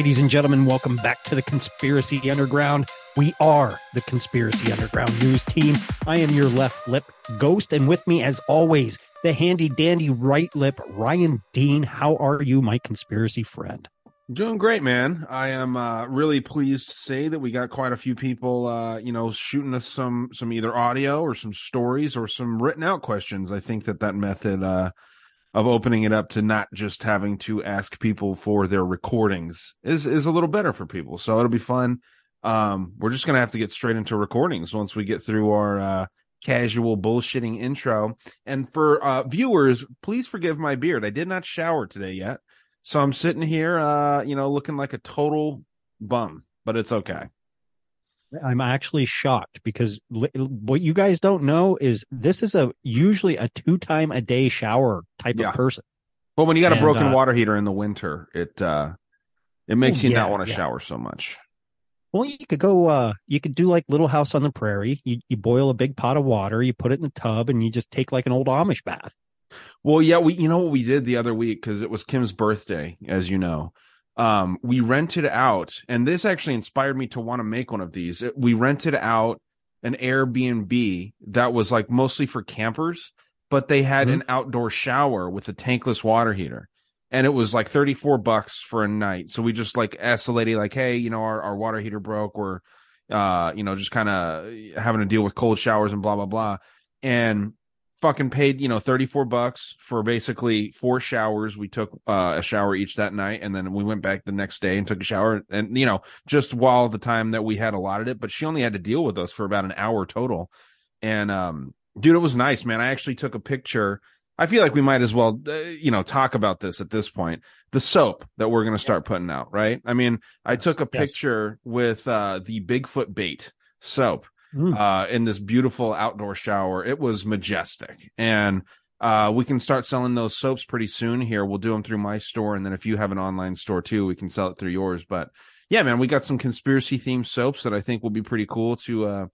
Ladies and gentlemen, welcome back to the Conspiracy Underground. We are the Conspiracy Underground news team. I am your left lip ghost, and with me, as always, the handy dandy right lip, Ryan Dean. How are you, my conspiracy friend? Doing great, man. I am uh, really pleased to say that we got quite a few people, uh, you know, shooting us some some either audio or some stories or some written out questions. I think that that method uh, of opening it up to not just having to ask people for their recordings is is a little better for people. So it'll be fun. Um, we're just gonna have to get straight into recordings once we get through our uh, casual bullshitting intro. And for uh, viewers, please forgive my beard. I did not shower today yet. So I'm sitting here, uh, you know, looking like a total bum, but it's okay. I'm actually shocked because li- what you guys don't know is this is a usually a two time a day shower type Yeah. of person. But when you got a broken uh, water heater in the winter, it uh, it makes Oh, you not want to yeah. shower so much. Well, you could go, uh, you could do like Little House on the Prairie. You, you boil a big pot of water, you put it in the tub, and you just take like an old Amish bath. Well, yeah, we you know what we did the other week because it was Kim's birthday, as you know. Um, we rented out, and this actually inspired me to want to make one of these. We rented out an Airbnb that was like mostly for campers, but they had Mhm. an outdoor shower with a tankless water heater. And it was like 34 bucks for a night. So we just like asked the lady, like, hey, you know, our, our water heater broke. We're, uh, you know, just kind of having to deal with cold showers and blah, blah, blah. And fucking paid, you know, 34 bucks for basically four showers. We took uh, a shower each that night and then we went back the next day and took a shower and, you know, just while the time that we had allotted it, but she only had to deal with us for about an hour total. And, um, dude, it was nice, man. I actually took a picture. I feel like we might as well, uh, you know, talk about this at this point. The soap that we're going to start putting out, right? I mean, I Yes, took a yes. picture with, uh, the Bigfoot bait soap Mm. uh, in this beautiful outdoor shower. It was majestic. And uh, we can start selling those soaps pretty soon here. We'll do them through my store. And then if you have an online store too, we can sell it through yours. But yeah, man, we got some conspiracy themed soaps that I think will be pretty cool to, uh,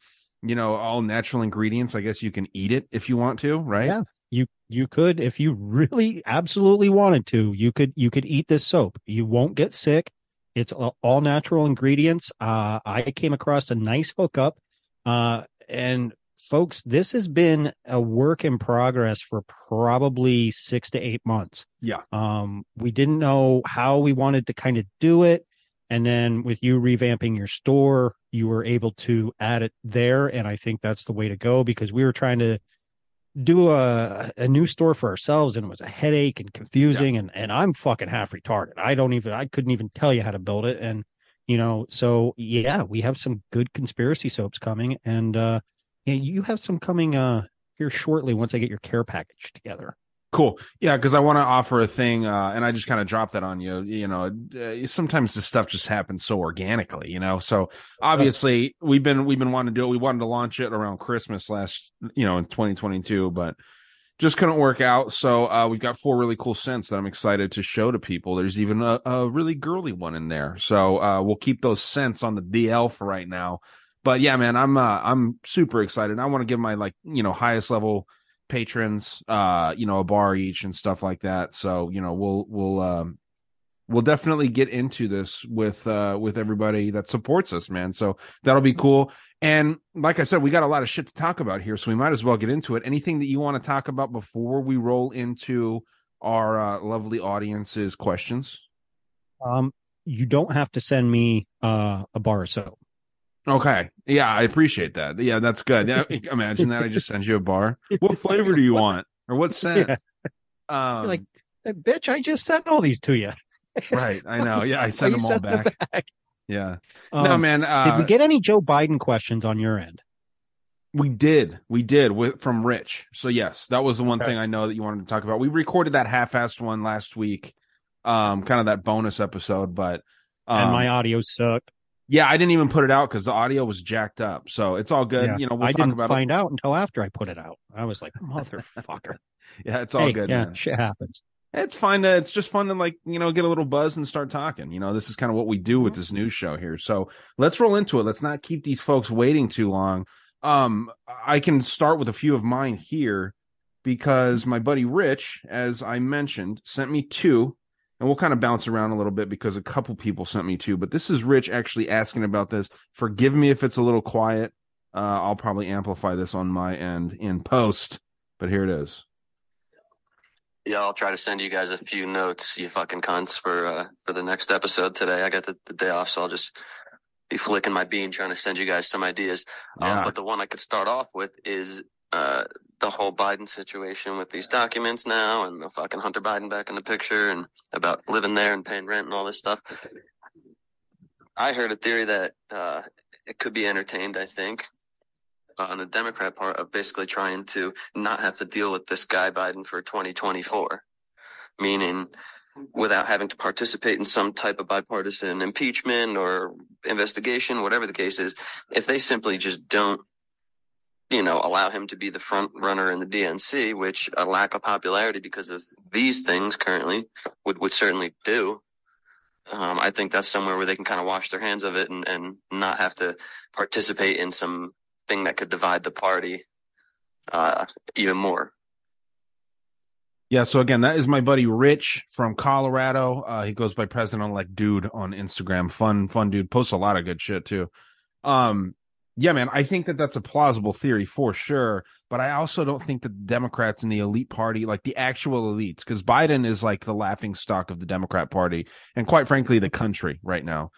you know, all natural ingredients. I guess you can eat it if you want to, right? Yeah. You you could if you really absolutely wanted to. You could you could eat this soap. You won't get sick. It's all all natural ingredients. Uh, I came across a nice hookup. Uh, and folks, this has been a work in progress for probably six to eight months. Yeah. Um, we didn't know how we wanted to kind of do it. And then with you revamping your store, you were able to add it there. And I think that's the way to go because we were trying to do a, a new store for ourselves and it was a headache and confusing and, and I'm fucking half retarded. I don't even, I couldn't even tell you how to build it. And, you know, so yeah, we have some good conspiracy soaps coming and, uh, you have some coming, uh, here shortly once I get your care package together. Cool. Yeah, because I want to offer a thing, uh, and I just kind of dropped that on you. You know, uh, sometimes this stuff just happens so organically, you know. So obviously, we've been we've been wanting to do it. We wanted to launch it around Christmas last, you know, in 2022, but just couldn't work out. So uh, we've got four really cool scents that I'm excited to show to people. There's even a, a really girly one in there. So uh, we'll keep those scents on the DL for right now. But yeah, man, I'm uh, I'm super excited. I want to give my like you know highest level patrons uh you know a bar each and stuff like that so you know we'll we'll um we'll definitely get into this with uh with everybody that supports us man so that'll be cool and like i said we got a lot of shit to talk about here so we might as well get into it anything that you want to talk about before we roll into our uh, lovely audience's questions Um, you don't have to send me, uh, a bar of soap. okay yeah i appreciate that yeah that's good yeah, imagine that i just send you a bar what flavor do you want or what scent Yeah. um like bitch, I just sent all these to you. Right. I know. Yeah, I sent them all them back. Yeah. no, Um, man. Uh, did we get any Joe Biden questions on your end? We did. We did with from Rich. So yes, that was the one Okay. thing I know that you wanted to talk about. We recorded that half-assed one last week. Um, kind of that bonus episode, but um, and my audio sucked. yeah, I didn't even put it out because the audio was jacked up. So it's all good. Yeah. You know, we'll I talk didn't about find out until after I put it out. I was like, motherfucker. Yeah, it's all hey, good. yeah, man. shit happens. It's fun to, it's just fun to like, you know, get a little buzz and start talking. You know, this is kind of what we do with this news show here. So let's roll into it. Let's not keep these folks waiting too long. Um, I can start with a few of mine here because my buddy Rich, as I mentioned, sent me two and we'll kind of bounce around a little bit because a couple people sent me two, but this is Rich actually asking about this. Forgive me if it's a little quiet. Uh, I'll probably amplify this on my end in post, but here it is. Yeah, I'll try to send you guys a few notes, you fucking cunts, for uh, for the next episode today. I got the, the day off, so I'll just be flicking my bean trying to send you guys some ideas. Yeah. Um, but the one I could start off with is uh, the whole Biden situation with these documents now, and the fucking Hunter Biden back in the picture, and about living there and paying rent and all this stuff. I heard a theory that uh, it could be entertained. I think on the Democrat part of basically trying to not have to deal with this guy Biden for 2024, meaning without having to participate in some type of bipartisan impeachment or investigation, whatever the case is, if they simply just don't, you know, allow him to be the front runner in the DNC, which a lack of popularity because of these things currently would, would certainly do. Um, I think that's somewhere where they can kind of wash their hands of it and, and not have to participate in some thing that could divide the party uh, even more. Yeah, so again, that is my buddy Rich from Colorado. Uh, he goes by President Elect Dude on Instagram. Fun, fun dude. Posts a lot of good shit too. Um, yeah, man, I think that that's a plausible theory for sure. But I also don't think that the Democrats in the elite party, like the actual elites, because Biden is like the laughing stock of the Democrat Party and quite frankly, the country right now.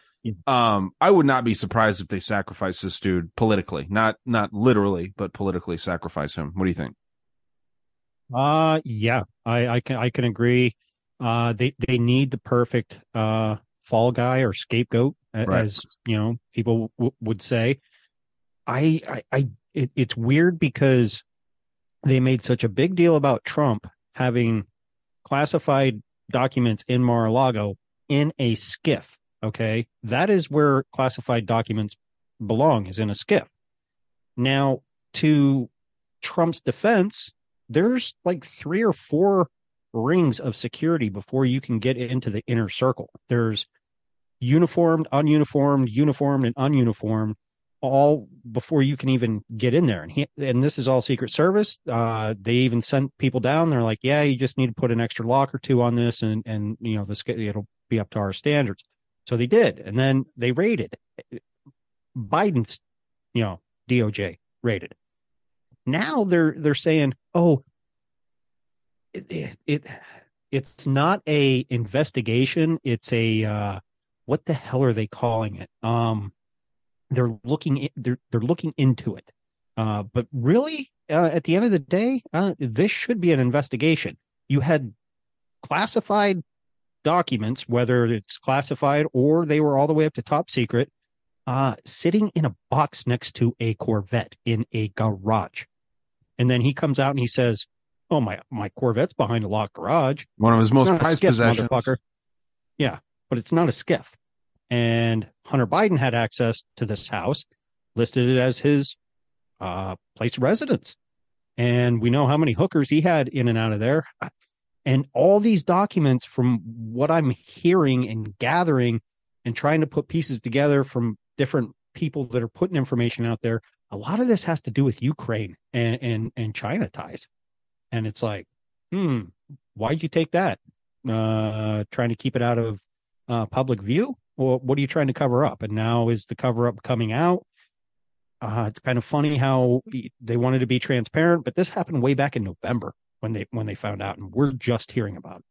Um, I would not be surprised if they sacrifice this dude politically, not not literally, but politically sacrifice him. What do you think? Uh yeah, I, I can I can agree. Uh they they need the perfect uh fall guy or scapegoat Right. as you know people w- would say. I I, I it, it's weird because they made such a big deal about Trump having classified documents in Mar-a-Lago in a SCIF. Okay, that is where classified documents belong is in a SCIF. Now, to Trump's defense, there's like three or four rings of security before you can get into the inner circle. There's uniformed, ununiformed, uniformed, and ununiformed, all before you can even get in there. And he, and this is all Secret Service. Uh, they even sent people down. They're like, yeah, you just need to put an extra lock or two on this, and and you know this it'll be up to our standards. So they did, and then they raided. Biden's, you know, DOJ raided. Now they're they're saying, oh, it, it, it it's not a investigation. It's a uh, what the hell are they calling it? Um, they're looking in, they're they're looking into it. Uh, but really, uh, at the end of the day, uh, this should be an investigation. You had classified documents, whether it's classified or they were all the way up to top secret, uh, sitting in a box next to a Corvette in a garage. And then he comes out and he says, "Oh my, my Corvette's behind a locked garage. One of his It's most prized SCIF, possessions. motherfucker." Yeah, but it's not a SCIF. And Hunter Biden had access to this house, listed it as his uh, place of residence. And we know how many hookers he had in and out of there. And all these documents, from what I'm hearing and gathering and trying to put pieces together from different people that are putting information out there, a lot of this has to do with Ukraine and, and, and China ties. And it's like, hmm, why'd you take that? Uh, trying to keep it out of uh, public view? Well, what are you trying to cover up? And now is the cover up coming out? Uh, it's kind of funny how they wanted to be transparent, but this happened way back in November when they when they found out, and we're just hearing about it.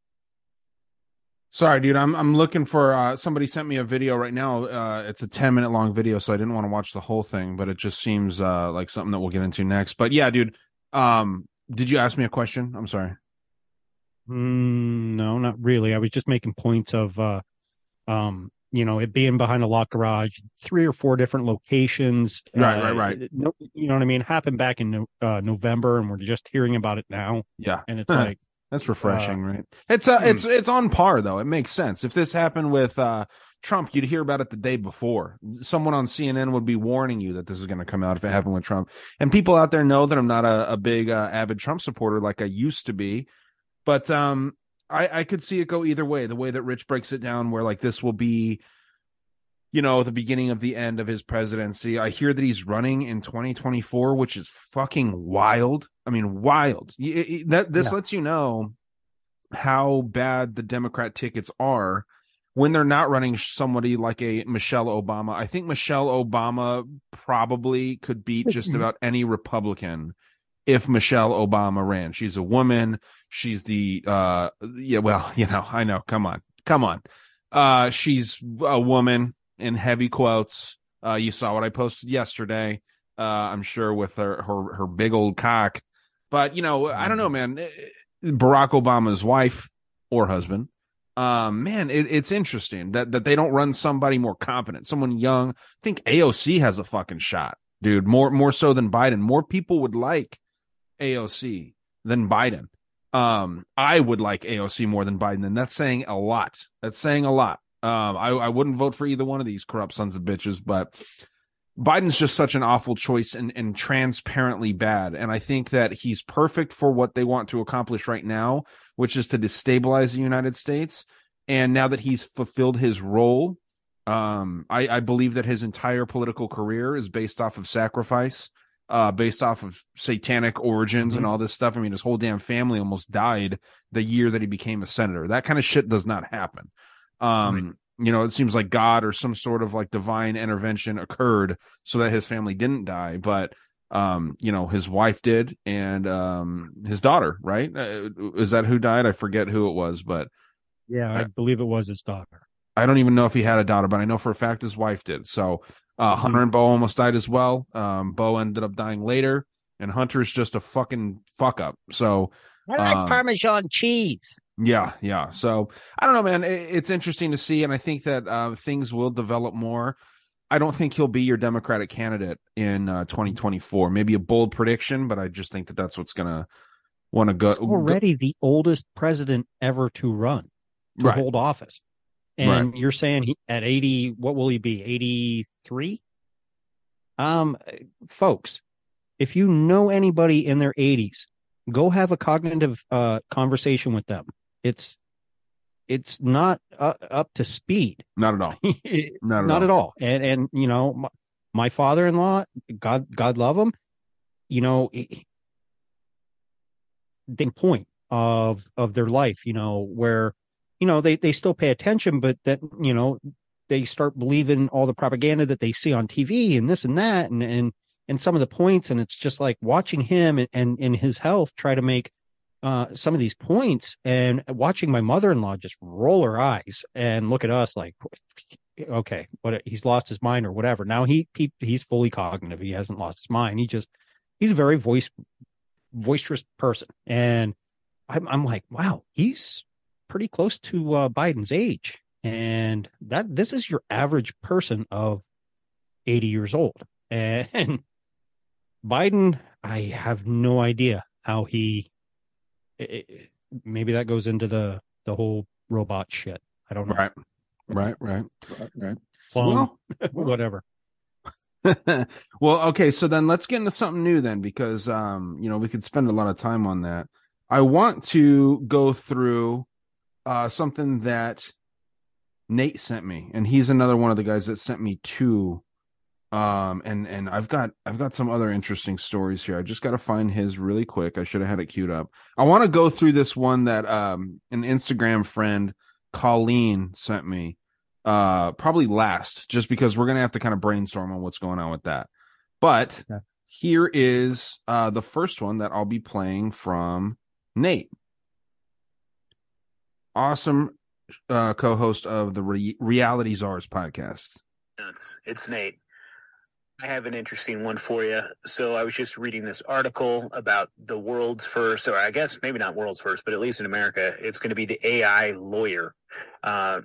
Sorry, dude. I'm I'm looking for uh somebody sent me a video right now. Uh it's a 10 minute long video, so I didn't want to watch the whole thing, but it just seems uh like something that we'll get into next. But yeah, dude. Um did you ask me a question? I'm sorry. Mm, no, not really. I was just making points of, uh, um, you know, it being behind a locked garage, three or four different locations. Right, uh, right, right. No, you know what I mean? Happened back in no- uh, November, and we're just hearing about it now. Yeah, And it's Huh. like, That's refreshing, right? It's uh, it's it's on par though. It makes sense. If this happened with uh Trump, you'd hear about it the day before. Someone on CNN would be warning you that this is going to come out if it happened with Trump. And people out there know that I'm not a, a big uh, avid Trump supporter like I used to be, but um, I I could see it go either way. The way that Rich breaks it down, where like this will be. You know, the beginning of the end of his presidency. I hear that he's running in 2024, which is fucking wild. I mean, wild. Y- y- That this Yeah. lets you know how bad the Democrat tickets are when they're not running somebody like a Michelle Obama. I think Michelle Obama probably could beat just about any Republican if Michelle Obama ran. She's a woman. She's the uh yeah, well, you know, I know. Come on. Come on. Uh she's a woman in heavy quotes. Uh you saw what I posted yesterday. Uh I'm sure with her her her big old cock. But you know, I don't know, man. Barack Obama's wife or husband. Um, man, it, it's interesting that, that they don't run somebody more competent, someone young. I think AOC has a fucking shot, dude. More, more so than Biden. More people would like AOC than Biden. Um, I would like AOC more than Biden, and that's saying a lot. That's saying a lot. Um, I, I wouldn't vote for either one of these corrupt sons of bitches, but Biden's just such an awful choice and, and transparently bad. And I think that he's perfect for what they want to accomplish right now, which is to destabilize the United States. And now that he's fulfilled his role, um, I, I believe that his entire political career is based off of sacrifice, uh, based off of satanic origins and all this stuff. I mean, his whole damn family almost died the year that he became a senator. That kind of shit does not happen. Um, you know, it seems like God or some sort of like divine intervention occurred so that his family didn't die, but um, you know, his wife did and um his daughter, right? Uh, is that who died? I forget who it was, but yeah, I believe it was his daughter. I don't even know if he had a daughter, but I know for a fact his wife did. So uh Hunter and Beau almost died as well. Um Beau ended up dying later and Hunter's just a fucking fuck up. So I like Um, Parmesan cheese. yeah, yeah. So I don't know, man. It, it's interesting to see, and I think that uh, things will develop more. I don't think he'll be your Democratic candidate in uh, 2024. Maybe a bold prediction, but I just think that that's what's gonna want to go. He's already the oldest president ever to run to Right. hold office. And you're saying he at 80, what will he be? 83? Um, folks, if you know anybody in their 80s, go have a cognitive uh, conversation with them. It's it's not uh, up to speed. Not at all. Not at not all. at all. And and you know, my, my father-in-law, God God love him, you know, he- the point of of their life, you know, where you know they they still pay attention, but that you know they start believing all the propaganda that they see on TV and this and that and and and some of the points, and it's just like watching him and and his health try to make uh, some of these points and watching my mother-in-law just roll her eyes and look at us like okay what he's lost his mind or whatever. Now he, he he's fully cognitive. He hasn't lost his mind. He just he's a very voice boisterous person. And i'm, I'm like wow he's pretty close to uh, biden's age and that this is your average person of 80 years old and biden i have no idea how he it, maybe that goes into the the whole robot shit. I don't know. Right, right, right, right. Clone, Well, whatever. well, okay, so then let's get into something new then, because um, you know, we could spend a lot of time on that. I want to go through uh something that Nate sent me, and he's another one of the guys that sent me two. Um, and and I've got I've got some other interesting stories here. I just got to find his really quick. I should have had it queued up. I want to go through this one that um an Instagram friend Colleen sent me uh probably last just because we're gonna have to kind of brainstorm on what's going on with that but Okay. here is uh the first one that i'll be playing from nate awesome uh co-host of the Re- reality czars podcast It's, it's Nate. I have an interesting one for you. So I was just reading this article about the world's first, or I guess maybe not world's first, but at least in America, it's going to be the AI lawyer. Uh,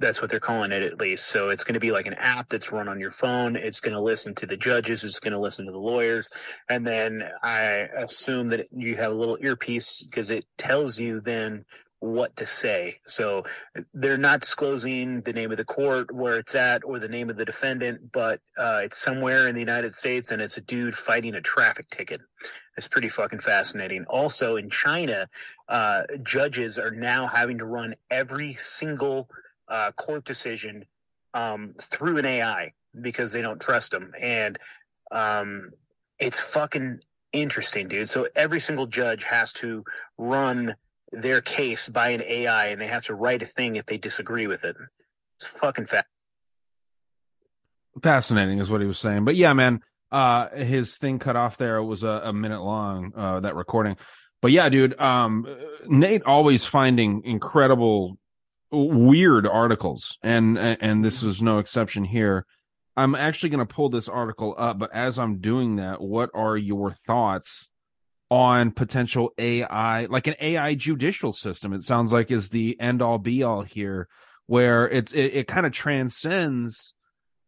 that's what they're calling it at least. So it's going to be like an app that's run on your phone. It's going to listen to the judges. It's going to listen to the lawyers. And then I assume that you have a little earpiece because it tells you then what to say. So they're not disclosing the name of the court where it's at or the name of the defendant, but uh, it's somewhere in the United States and it's a dude fighting a traffic ticket. It's pretty fucking fascinating. Also in China, uh, judges are now having to run every single uh, court decision um, through an AI because they don't trust them. And um, it's fucking interesting, dude. So every single judge has to run their case by an AI and they have to write a thing if they disagree with it. It's fucking fat. Fascinating is what he was saying. But yeah, man, uh, his thing cut off there. It was a, a minute long, uh, that recording. But yeah, dude, um, Nate always finding incredible weird articles and and this is no exception here i'm actually going to pull this article up but as i'm doing that what are your thoughts on potential ai like an ai judicial system it sounds like is the end all be all here where it it, it kind of transcends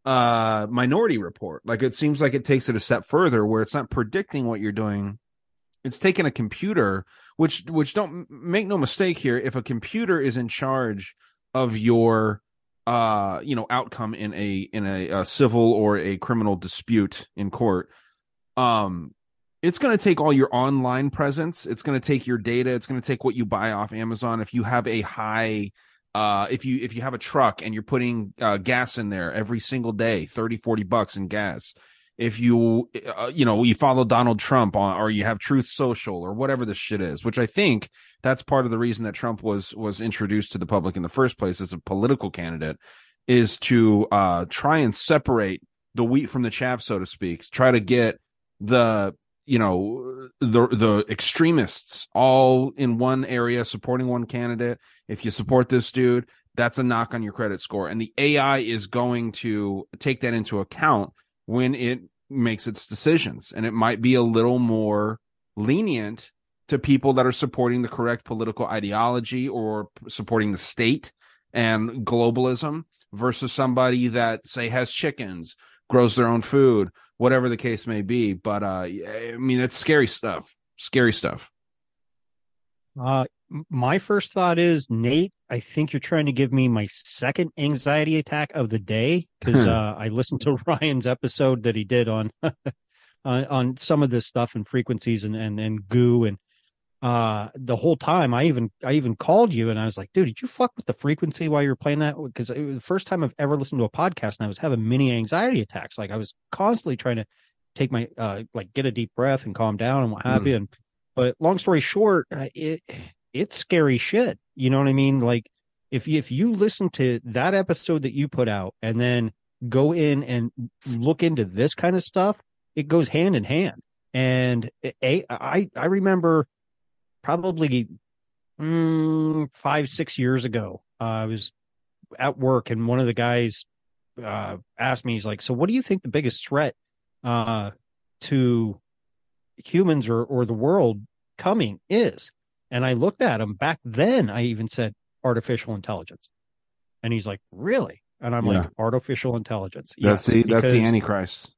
uh minority report. Like it seems like it takes it a step further where it's not predicting what you're doing. It's taking a computer which which don't make no mistake here if a computer is in charge of your uh you know outcome in a in a, a civil or a criminal dispute in court um it's going to take all your online presence. It's going to take your data. It's going to take what you buy off amazon. If you have a high uh if you if you have a truck and you're putting uh, gas in there every single day 30 40 bucks in gas. If you uh, you know you follow Donald Trump on or you have Truth Social or whatever this shit is, which I think that's part of the reason that Trump was was introduced to the public in the first place as a political candidate is to uh, try and separate the wheat from the chaff, so to speak. Try to get the you know the the extremists all in one area supporting one candidate. If you support this dude, that's a knock on your credit score, and the AI is going to take that into account when it makes its decisions. And it might be a little more lenient to people that are supporting the correct political ideology or supporting the state and globalism versus somebody that say has chickens, grows their own food, whatever the case may be. But uh I mean it's scary stuff. Scary stuff. Uh my first thought is Nate, I think you're trying to give me my second anxiety attack of the day because uh, I listened to Ryan's episode that he did on on, on some of this stuff and frequencies and and, and goo and uh the whole time I even I even called you and I was like, dude, did you fuck with the frequency while you were playing that? Because it was the first time I've ever listened to a podcast and I was having mini anxiety attacks. Like I was constantly trying to take my uh like get a deep breath and calm down and what have Mm. you. And but long story short, uh, it it's scary shit. You know what I mean? Like if you, if you listen to that episode that you put out and then go in and look into this kind of stuff, it goes hand in hand. And a, I I remember probably mm, five six years ago, uh, I was at work and one of the guys uh, asked me, he's like, "So what do you think the biggest threat uh, to humans or or the world coming is?" And I looked at him back then. I even said artificial intelligence, and he's like, "Really?" And I'm Yeah. like, "Artificial intelligence." That's Yes, the that's the Antichrist.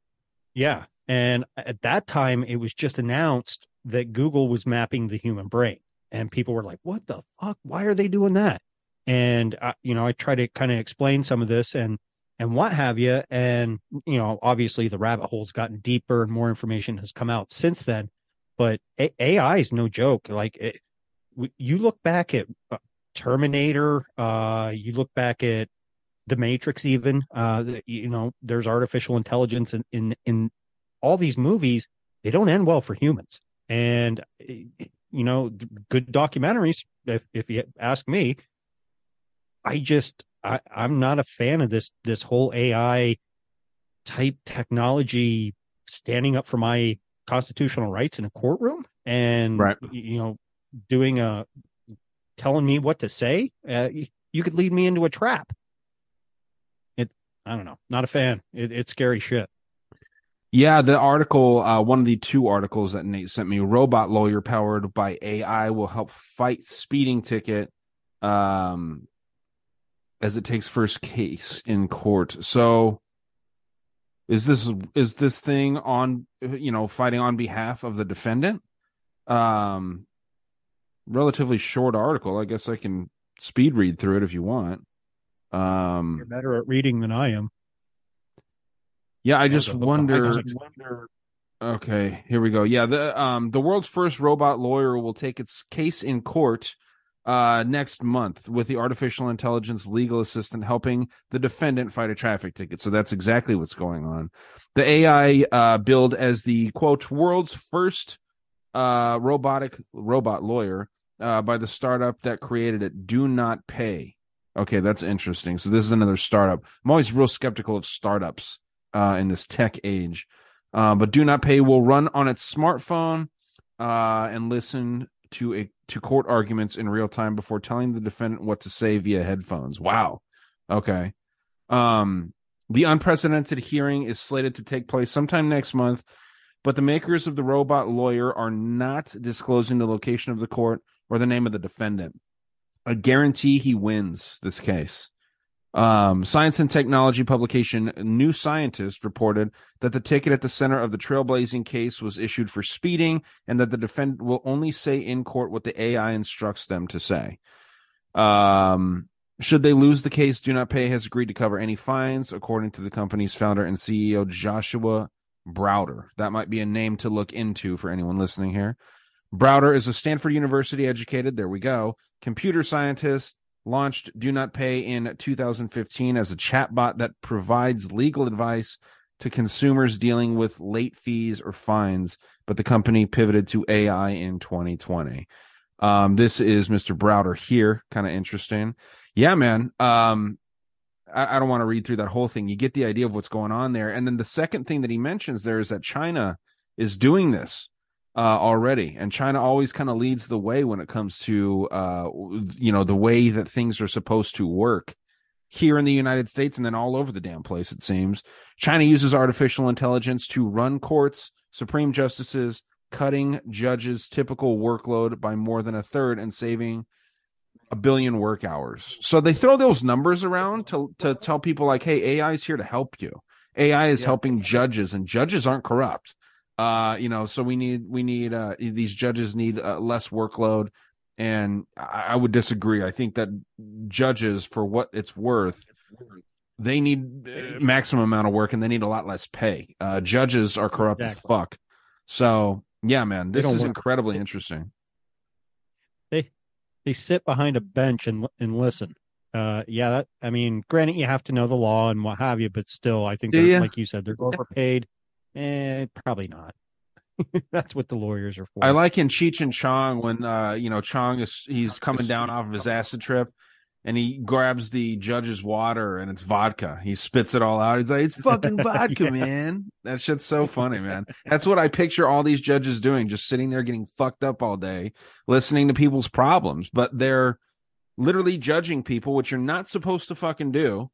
yeah. And at that time, it was just announced that Google was mapping the human brain. And people were like, what the fuck? Why are they doing that? And, uh, you know, I try to kind of explain some of this and, and what have you. And, you know, obviously the rabbit hole's gotten deeper and more information has come out since then. But A- AI is no joke. Like, it, you look back at uh, Terminator, uh, you look back at the Matrix, even, uh, you know, there's artificial intelligence in, in, in all these movies. They don't end well for humans. And, you know, good documentaries, if, if you ask me, I just, I, I'm not a fan of this, this whole AI type technology standing up for my constitutional rights in a courtroom and, Right. you know, doing a, telling me what to say. Uh, you could lead me into a trap. It, I don't know, not a fan. It, it's scary shit. Yeah, the article, uh, one of the two articles that Nate sent me, robot lawyer powered by AI will help fight speeding ticket, um, as it takes first case in court. So, is this is this thing on you know fighting on behalf of the defendant? Um, relatively short article. I guess I can speed read through it if you want. Um, You're better at reading than I am. Yeah, I just the book wonder. Okay, here we go. Yeah, the um the world's first robot lawyer will take its case in court uh next month with the artificial intelligence legal assistant helping the defendant fight a traffic ticket. So that's exactly what's going on. The AI uh billed as the quote world's first uh robotic robot lawyer uh by the startup that created it do not pay. Okay, that's interesting. So this is another startup. I'm always real skeptical of startups uh, in this tech age. Uh, but Do Not Pay will run on its smartphone uh, and listen to a to court arguments in real time before telling the defendant what to say via headphones. Wow. Okay. Um, the unprecedented hearing is slated to take place sometime next month, but the makers of the robot lawyer are not disclosing the location of the court or the name of the defendant. I guarantee he wins this case. Um, science and technology publication New Scientist reported that the ticket at the center of the trailblazing case was issued for speeding and that the defendant will only say in court what the AI instructs them to say. Um, should they lose the case, Do Not Pay has agreed to cover any fines, according to the company's founder and CEO, Joshua Browder. That might be a name to look into for anyone listening here. Browder is a Stanford University educated, there we go, computer scientist, launched Do Not Pay in 2015 as a chatbot that provides legal advice to consumers dealing with late fees or fines, but the company pivoted to AI in 2020. Um, this is Mr. Browder here. Kind of interesting. Yeah, man. Um, I, I don't want to read through that whole thing. You get the idea of what's going on there. And then the second thing that he mentions there is that China is doing this uh, already, and China always kind of leads the way when it comes to uh, you know the way that things are supposed to work here in the United States and then all over the damn place. It seems China uses artificial intelligence to run courts, supreme justices, cutting judges' typical workload by more than a third and saving a billion work hours. So they throw those numbers around to to tell people like, "Hey, AI is here to help you. AI is Yeah. helping judges, and judges aren't corrupt." Uh, you know, so we need we need uh these judges need uh, less workload, and I, I would disagree. I think that judges, for what it's worth, they need uh, maximum amount of work and they need a lot less pay. Uh, judges are corrupt as fuck. So yeah, man, this is work. incredibly interesting. They they sit behind a bench and and listen. Uh, yeah, that, I mean, granted, you have to know the law and what have you, but still, I think, ya? like you said, they're overpaid. Eh, probably not. That's what the lawyers are for. I like in Cheech and Chong when uh you know Chong is he's coming down off of his acid trip and he grabs the judge's water and it's vodka. He spits it all out. He's like, It's fucking vodka, Yeah. man. That shit's so funny, man. That's what I picture all these judges doing, just sitting there getting fucked up all day, listening to people's problems. But they're literally judging people, which you're not supposed to fucking do.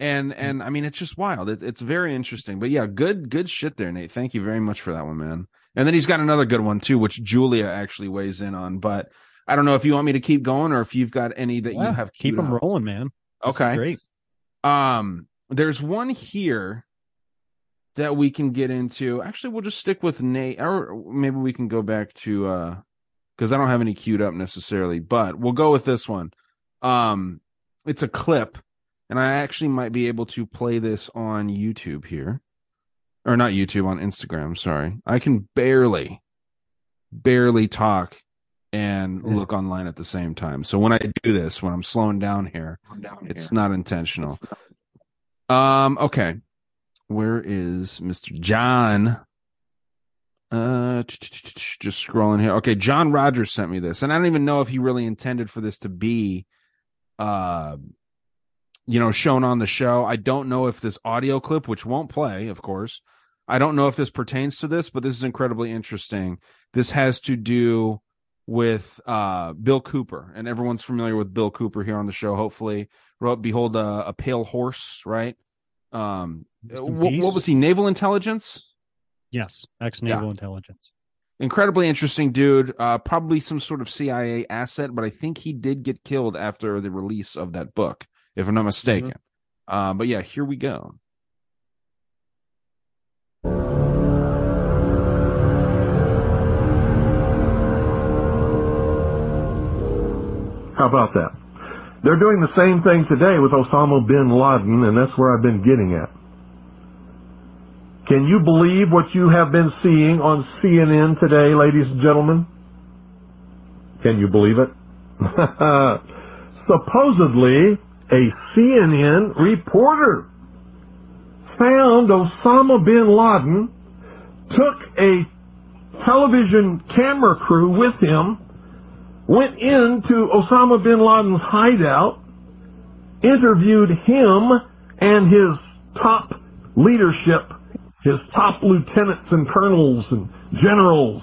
And and I mean it's just wild. It's it's very interesting. But yeah, good good shit there, Nate. Thank you very much for that one, man. And then he's got another good one too, which Julia actually weighs in on. But I don't know if you want me to keep going or if you've got any that Yeah, you have. keep them up. rolling, man. This Okay. great. Um, there's one here that we can get into. Actually, we'll just stick with Nate, or maybe we can go back to uh, because I don't have any queued up necessarily, but we'll go with this one. Um, it's a clip, and I actually might be able to play this on YouTube here, or not YouTube on Instagram. Sorry, I can barely, barely talk and Yeah. look online at the same time. So when I do this, when I'm slowing down here, it's not intentional. Um, okay. Where is Mr. John? Uh, just scrolling here. Okay, John Rogers sent me this, and I don't even know if he really intended for this to be, uh, you know, shown on the show. I don't know if this audio clip, which won't play, of course, I don't know if this pertains to this, but this is incredibly interesting. This has to do with uh Bill Cooper, and everyone's familiar with Bill Cooper here on the show. Hopefully, wrote "Behold a, a Pale Horse," right? Um, what, what was he? Naval intelligence? Yes, ex naval intelligence. Incredibly interesting dude. Uh, probably some sort of CIA asset, but I think he did get killed after the release of that book, if I'm not mistaken. Uh, but yeah, here we go. How about that? They're doing the same thing today with Osama bin Laden, and that's where I've been getting at. Can you believe what you have been seeing on CNN today, ladies and gentlemen? Can you believe it? Supposedly, a CNN reporter found Osama bin Laden, took a television camera crew with him, went into Osama bin Laden's hideout, interviewed him and his top leadership, his top lieutenants and colonels and generals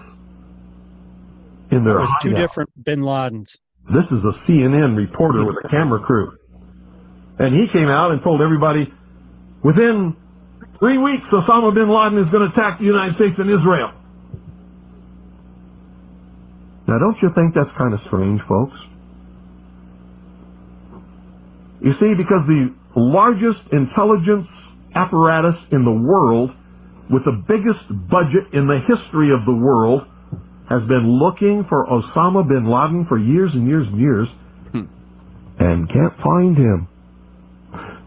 in their There's two different Bin Ladens. This is a CNN reporter with a camera crew. And he came out and told everybody, within three weeks, Osama bin Laden is going to attack the United States and Israel. Now, don't you think that's kind of strange, folks? You see, because the largest intelligence apparatus in the world, with the biggest budget in the history of the world, has been looking for Osama bin Laden for years and years and years hmm. and can't find him.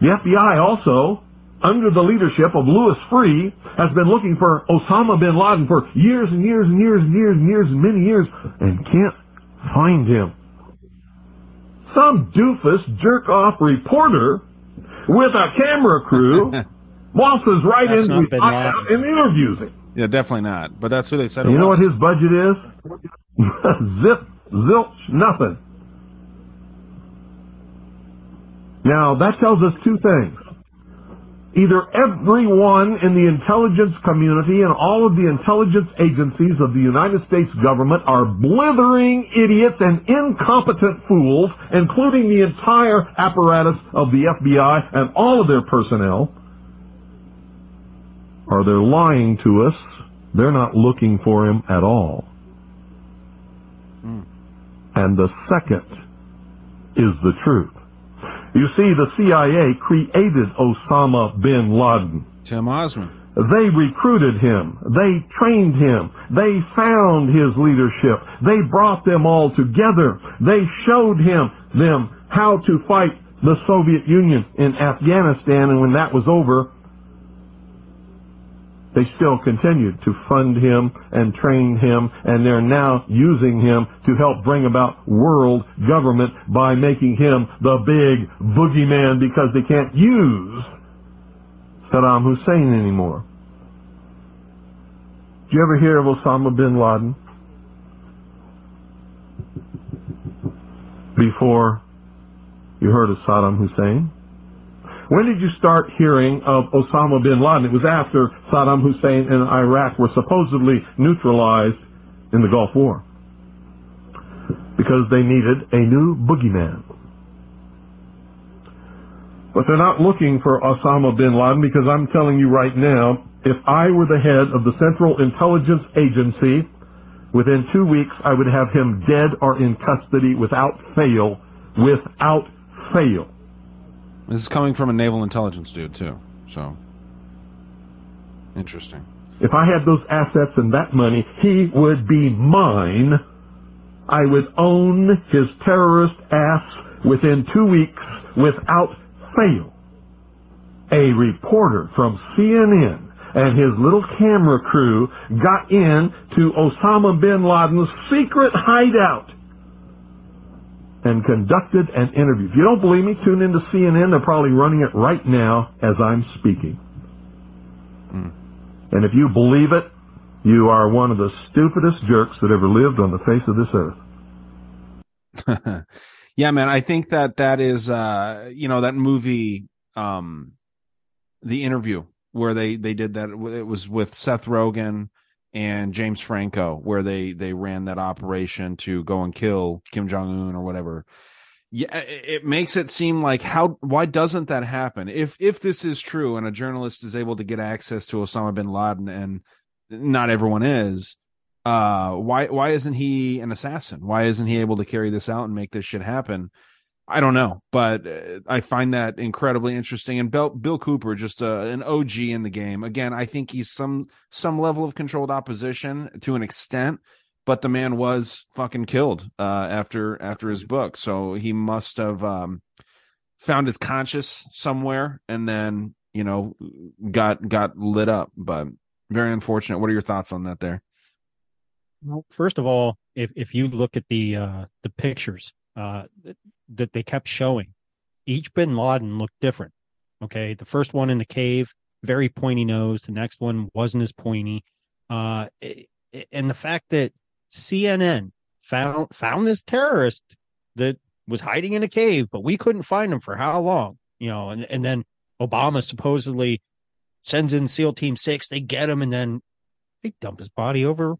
The FBI also, under the leadership of Louis Freeh, has been looking for Osama bin Laden for years and years and years and years and years and many years and can't find him. Some doofus jerk-off reporter with a camera crew waltzes right That's into not his bin and interviews him. Yeah, definitely not. But that's who they said. You know what his budget is? Zip, zilch, nothing. Now, that tells us two things. Either everyone in the intelligence community and all of the intelligence agencies of the United States government are blithering idiots and incompetent fools, including the entire apparatus of the FBI and all of their personnel, or they're lying to us. They're not looking for him at all. Hmm. And the second is the truth. You see, the CIA created Osama bin Laden. Tim Osman. They recruited him. They trained him. They found his leadership. They brought them all together. They showed him them how to fight the Soviet Union in Afghanistan, and when that was over, they still continued to fund him and train him, and they're now using him to help bring about world government by making him the big boogeyman because they can't use Saddam Hussein anymore. Did you ever hear of Osama bin Laden? Before you heard of Saddam Hussein? When did you start hearing of Osama bin Laden? It was after Saddam Hussein and Iraq were supposedly neutralized in the Gulf War. Because they needed a new boogeyman. But they're not looking for Osama bin Laden because I'm telling you right now, if I were the head of the Central Intelligence Agency, within two weeks I would have him dead or in custody without fail. Without fail. This is coming from a naval intelligence dude too. So interesting. If I had those assets and that money, he would be mine. I would own his terrorist ass within two weeks without fail. A reporter from CNN and his little camera crew got in to Osama bin Laden's secret hideout and conducted an interview. If you don't believe me, tune into CNN. They're probably running it right now as I'm speaking. And if you believe it, you are one of the stupidest jerks that ever lived on the face of this earth. yeah, man, I think that that is, uh, you know, that movie, um, the interview where they, they did that. It was with Seth Rogen and James Franco, where they, they ran that operation to go and kill Kim Jong Un or whatever. Yeah, it makes it seem like how, why doesn't that happen? If, if this is true and a journalist is able to get access to Osama bin Laden and not everyone is. Uh, why why isn't he an assassin? Why isn't he able to carry this out and make this shit happen? I don't know, but uh, I find that incredibly interesting. And Bill, Bill Cooper, just uh, an OG in the game. Again, I think he's some some level of controlled opposition to an extent, but the man was fucking killed uh, after after his book, so he must have um, found his conscience somewhere, and then you know got got lit up. But very unfortunate. What are your thoughts on that? There. Well, first of all, if if you look at the uh, the pictures uh, that they kept showing, each Bin Laden looked different. Okay, the first one in the cave, very pointy nose. The next one wasn't as pointy. Uh, and the fact that CNN found found this terrorist that was hiding in a cave, but we couldn't find him for how long? You know, and, and then Obama supposedly sends in SEAL Team Six. They get him, and then they dump his body over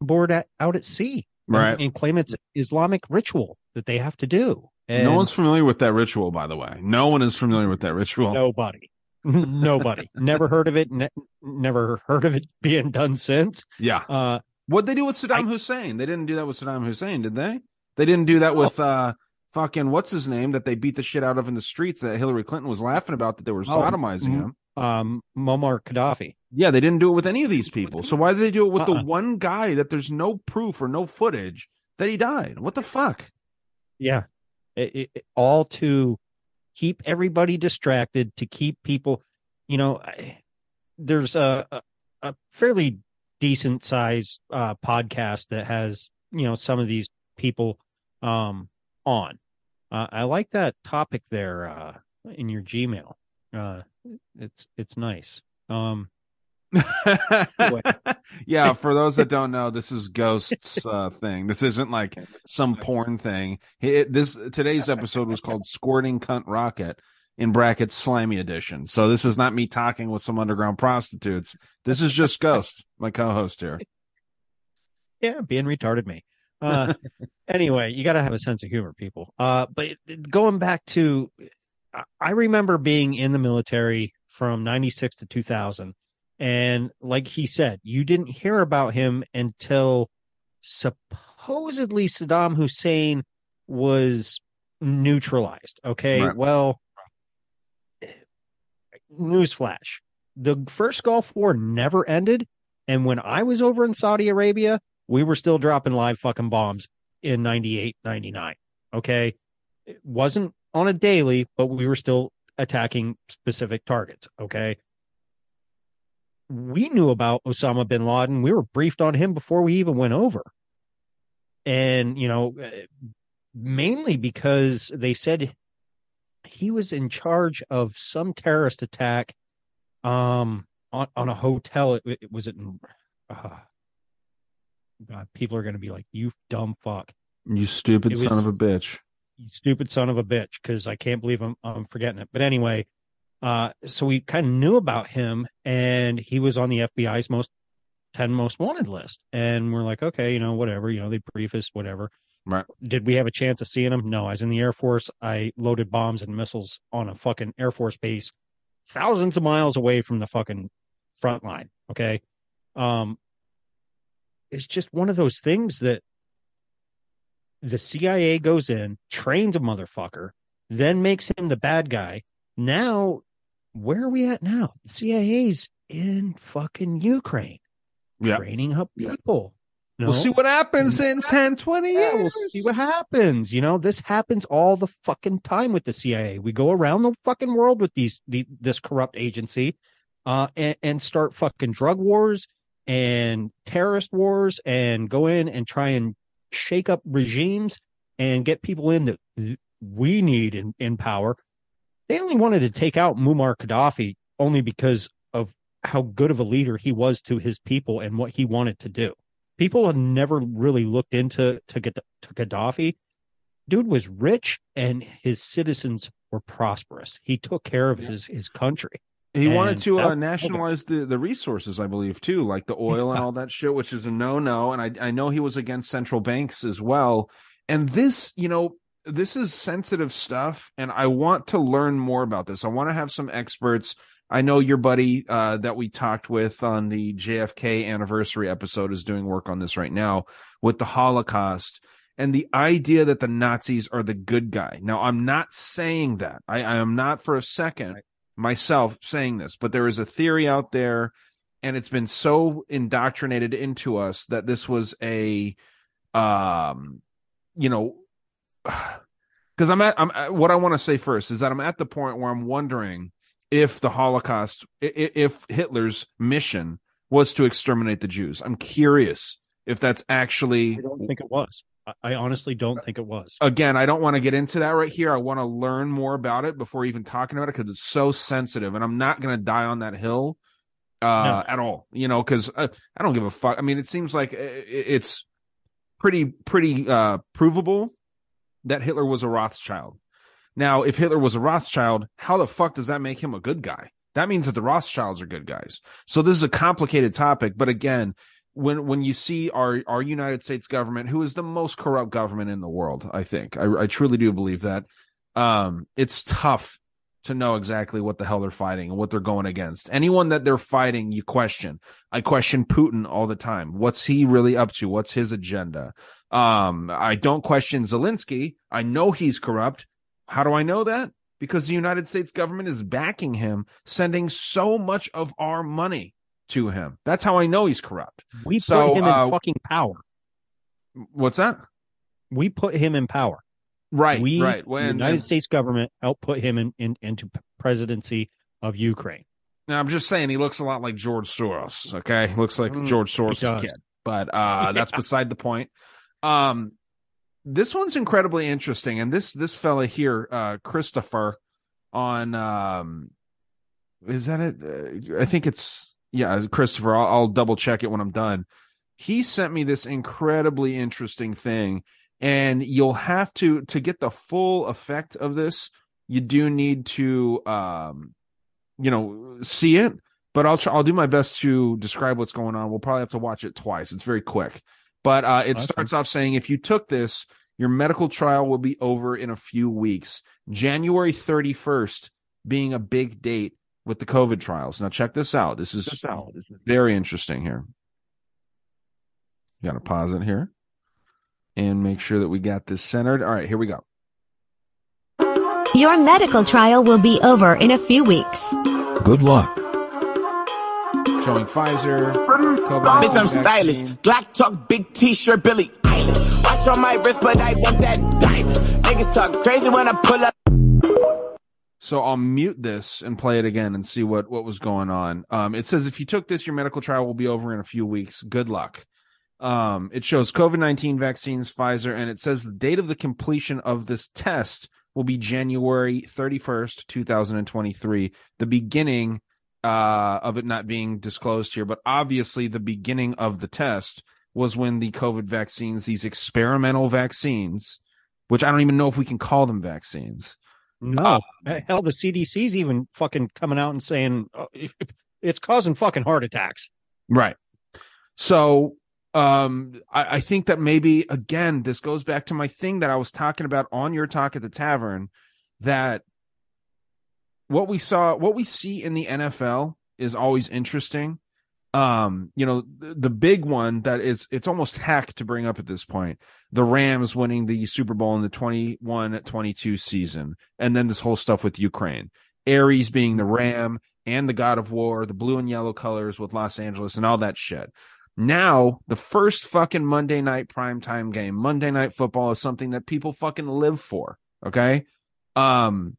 board at, out at sea, right? And, and claim it's Islamic ritual that they have to do. And no one's familiar with that ritual, by the way. No one is familiar with that ritual. Nobody. Nobody. never heard of it. Ne- never heard of it being done since. Yeah. Uh, what they do with Saddam I, Hussein? They didn't do that with Saddam Hussein, did they? They didn't do that with uh fucking what's his name that they beat the shit out of in the streets that Hillary Clinton was laughing about that they were oh, sodomizing him. Um, Muammar Gaddafi. Yeah, they didn't do it with any of these people. So why did they do it with uh-uh. the one guy that there's no proof or no footage that he died? What the fuck? Yeah, it, it, all to keep everybody distracted, to keep people. You know, there's a, a, a fairly decent size uh, podcast that has you know some of these people um, on. Uh, I like that topic there uh, in your Gmail. Uh, it's it's nice. Um, yeah, for those that don't know, this is Ghost's uh, thing. This isn't like some porn thing. It, this today's episode was called "Squirting Cunt Rocket" in brackets slimy edition. So this is not me talking with some underground prostitutes. This is just Ghost, my co-host here. Yeah, being retarded me. Uh, anyway, you got to have a sense of humor, people. Uh, but going back to, I remember being in the military from 96 to 2000 and like he said, you didn't hear about him until supposedly Saddam Hussein was neutralized. Okay. Right. Well, newsflash the first Gulf War never ended. And when I was over in Saudi Arabia, we were still dropping live fucking bombs in 98, 99. Okay. It wasn't on a daily, but we were still attacking specific targets. Okay we knew about Osama bin Laden. We were briefed on him before we even went over. And, you know, uh, mainly because they said he was in charge of some terrorist attack um, on, on a hotel. It, it was it in, uh, God, people are going to be like, you dumb fuck. You stupid son of a bitch. You stupid son of a bitch. Cause I can't believe I'm, I'm forgetting it. But anyway, uh, so we kind of knew about him, and he was on the FBI's most 10 most wanted list. And we're like, okay, you know, whatever, you know, they brief us, whatever. Right. Did we have a chance of seeing him? No, I was in the Air Force. I loaded bombs and missiles on a fucking Air Force base thousands of miles away from the fucking front line. Okay. Um, it's just one of those things that the CIA goes in, trains a motherfucker, then makes him the bad guy. Now where are we at now? The CIA's in fucking Ukraine, yeah. training up people. No? We'll see what happens in 10, 20 years. Yeah, we'll see what happens. You know, this happens all the fucking time with the CIA. We go around the fucking world with these, the, this corrupt agency, uh, and, and start fucking drug wars and terrorist wars and go in and try and shake up regimes and get people in that we need in, in power they only wanted to take out Muammar Gaddafi only because of how good of a leader he was to his people and what he wanted to do. People had never really looked into to, get to Gaddafi. Dude was rich and his citizens were prosperous. He took care of his his country. He and wanted to uh, nationalize the, the resources, I believe, too, like the oil and all that shit, which is a no no. And I I know he was against central banks as well. And this, you know, this is sensitive stuff and I want to learn more about this. I want to have some experts. I know your buddy uh, that we talked with on the JFK anniversary episode is doing work on this right now with the Holocaust and the idea that the Nazis are the good guy. Now, I'm not saying that. I, I am not for a second myself saying this, but there is a theory out there, and it's been so indoctrinated into us that this was a, um, you know, because I'm at, I'm at, what I want to say first is that I'm at the point where I'm wondering if the Holocaust, if Hitler's mission was to exterminate the Jews. I'm curious if that's actually. I don't think it was. I honestly don't think it was. Again, I don't want to get into that right here. I want to learn more about it before even talking about it because it's so sensitive, and I'm not going to die on that hill uh, no. at all. You know, because I, uh, I don't give a fuck. I mean, it seems like it's pretty pretty uh, provable that Hitler was a Rothschild. Now, if Hitler was a Rothschild, how the fuck does that make him a good guy? That means that the Rothschilds are good guys. So this is a complicated topic, but again, when when you see our our United States government, who is the most corrupt government in the world, I think I, I truly do believe that. Um, it's tough to know exactly what the hell they're fighting and what they're going against. Anyone that they're fighting, you question. I question Putin all the time. What's he really up to? What's his agenda? Um, I don't question Zelensky. I know he's corrupt. How do I know that? Because the United States government is backing him, sending so much of our money to him. That's how I know he's corrupt. We so, put him uh, in fucking power. What's that? We put him in power. Right, we, right. When, the United and, States government helped put him in, in into presidency of Ukraine. Now I'm just saying he looks a lot like George Soros. Okay, he looks like mm, George Soros' kid, but uh, that's beside the point. Um, this one's incredibly interesting, and this this fella here, uh, Christopher, on um, is that it? Uh, I think it's yeah, Christopher. I'll, I'll double check it when I'm done. He sent me this incredibly interesting thing, and you'll have to to get the full effect of this. You do need to, um, you know, see it. But I'll try, I'll do my best to describe what's going on. We'll probably have to watch it twice. It's very quick. But uh, it awesome. starts off saying if you took this, your medical trial will be over in a few weeks. January 31st being a big date with the COVID trials. Now, check this out. This is, this out. This is very interesting here. Got to pause it here and make sure that we got this centered. All right, here we go. Your medical trial will be over in a few weeks. Good luck showing Pfizer. Bitch, I'm stylish. Glock talk, big T-shirt, Billy Eilish. Watch on my wrist, but I want that diamond. Niggas talk crazy when I pull up. So I'll mute this and play it again and see what what was going on. Um, it says if you took this, your medical trial will be over in a few weeks. Good luck. Um, it shows COVID nineteen vaccines, Pfizer, and it says the date of the completion of this test will be January thirty first, two thousand and twenty three. The beginning uh, of it not being disclosed here, but obviously the beginning of the test was when the COVID vaccines, these experimental vaccines, which I don't even know if we can call them vaccines. No, uh, hell, the CDC's even fucking coming out and saying uh, it's causing fucking heart attacks. Right. So, um, I, I think that maybe again, this goes back to my thing that I was talking about on your talk at the tavern that what we saw, what we see in the NFL is always interesting. Um, you know, the, the big one that is it's almost hack to bring up at this point. The Rams winning the Super Bowl in the 21-22 season, and then this whole stuff with Ukraine. Aries being the Ram and the God of War, the blue and yellow colors with Los Angeles and all that shit. Now, the first fucking Monday night primetime game, Monday night football is something that people fucking live for. Okay. Um,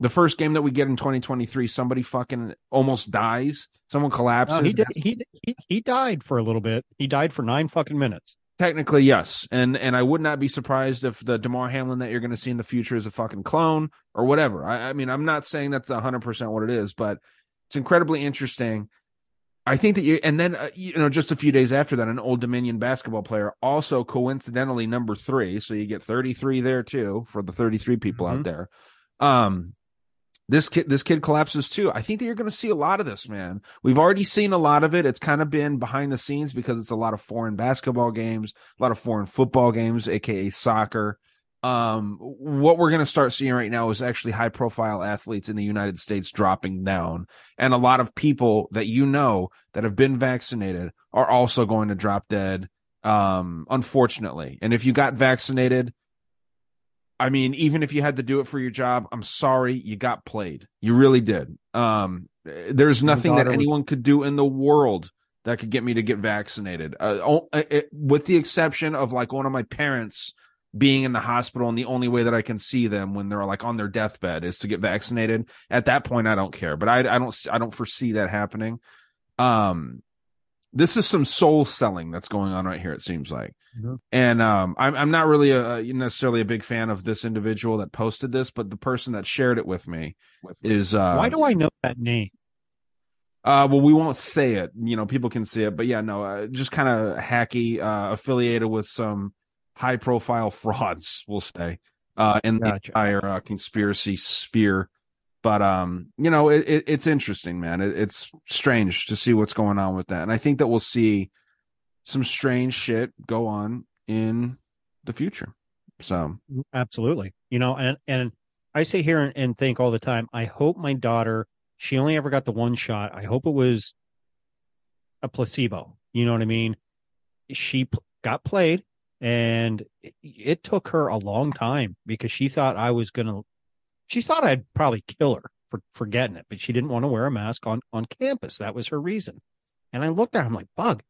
the first game that we get in 2023, somebody fucking almost dies. Someone collapses. he did. He, he he died for a little bit. He died for nine fucking minutes. Technically, yes, and and I would not be surprised if the Damar Hamlin that you're going to see in the future is a fucking clone or whatever. I, I mean, I'm not saying that's 100 percent what it is, but it's incredibly interesting. I think that you, and then uh, you know, just a few days after that, an Old Dominion basketball player, also coincidentally number three, so you get 33 there too for the 33 people mm-hmm. out there. Um, this kid this kid collapses too. I think that you're going to see a lot of this, man. We've already seen a lot of it. It's kind of been behind the scenes because it's a lot of foreign basketball games, a lot of foreign football games, aka soccer. um, what we're going to start seeing right now is actually high profile athletes in the United States dropping down. And a lot of people that you know that have been vaccinated are also going to drop dead, um, unfortunately. And if you got vaccinated, I mean, even if you had to do it for your job, I'm sorry, you got played. You really did. Um, there's nothing that daughter was- anyone could do in the world that could get me to get vaccinated. Uh, it- with the exception of like one of my parents being in the hospital and the only way that I can see them when they're like on their deathbed is to get vaccinated. At that point, I don't care, but I, I don't, I don't foresee that happening. Um, this is some soul selling that's going on right here. It seems like, Mhm. and um, I'm I'm not really a, necessarily a big fan of this individual that posted this, but the person that shared it with me is uh, Why do I know that name? uh, well, we won't say it. You know, people can see it, but yeah, no, uh, just kind of hacky, uh, affiliated with some high profile frauds, we'll say, uh, in the Gotcha. entire uh, conspiracy sphere. But, um, you know, it, it, it's interesting, man. It, it's strange to see what's going on with that. And I think that we'll see some strange shit go on in the future. So, Absolutely. You know, and and I sit here and, and think all the time, I hope my daughter, she only ever got the one shot. I hope it was a placebo. You know what I mean? She p- got played and it, it took her a long time because she thought I was going to she thought I'd probably kill her for for getting it, but she didn't want to wear a mask on on campus. That was her reason. And I looked at her, I'm like, "Bug,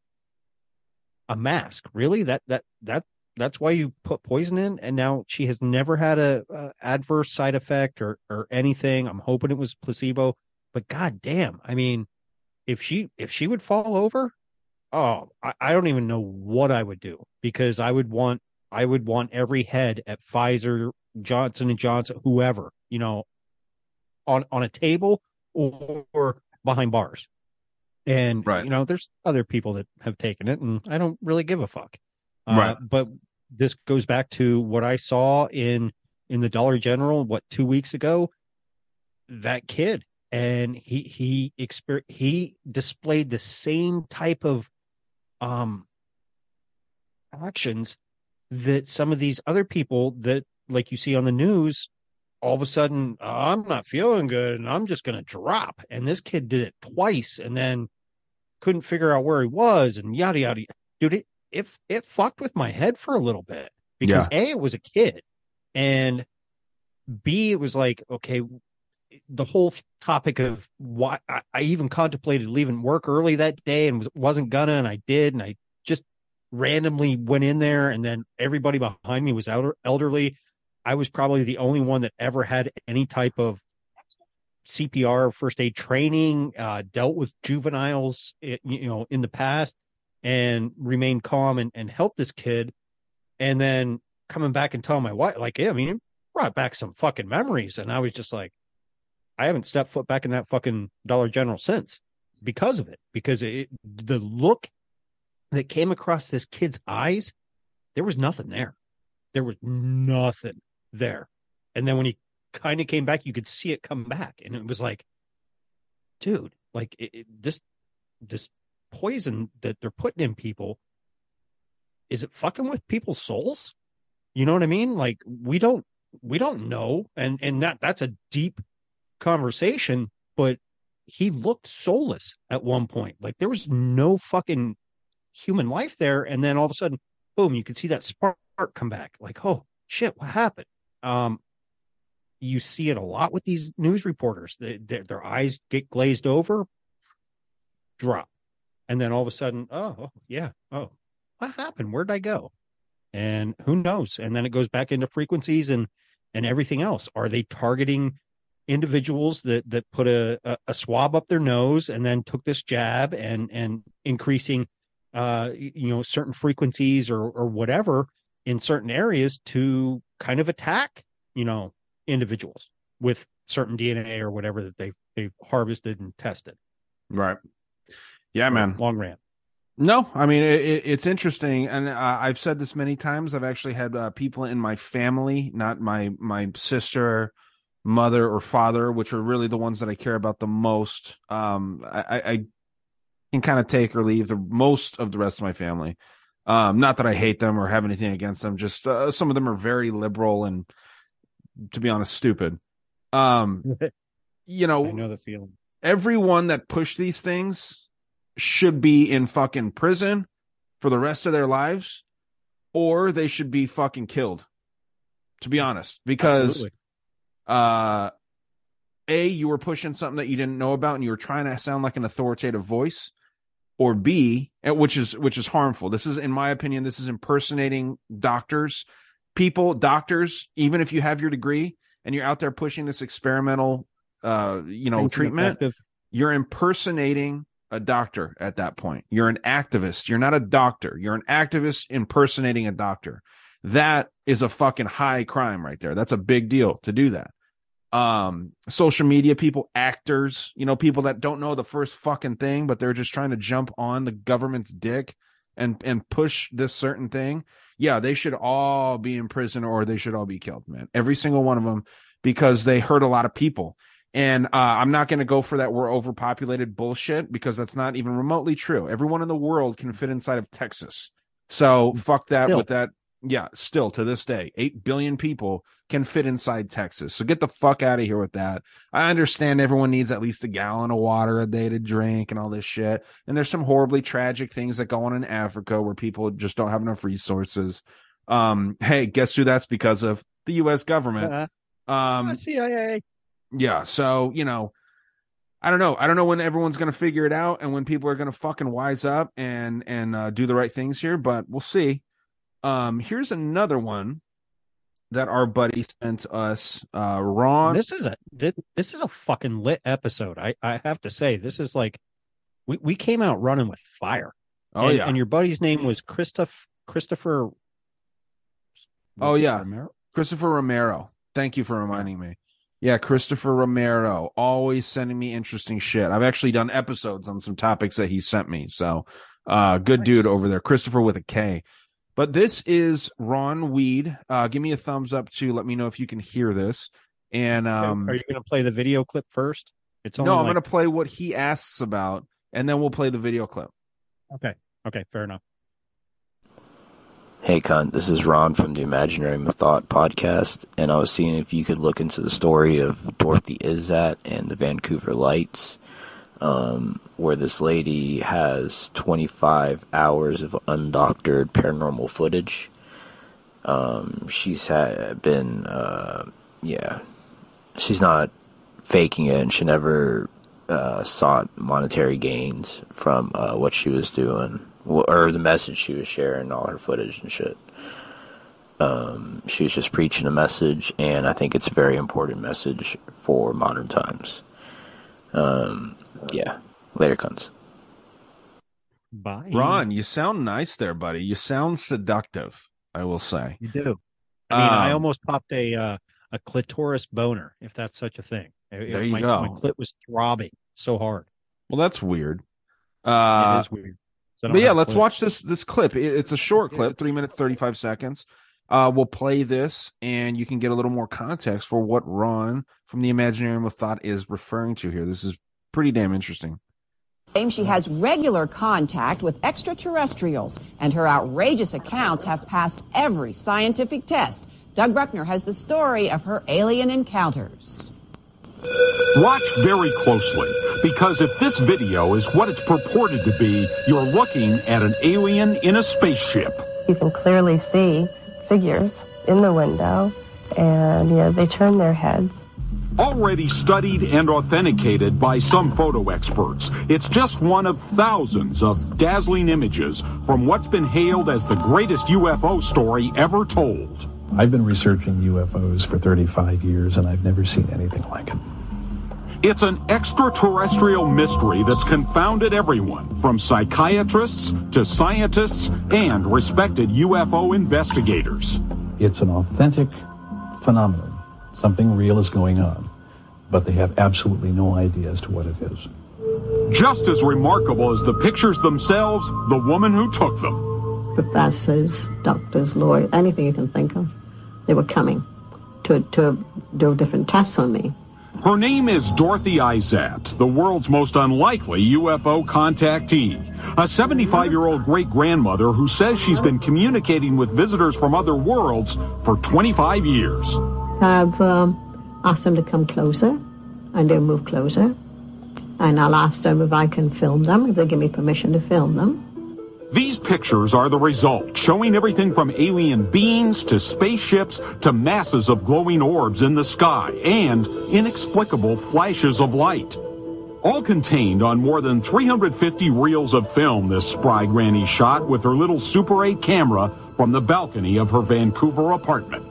a mask? Really? That that that that's why you put poison in and now she has never had a, a adverse side effect or or anything i'm hoping it was placebo but god damn i mean if she if she would fall over oh I, I don't even know what i would do because i would want i would want every head at pfizer johnson and johnson whoever you know on on a table or, or behind bars and Right. you know there's other people that have taken it and i don't really give a fuck uh, Right. but this goes back to what I saw in in the Dollar General what two weeks ago. That kid and he he exper- he displayed the same type of um actions that some of these other people that like you see on the news all of a sudden i'm not feeling good and i'm just going to drop. And this kid did it twice and then couldn't figure out where he was and yada yada. Dude it it, it fucked with my head for a little bit because a it was a kid and b it was like okay the whole topic of why I, I even contemplated leaving work early that day and was, wasn't gonna and i did and i just randomly went in there and then everybody behind me was elder, elderly i was probably the only one that ever had any type of cpr first aid training uh, dealt with juveniles you know in the past and remained calm and, and helped this kid. And then coming back and telling my wife like yeah, i mean brought back some fucking memories. And i was just like i haven't stepped foot back in that fucking dollar general since because of it. Because it, the look that came across this kid's eyes there was nothing there. There was nothing there. And then when he kind of came back you could see it come back. And it was like dude like it, it, this this poison that they're putting in people is it fucking with people's souls? You know what i mean? Like we don't we don't know. And and that that's a deep conversation but he looked soulless at one point. Like there was no fucking human life there. And then all of a sudden boom you could see that spark come back. Like oh shit what happened um you see it a lot with these news reporters. They, their, their eyes get glazed over drop. And then all of a sudden oh, oh yeah oh what happened? Where'd i go? And who knows? And then it goes back into frequencies and and everything else. Are they targeting individuals that that put a, a, a swab up their nose and then took this jab and and increasing uh you know certain frequencies or or whatever in certain areas to kind of attack you know individuals with certain dna or whatever that they they've harvested and tested right. Yeah, man. long rant No, I mean it, it, it's interesting, and uh, I've said this many times. I've actually had uh, people in my family, not my my sister, mother, or father, which are really the ones that I care about the most. Um, I, I- I can kind of take or leave the most of the rest of my family. Um, not that I hate them or have anything against them, just uh, some of them are very liberal and, to be honest, stupid. Um, you know, I know the feeling. everyone that pushed these things should be in fucking prison for the rest of their lives, or they should be fucking killed. To be honest, because Absolutely. uh a you were pushing something that you didn't know about and you were trying to sound like an authoritative voice or b which is which is harmful this is in my opinion this is impersonating doctors people doctors even if you have your degree and you're out there pushing this experimental uh you know treatment you're impersonating a doctor at that point. You're an activist. You're not a doctor. You're an activist impersonating a doctor. That is a fucking high crime right there. That's a big deal to do that. Um, social media people, actors, you know, people that don't know the first fucking thing, but they're just trying to jump on the government's dick and and push this certain thing. Yeah, they should all be in prison or they should all be killed, man. Every single one of them because they hurt a lot of people. And uh, I'm not going to go for that we're overpopulated bullshit because that's not even remotely true. Everyone in the world can fit inside of Texas. So fuck that Still. with that. Yeah, still to this day, 8 billion people can fit inside Texas. So get the fuck out of here with that. I understand everyone needs at least a gallon of water a day to drink and all this shit. And there's some horribly tragic things that go on in Africa where people just don't have enough resources. Um, hey, guess who that's because of? The US government. Uh, Um, CIA. yeah. So, you know, I don't know. I don't know when everyone's going to figure it out and when people are going to fucking wise up and, and, uh, do the right things here, but we'll see. Um, here's another one that our buddy sent us, uh, Ron. This is a this, this is a fucking lit episode. I I have to say this is like we we came out running with fire. oh, and, yeah. and your buddy's name was Christoph Christopher. Oh, yeah. Romero? Christopher Romero. Thank you for reminding me. Yeah, Christopher Romero, always sending me interesting shit. I've actually done episodes on some topics that he sent me. So, uh, good Nice. dude over there. Christopher with a K. But this is Ron Weed. Uh, give me a thumbs up to let me know if you can hear this. And, um, Are you going to play the video clip first? It's only no, I'm going to play what he asks about and then we'll play the video clip. okay. Okay, fair enough. Hey, cunt, this is Ron from the Imaginary Thought podcast, and I was seeing if you could look into the story of Dorothy Izatt and the Vancouver Lights, um, where this lady has 25 hours of undoctored paranormal footage. Um, she's had been, uh, yeah, she's not faking it, and she never uh, sought monetary gains from uh, what she was doing or the message she was sharing, all her footage and shit. Um, she was just preaching a message, and I think it's a very important message for modern times. Um, yeah, later, cunts. Bye. Ron, you sound nice there, buddy. You sound seductive, I will say. You do. I mean, I Um, almost popped a uh, a clitoris boner, if that's such a thing. It- it- There you my, go. My clit was throbbing so hard. Well, that's weird. Uh, it is weird. So but yeah, let's clit. watch this this clip. It- It's a short Yeah. clip, three minutes thirty five seconds. Uh, we'll play this, and you can get a little more context for what Ron from the Imaginarium of Thought is referring to here. This is pretty damn interesting. claims she has regular contact with extraterrestrials, and her outrageous accounts have passed every scientific test. Doug Bruckner has the story of her alien encounters. Watch very closely, because if this video is what it's purported to be, you're looking at an alien in a spaceship. You can clearly see figures in the window, and you know, they turn their heads. Already studied and authenticated by some photo experts, it's just one of thousands of dazzling images from what's been hailed as the greatest UFO story ever told. I've been researching UFOs for 35 years and I've never seen anything like it. It's an extraterrestrial mystery that's confounded everyone, from psychiatrists to scientists and respected UFO investigators. It's an authentic phenomenon. Something real is going on, but they have absolutely no idea as to what it is. Just as remarkable as the pictures themselves, the woman who took them. professors, doctors, lawyers, anything you can think of. They were coming to, to do different tests on me. Her name is Dorothy Izatt, the world's most unlikely UFO contactee. A 75 year old great grandmother who says she's been communicating with visitors from other worlds for 25 years. I've um, asked them to come closer, and they'll move closer. And I'll ask them if I can film them, if they give me permission to film them. These pictures are the result, showing everything from alien beings to spaceships to masses of glowing orbs in the sky and inexplicable flashes of light. All contained on more than 350 reels of film this spry granny shot with her little Super 8 camera from the balcony of her Vancouver apartment.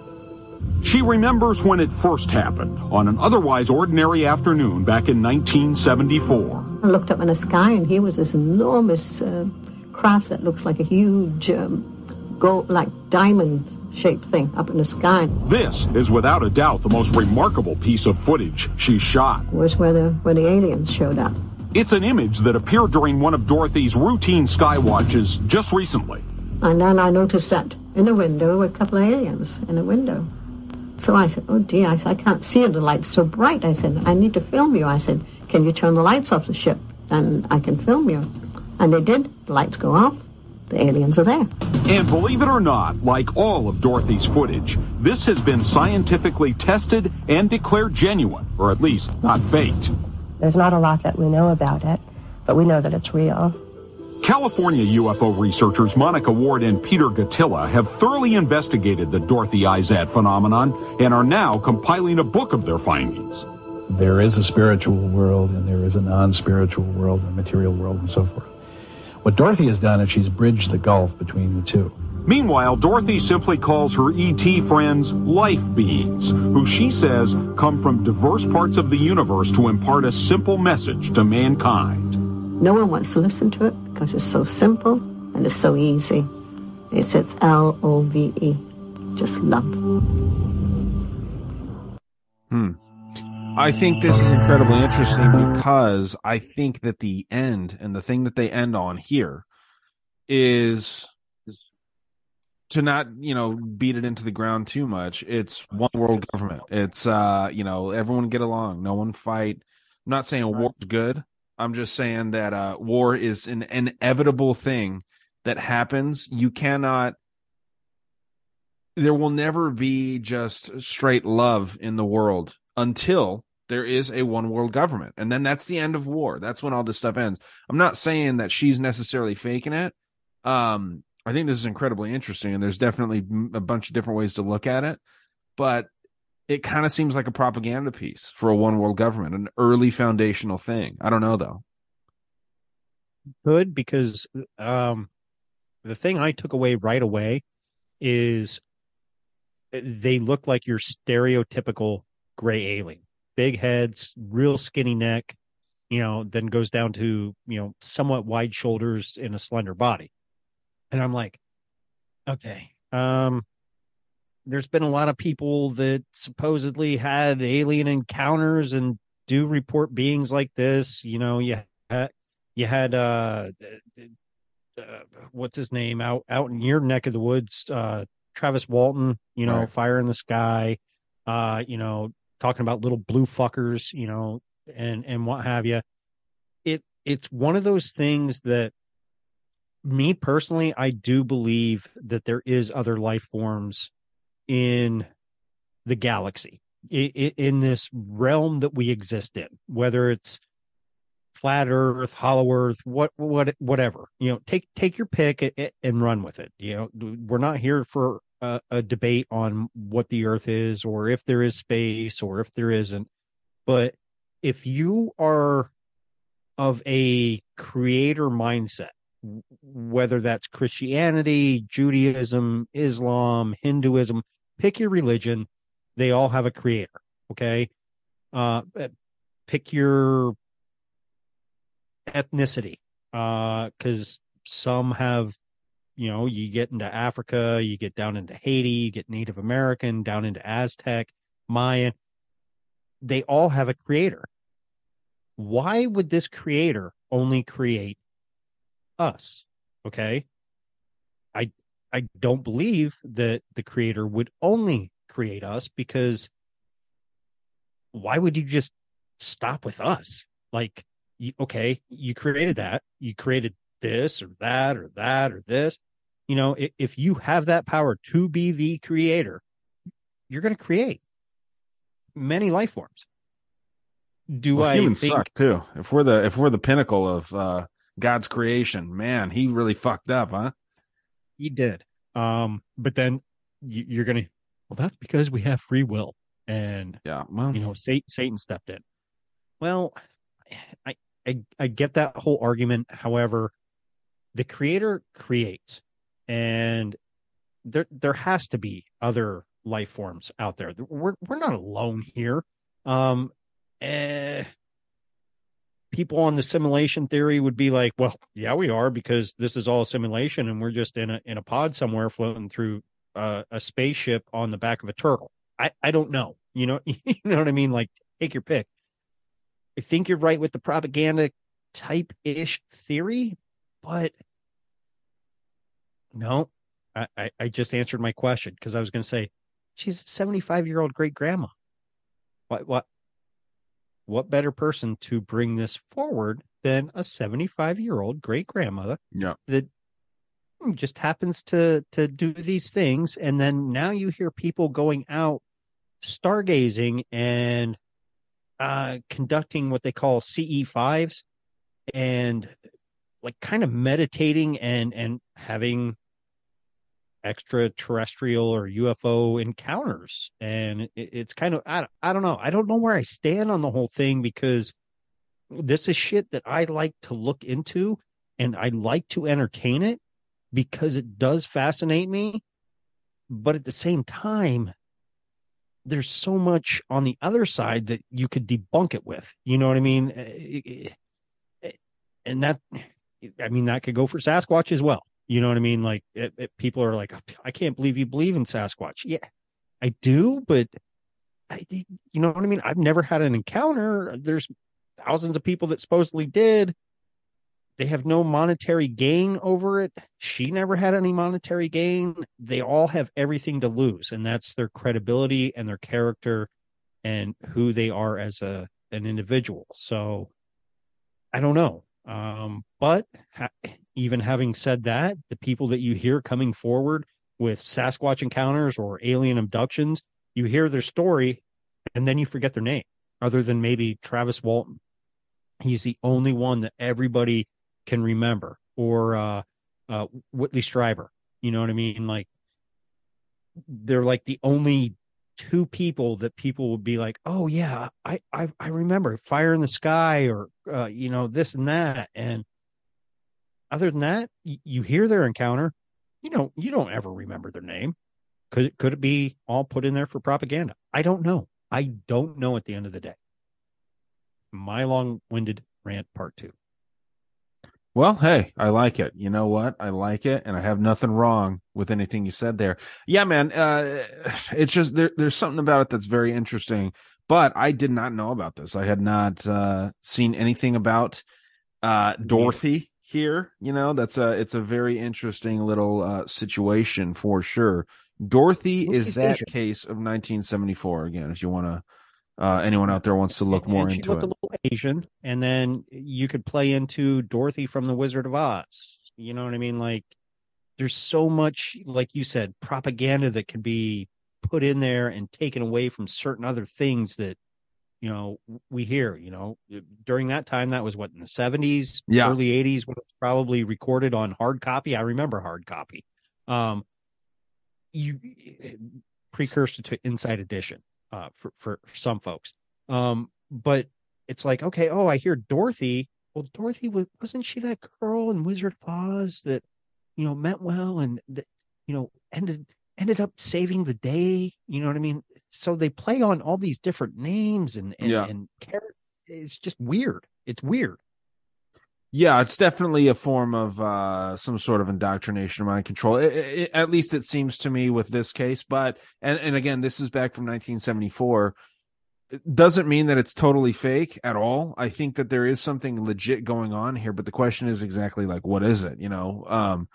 She remembers when it first happened on an otherwise ordinary afternoon back in 1974. I looked up in the sky, and here was this enormous uh, craft that looks like a huge, um, gold, like diamond-shaped thing up in the sky. This is without a doubt the most remarkable piece of footage she shot. Was where the where the aliens showed up. It's an image that appeared during one of Dorothy's routine sky watches just recently. And then I noticed that in the window were a couple of aliens in a window. So I said, oh dear, I, said, I can't see it. The light's so bright. I said, I need to film you. I said, can you turn the lights off the ship? And I can film you. And they did. The lights go off. The aliens are there. And believe it or not, like all of Dorothy's footage, this has been scientifically tested and declared genuine, or at least not faked. There's not a lot that we know about it, but we know that it's real. California UFO researchers Monica Ward and Peter Gatilla have thoroughly investigated the Dorothy Izatt phenomenon and are now compiling a book of their findings. There is a spiritual world and there is a non-spiritual world, a material world, and so forth. What Dorothy has done is she's bridged the gulf between the two. Meanwhile, Dorothy simply calls her ET friends life beings, who she says come from diverse parts of the universe to impart a simple message to mankind. No one wants to listen to it because it's so simple and it's so easy. It's it's L O V E, just love. Hmm. I think this is incredibly interesting because I think that the end and the thing that they end on here is to not, you know, beat it into the ground too much. It's one world government. It's uh, you know, everyone get along, no one fight. I'm not saying war's good. I'm just saying that uh war is an inevitable thing that happens. You cannot there will never be just straight love in the world until there is a one world government. And then that's the end of war. That's when all this stuff ends. I'm not saying that she's necessarily faking it. Um, I think this is incredibly interesting, and there's definitely a bunch of different ways to look at it. But it kind of seems like a propaganda piece for a one world government, an early foundational thing. I don't know though. Good because um, the thing I took away right away is they look like your stereotypical gray alien big heads, real skinny neck, you know, then goes down to, you know, somewhat wide shoulders and a slender body. And I'm like, okay, um, there's been a lot of people that supposedly had alien encounters and do report beings like this. You know, you had, you had, uh, uh what's his name out, out in your neck of the woods, uh, Travis Walton, you know, Right. fire in the sky, uh, you know, talking about little blue fuckers, you know, and and what have you. It it's one of those things that me personally, I do believe that there is other life forms in the galaxy, in this realm that we exist in, whether it's flat Earth, hollow Earth, what what whatever. You know, take take your pick and run with it. You know, we're not here for a, a debate on what the Earth is, or if there is space, or if there isn't. But if you are of a creator mindset, whether that's Christianity, Judaism, Islam, Hinduism, pick your religion. They all have a creator. Okay. Uh, pick your ethnicity. Uh, cause some have, you know, you get into Africa, you get down into Haiti, you get Native American, down into Aztec, Mayan. They all have a creator. Why would this creator only create us? Okay. I, I don't believe that the creator would only create us because why would you just stop with us. Like, you, okay, you created that, you created this or that or that or this. You know, if, if you have that power to be the creator, you're going to create many life forms. Do Well, I humans think suck too. If we're the if we're the pinnacle of uh God's creation, man, he really fucked up, huh? he did? Um, but then you, you're going to, well, that's because we have free will, and yeah, well, you know, Satan, Satan stepped in. Well, I, I I get that whole argument. However, the creator creates, and there there has to be other life forms out there. We're we're not alone here. Um, eh, people on the simulation theory would be like, well, yeah, we are because this is all simulation, and we're just in a in a pod somewhere floating through uh, a spaceship on the back of a turtle. I I don't know. You know, you know what I mean? Like, take your pick. I think you're right with the propaganda type ish theory, but no, I, I, I just answered my question because I was going to say she's a 75 year old great grandma. What, what, what better person to bring this forward than a 75 year old great grandmother Yeah. that just happens to, to do these things. And then now you hear people going out stargazing and uh, conducting what they call CE5s and like kind of meditating and and having extraterrestrial or UFO encounters and it, it's kind of I, I don't know I don't know where I stand on the whole thing because this is shit that I like to look into and I like to entertain it because it does fascinate me but at the same time there's so much on the other side that you could debunk it with. You know what I mean? Eh, eh, And that, I mean, that could go for Sasquatch as well. You know what I mean? Like, it, it- people are like, I can't believe you believe in Sasquatch. Yeah, I do, but I, you know what I mean? I've never had an encounter. There's thousands of people that supposedly did. They have no monetary gain over it. She never had any monetary gain. They all have everything to lose, and that's their credibility and their character and who they are as a an individual. So I don't know. Um, but ha- even having said that, the people that you hear coming forward with Sasquatch encounters or alien abductions, you hear their story and then you forget their name, other than maybe Travis Walton. He's the only one that everybody can remember, or uh, uh, Whitley Strieber. You know what I mean? Like they're like the only two people that people would be like, "Oh yeah, I I, I remember Fire in the Sky," or uh, you know this and that. And other than that, y- you hear their encounter, you know, you don't ever remember their name. Could it could it be all put in there for propaganda? I don't know. I don't know. At the end of the day, my long-winded rant part two. Well, hey, I like it. You know what? I like it, and I have nothing wrong with anything you said there. Yeah, man. Uh, it's just there. There's something about it that's very interesting. But I did not know about this. I had not uh, seen anything about uh, Dorothy here. You know, that's a it's a very interesting little uh, situation for sure. Dorothy Well, is that case of 1974 again. If you want to, uh, anyone out there wants to look more and into it. a little Asian, and then you could play into Dorothy from the Wizard of Oz. You know what I mean? Like, there's so much, like you said, propaganda that could be put in there and taken away from certain other things that you know we hear. You know, during that time, that was what in the 70s, Yeah. early 80s, when it was probably recorded on hard copy. I remember hard copy. Um, you precursor to Inside Edition uh, for for some folks. Um, but it's like, okay, oh, I hear Dorothy. Well, Dorothy wasn't she that girl in Wizard of Oz that you know meant well and that you know ended ended up saving the day? You know what I mean? So they play on all these different names and and, Yeah. and it's just weird. It's weird. Yeah, it's definitely a form of uh, some sort of indoctrination or mind control. I- I- I- at least it seems to me with this case. But and and again, this is back from 1974. It doesn't mean that it's totally fake at all. I think that there is something legit going on here. But the question is exactly like, what is it? You know, um,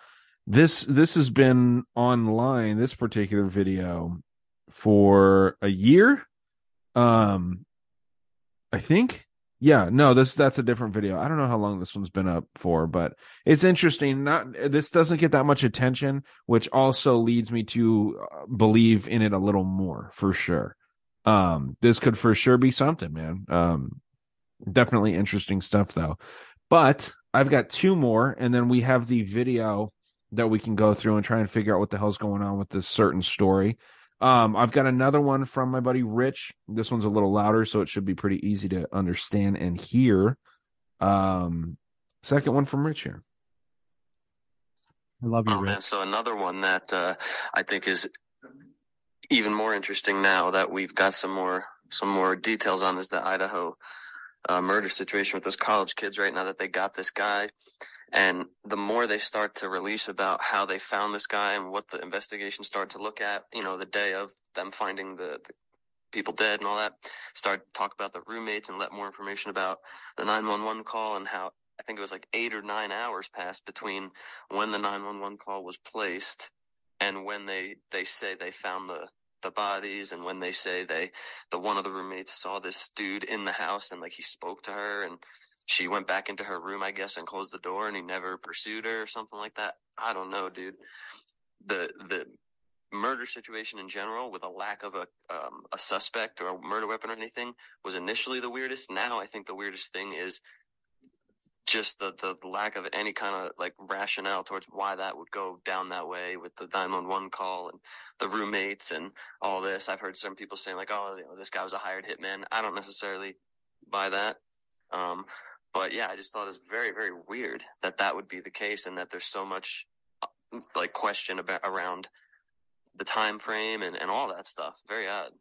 this this has been online. This particular video for a year. Um, I think. Yeah, no, this that's a different video. I don't know how long this one's been up for, but it's interesting. Not this doesn't get that much attention, which also leads me to uh, believe in it a little more for sure. Um, this could for sure be something, man. Um, definitely interesting stuff though. But I've got two more, and then we have the video that we can go through and try and figure out what the hell's going on with this certain story. Um, I've got another one from my buddy Rich. This one's a little louder, so it should be pretty easy to understand and hear. Um, second one from Rich here. I love you, Oh man, so another one that uh, I think is even more interesting now that we've got some more some more details on is the Idaho uh, murder situation with those college kids right now that they got this guy. And the more they start to release about how they found this guy and what the investigation started to look at, you know, the day of them finding the, the people dead and all that, start to talk about the roommates and let more information about the 911 call and how I think it was like eight or nine hours passed between when the 911 call was placed and when they, they say they found the, the bodies and when they say they, the one of the roommates saw this dude in the house and like he spoke to her and she went back into her room, I guess, and closed the door and he never pursued her or something like that. I don't know, dude. The, the murder situation in general with a lack of a, um, a suspect or a murder weapon or anything was initially the weirdest. Now I think the weirdest thing is just the, the lack of any kind of like rationale towards why that would go down that way with the 911 call and the roommates and all this. I've heard some people saying like, oh, you know, this guy was a hired hitman. I don't necessarily buy that. Um, but yeah, I just thought it's very, very weird that that would be the case and that there's so much uh, like question about around the time frame and, and all that stuff. Very odd.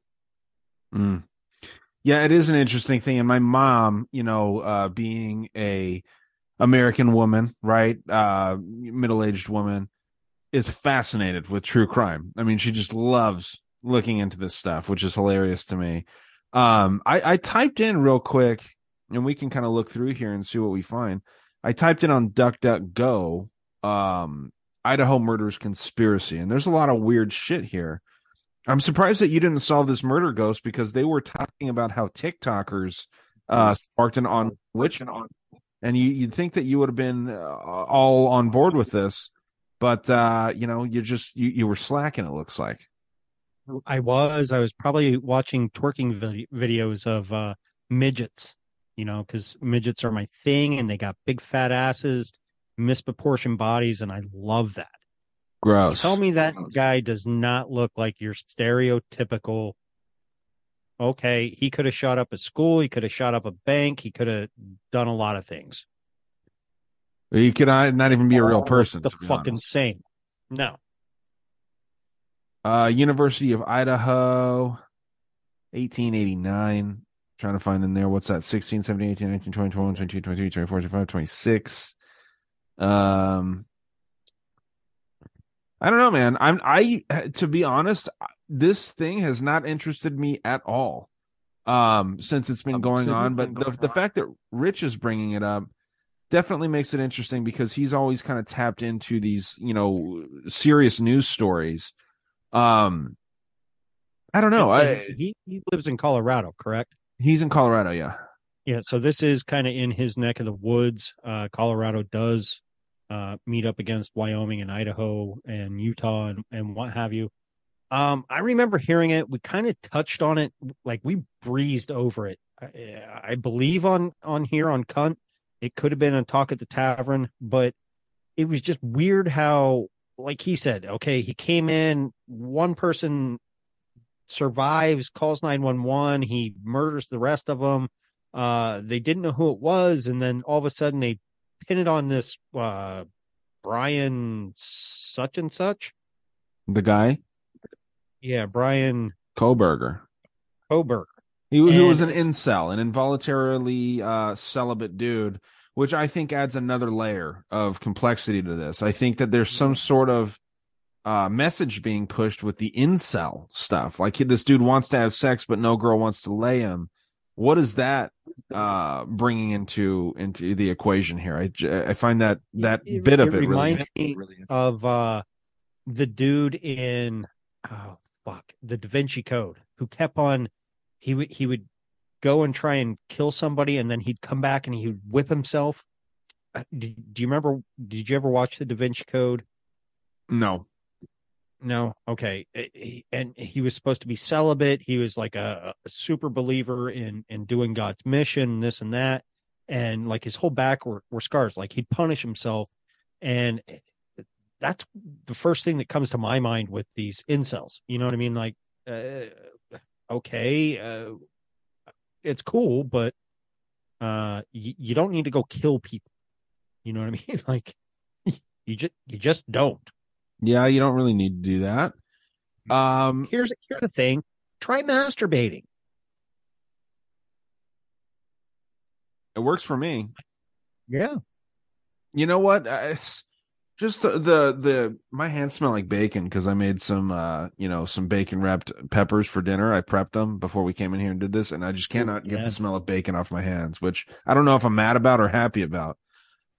Mm. Yeah, it is an interesting thing. And my mom, you know, uh, being a American woman, right, uh, middle aged woman, is fascinated with true crime. I mean, she just loves looking into this stuff, which is hilarious to me. Um, I, I typed in real quick, and we can kind of look through here and see what we find. I typed in on DuckDuckGo, um, Idaho murders conspiracy, and there's a lot of weird shit here. I'm surprised that you didn't solve this murder ghost because they were talking about how TikTokers uh, sparked an on witch and on, and you, you'd think that you would have been uh, all on board with this, but uh, you know, you just you, you were slacking. It looks like. I was. I was probably watching twerking videos of uh, midgets, you know, because midgets are my thing and they got big fat asses, misproportioned bodies, and I love that. Gross. Tell me that guy does not look like your stereotypical. Okay, he could have shot up a school. He could have shot up a bank. He could have done a lot of things. He could not not even be a real person. The fucking honest. same. No. Uh, University of Idaho, 1889. Trying to find in there. What's that? 16, 17, 18, 19, 20, 21, 22, 23, 24, 25, 26. Um, I don't know, man. I'm, I, to be honest, this thing has not interested me at all. Um, since it's been going on, it's but been the, the fact that Rich is bringing it up definitely makes it interesting because he's always kind of tapped into these, you know, serious news stories. Um, I don't know. I, he, he lives in Colorado, correct? He's in Colorado. Yeah. Yeah, so this is kind of in his neck of the woods. Uh, Colorado does uh, meet up against Wyoming and Idaho and Utah and, and what have you. Um, I remember hearing it. We kind of touched on it, like we breezed over it. I, I believe on on here on Cunt, it could have been a talk at the tavern, but it was just weird how, like he said, okay, he came in, one person survives, calls nine one one, he murders the rest of them uh they didn't know who it was and then all of a sudden they pin it on this uh brian such and such The guy, yeah brian Kohberger. Kohberger. He, he was an incel, an involuntarily uh, celibate dude, which I think adds another layer of complexity to this. I think that there's some sort of uh, message being pushed with the incel stuff. Like this dude wants to have sex, but no girl wants to lay him. What is that uh, bringing into into the equation here? I, I find that that it, bit of it it really reminds me of uh the dude in oh fuck the da vinci code who kept on he would he would go and try and kill somebody, and then he'd come back and he would whip himself. Uh, do you remember? Did you ever watch the Da Vinci Code? No. No. Okay. Eh, And he was supposed to be celibate. He was like a, a super believer in in doing God's mission, this and that, and like his whole back were, were scars. Like he'd punish himself, and that's the first thing that comes to my mind with these incels. You know what I mean? Like, uh, okay, uh, it's cool, but uh, you, you don't need to go kill people. You know what I mean? Like, you just you just don't. Yeah, you don't really need to do that. Um, here's here's the thing: try masturbating. It works for me. Yeah. You know what? It's just the the, the my hands smell like bacon because I made some uh you know some bacon wrapped peppers for dinner. I prepped them before we came in here and did this, and I just cannot get yeah. the smell of bacon off my hands, which I don't know if I'm mad about or happy about.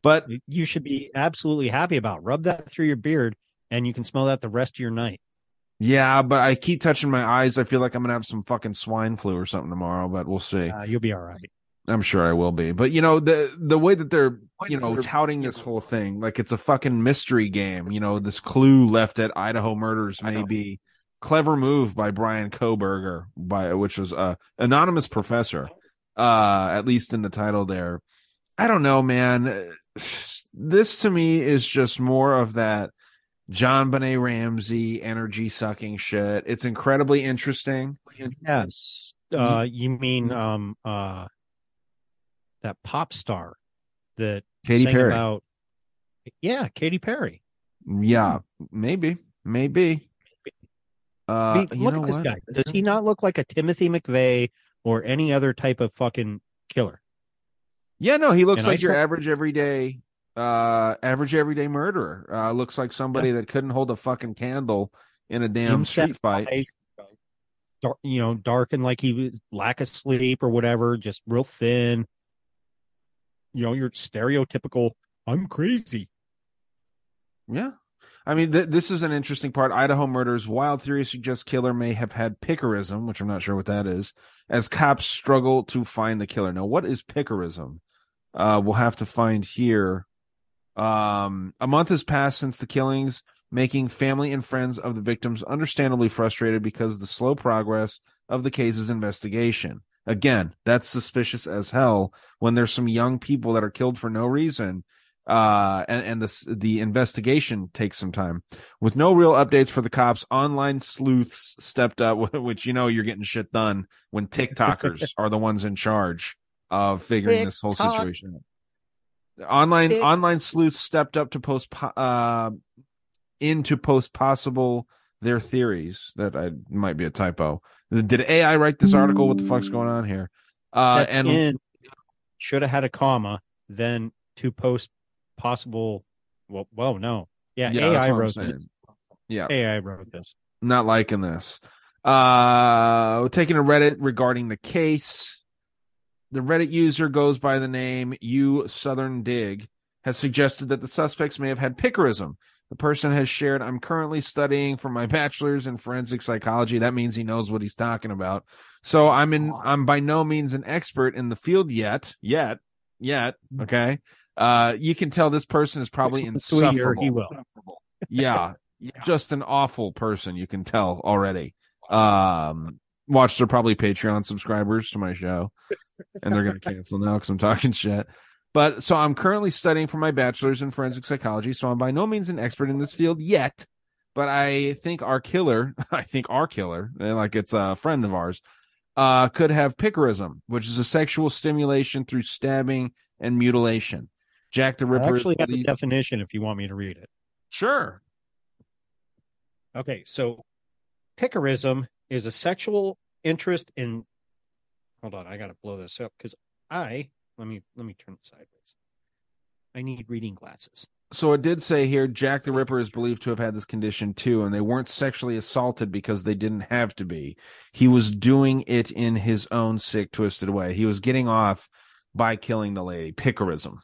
But you should be absolutely happy about. Rub that through your beard, and you can smell that the rest of your night. Yeah, but I keep touching my eyes. I feel like I'm gonna have some fucking swine flu or something tomorrow, but we'll see. Uh, you'll be all right. I'm sure I will be. But you know, the the way that they're you know touting this whole thing like it's a fucking mystery game. You know, this clue left at Idaho murders may be clever move by Bryan Kohberger, by which was a anonymous professor. Uh, at least in the title there. I don't know, man. This to me is just more of that JonBenét Ramsey energy sucking shit. It's incredibly interesting. Yes. Uh, you mean um uh that pop star that Katy Perry. about yeah, Katy Perry. Yeah, maybe, maybe. Uh, I you look at this what? guy. Does he not look like a Timothy McVeigh or any other type of fucking killer? Yeah, no, he looks And I like your saw- average everyday, uh, average everyday murderer. Uh, looks like somebody that couldn't hold a fucking candle in a damn street fight. dark, you know, darkened like he was lack of sleep or whatever, just real thin. You know, your stereotypical I'm crazy. Yeah. I mean, th- this is an interesting part. Idaho murders. Wild theory suggests killer may have had piquerism, which I'm not sure what that is, as cops struggle to find the killer. Now, what is piquerism? Uh, we'll have to find here. Um, a month has passed since the killings, making family and friends of the victims understandably frustrated because of the slow progress of the case's investigation. Again, that's suspicious as hell when there's some young people that are killed for no reason uh and, and the the investigation takes some time. With no real updates for the cops online sleuths stepped up which you know you're getting shit done when tiktokers are the ones in charge of figuring this whole situation out online Tik- online sleuths stepped up to post po- uh in to post possible their theories that I might be a typo did AI write this article what the fuck's going on here uh and in should have had a comma, then to post possible. Well, well, no, yeah, Yeah, that's AI what I'm wrote saying. this. yeah AI wrote this. not liking this. Uh, taking a Reddit regarding the case. The Reddit user goes by the name U Southern Dig has suggested that the suspects may have had piquerism. The person has shared, I'm currently studying for my bachelor's in forensic psychology. That means he knows what he's talking about. So I'm in, I'm by no means an expert in the field yet, yet, yet. Okay. Uh, you can tell this person is probably Six months to a year, insufferable he will. yeah, just an awful person. You can tell already. Um, watch, they're probably Patreon subscribers to my show, and they're gonna cancel now because I'm talking shit. But so I'm currently studying for my bachelor's in forensic psychology, so I'm by no means an expert in this field yet. But I think our killer, I think our killer, like it's a friend of ours, uh, could have piquerism, which is a sexual stimulation through stabbing and mutilation. Jack the Ripper. is actually have the definition if you want me to read it. Sure. Okay, so piquerism is a sexual interest in. Hold on, I got to blow this up because I let me let me turn it sideways. I need reading glasses. So it did say here Jack the Ripper is believed to have had this condition too, and they weren't sexually assaulted because they didn't have to be. He was doing it in his own sick, twisted way. He was getting off by killing the lady. Piquerism.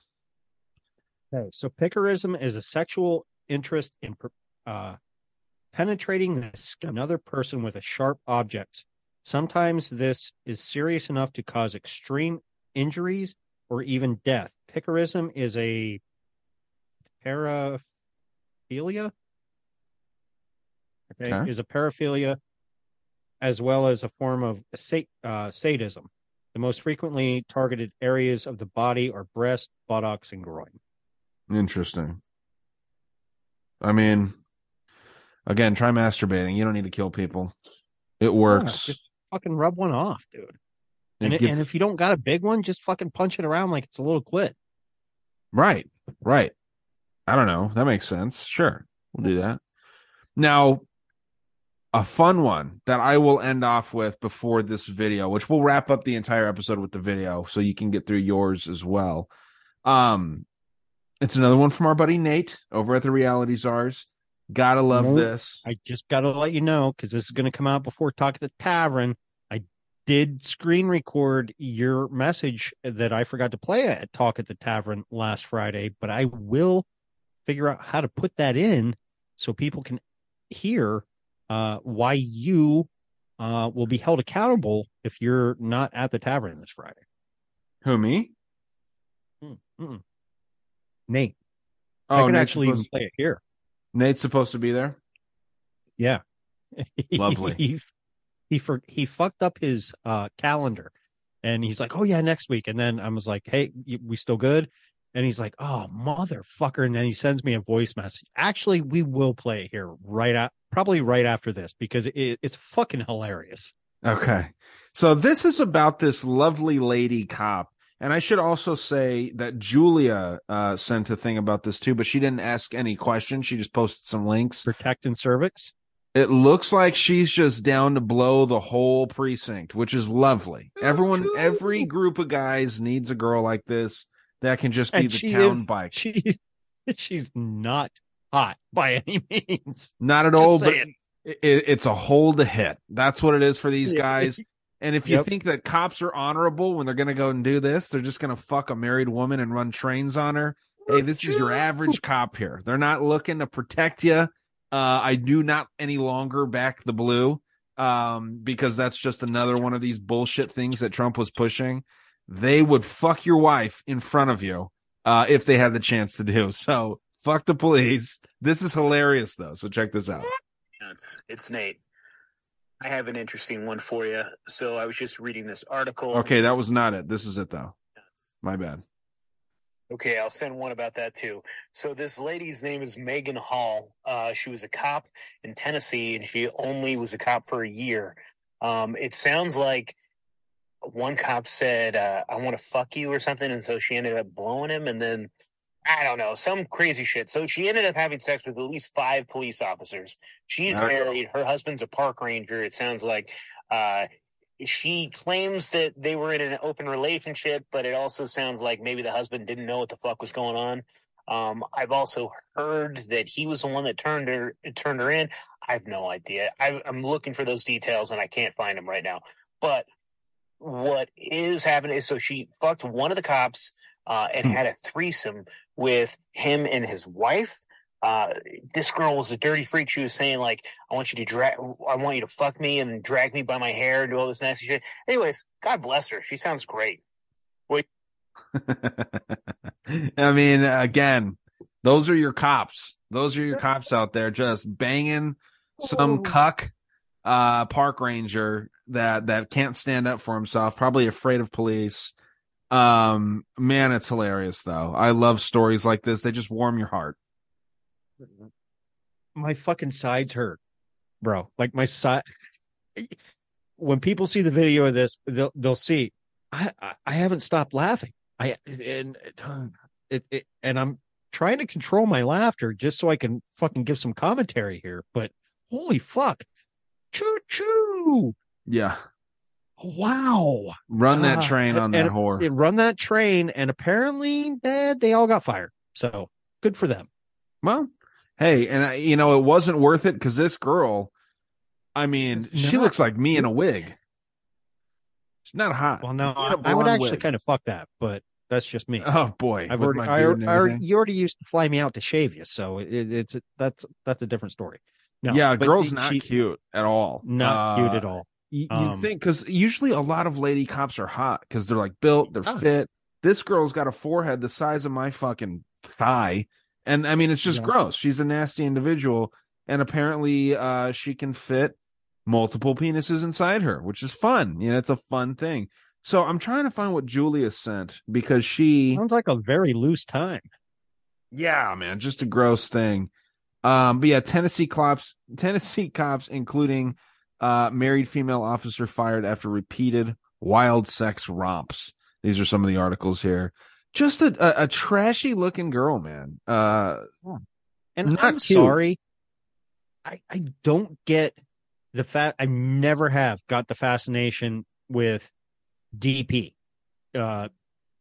Okay, so piquerism is a sexual interest in uh, penetrating the skin another person with a sharp object, Sometimes this is serious enough to cause extreme injuries or even death. Piquerism is a paraphilia. Okay, Okay. is a paraphilia as well as a form of uh, sadism. The most frequently targeted areas of the body are breast, buttocks, and groin. Interesting. I mean, again, try masturbating. You don't need to kill people. It Yeah, works. just fucking rub one off, dude. And, it- gets- and if you don't got a big one, just fucking punch it around like it's a little clit. Right, right. I don't know. That makes sense. Sure, we'll do that. Now, a fun one that I will end off with before this video, which we'll wrap up the entire episode with the video, so you can get through yours as well. Um, it's another one from our buddy Nate over at the Reality Czars. Gotta love Nope. this. I just got to let you know because this is to come out before Talk at the Tavern. I did screen record your message that I forgot to play at Talk at the Tavern last Friday, but I will figure out how to put that in so people can hear uh, why you uh, will be held accountable if you're not at the tavern this Friday. Who me? Mm-mm. Nate. Oh, I can Nate's actually even supposed- play it here. Nate's supposed to be there. Yeah. Lovely. he he for he fucked up his uh calendar and he's like, "Oh yeah, next week." And then I was like, "Hey, we still good?" And he's like, "Oh, motherfucker." And then he sends me a voice message. Actually, we will play it here right at probably right after this because it, it's fucking hilarious. Okay. So this is about this lovely lady cop. And I should also say that Julia uh, sent a thing about this too, but she didn't ask any questions. She just posted some links. Protecting cervix. It looks like she's just down to blow the whole precinct, which is lovely. Everyone, every group of guys needs a girl like this that can just be And the she town is bike. she she's not hot by any means. Not at Just all, but it, it's a hole to hit. That's what it is for these Yeah. guys. And if you Yep. think that cops are honorable when they're going to go and do this, they're just going to fuck a married woman and run trains on her. Hey, this is your average cop here. They're not looking to protect you. Uh, I do not any longer back the blue um, because that's just another one of these bullshit things that Trump was pushing. They would fuck your wife in front of you uh, if they had the chance to do. So fuck the police. This is hilarious though. So check this out. It's, it's Nate. I have an interesting one for you. So I was just reading this article. Okay, that was not it. This is it though. My bad. Okay, I'll send one about that too. So this lady's name is Maegan Hall. Uh, she was a cop in Tennessee, and she only was a cop for a year. Um, it sounds like one cop said, uh, "I want to fuck you" or something, and so she ended up blowing him, and then I don't know some crazy shit. So she ended up having sex with at least five police officers. She's Okay. married. Her husband's a park ranger. It sounds like. Uh, she claims that they were in an open relationship, but it also sounds like maybe the husband didn't know what the fuck was going on. Um, I've also heard that he was the one that turned her turned her in. I have no idea. I, I'm looking for those details and I can't find them right now. But what is happening is so she fucked one of the cops uh, and had a threesome with him and his wife. Uh, this girl was a dirty freak. She was saying like, "I want you to drag, I want you to fuck me and drag me by my hair and do all this nasty shit." Anyways, God bless her. She sounds great. Wait, I mean, again, those are your cops. Those are your cops out there just banging some cuck uh park ranger that that can't stand up for himself, probably afraid of police. Um man, it's hilarious though. I love stories like this. They just warm your heart. my fucking sides hurt, bro. Like my side. When people see the video of this, they'll they'll see. I I, I haven't stopped laughing. I and it, it and I'm trying to control my laughter just so I can fucking give some commentary here. But holy fuck, choo choo! Yeah. Wow. Run that Ah, train on that whore. Run that train, and apparently, eh, they all got fired. So good for them. Well, hey, and uh, you know, it wasn't worth it because this girl, I mean, she not- looks like me in a wig. She's not hot. Well, no, I, I, I would actually wig. kind of fuck that, but that's just me. Oh boy, I've with already, I, I already, you already used to fly me out to shave you, so it, it's that's that's that's a different story. No, yeah, girl's not she- cute at all. Not Uh, cute at all. You, you Um, think because usually a lot of lady cops are hot because they're like built, they're Yeah. fit. This girl's got a forehead the size of my fucking thigh, and I mean it's just Yeah. gross. She's a nasty individual, and apparently uh she can fit multiple penises inside her, which is fun. You know, it's a fun thing. So I'm trying to find what Julia sent because she Sounds like a very loose time. yeah, man, just a gross thing. Um, but yeah, Tennessee cops, Tennessee cops, including uh, married female officer fired after repeated wild sex romps. These are some of the articles here. Just a a, a trashy looking girl, man. Uh, And Not I'm cute. sorry. I, I don't get the fact I never have got the fascination with DP. Uh,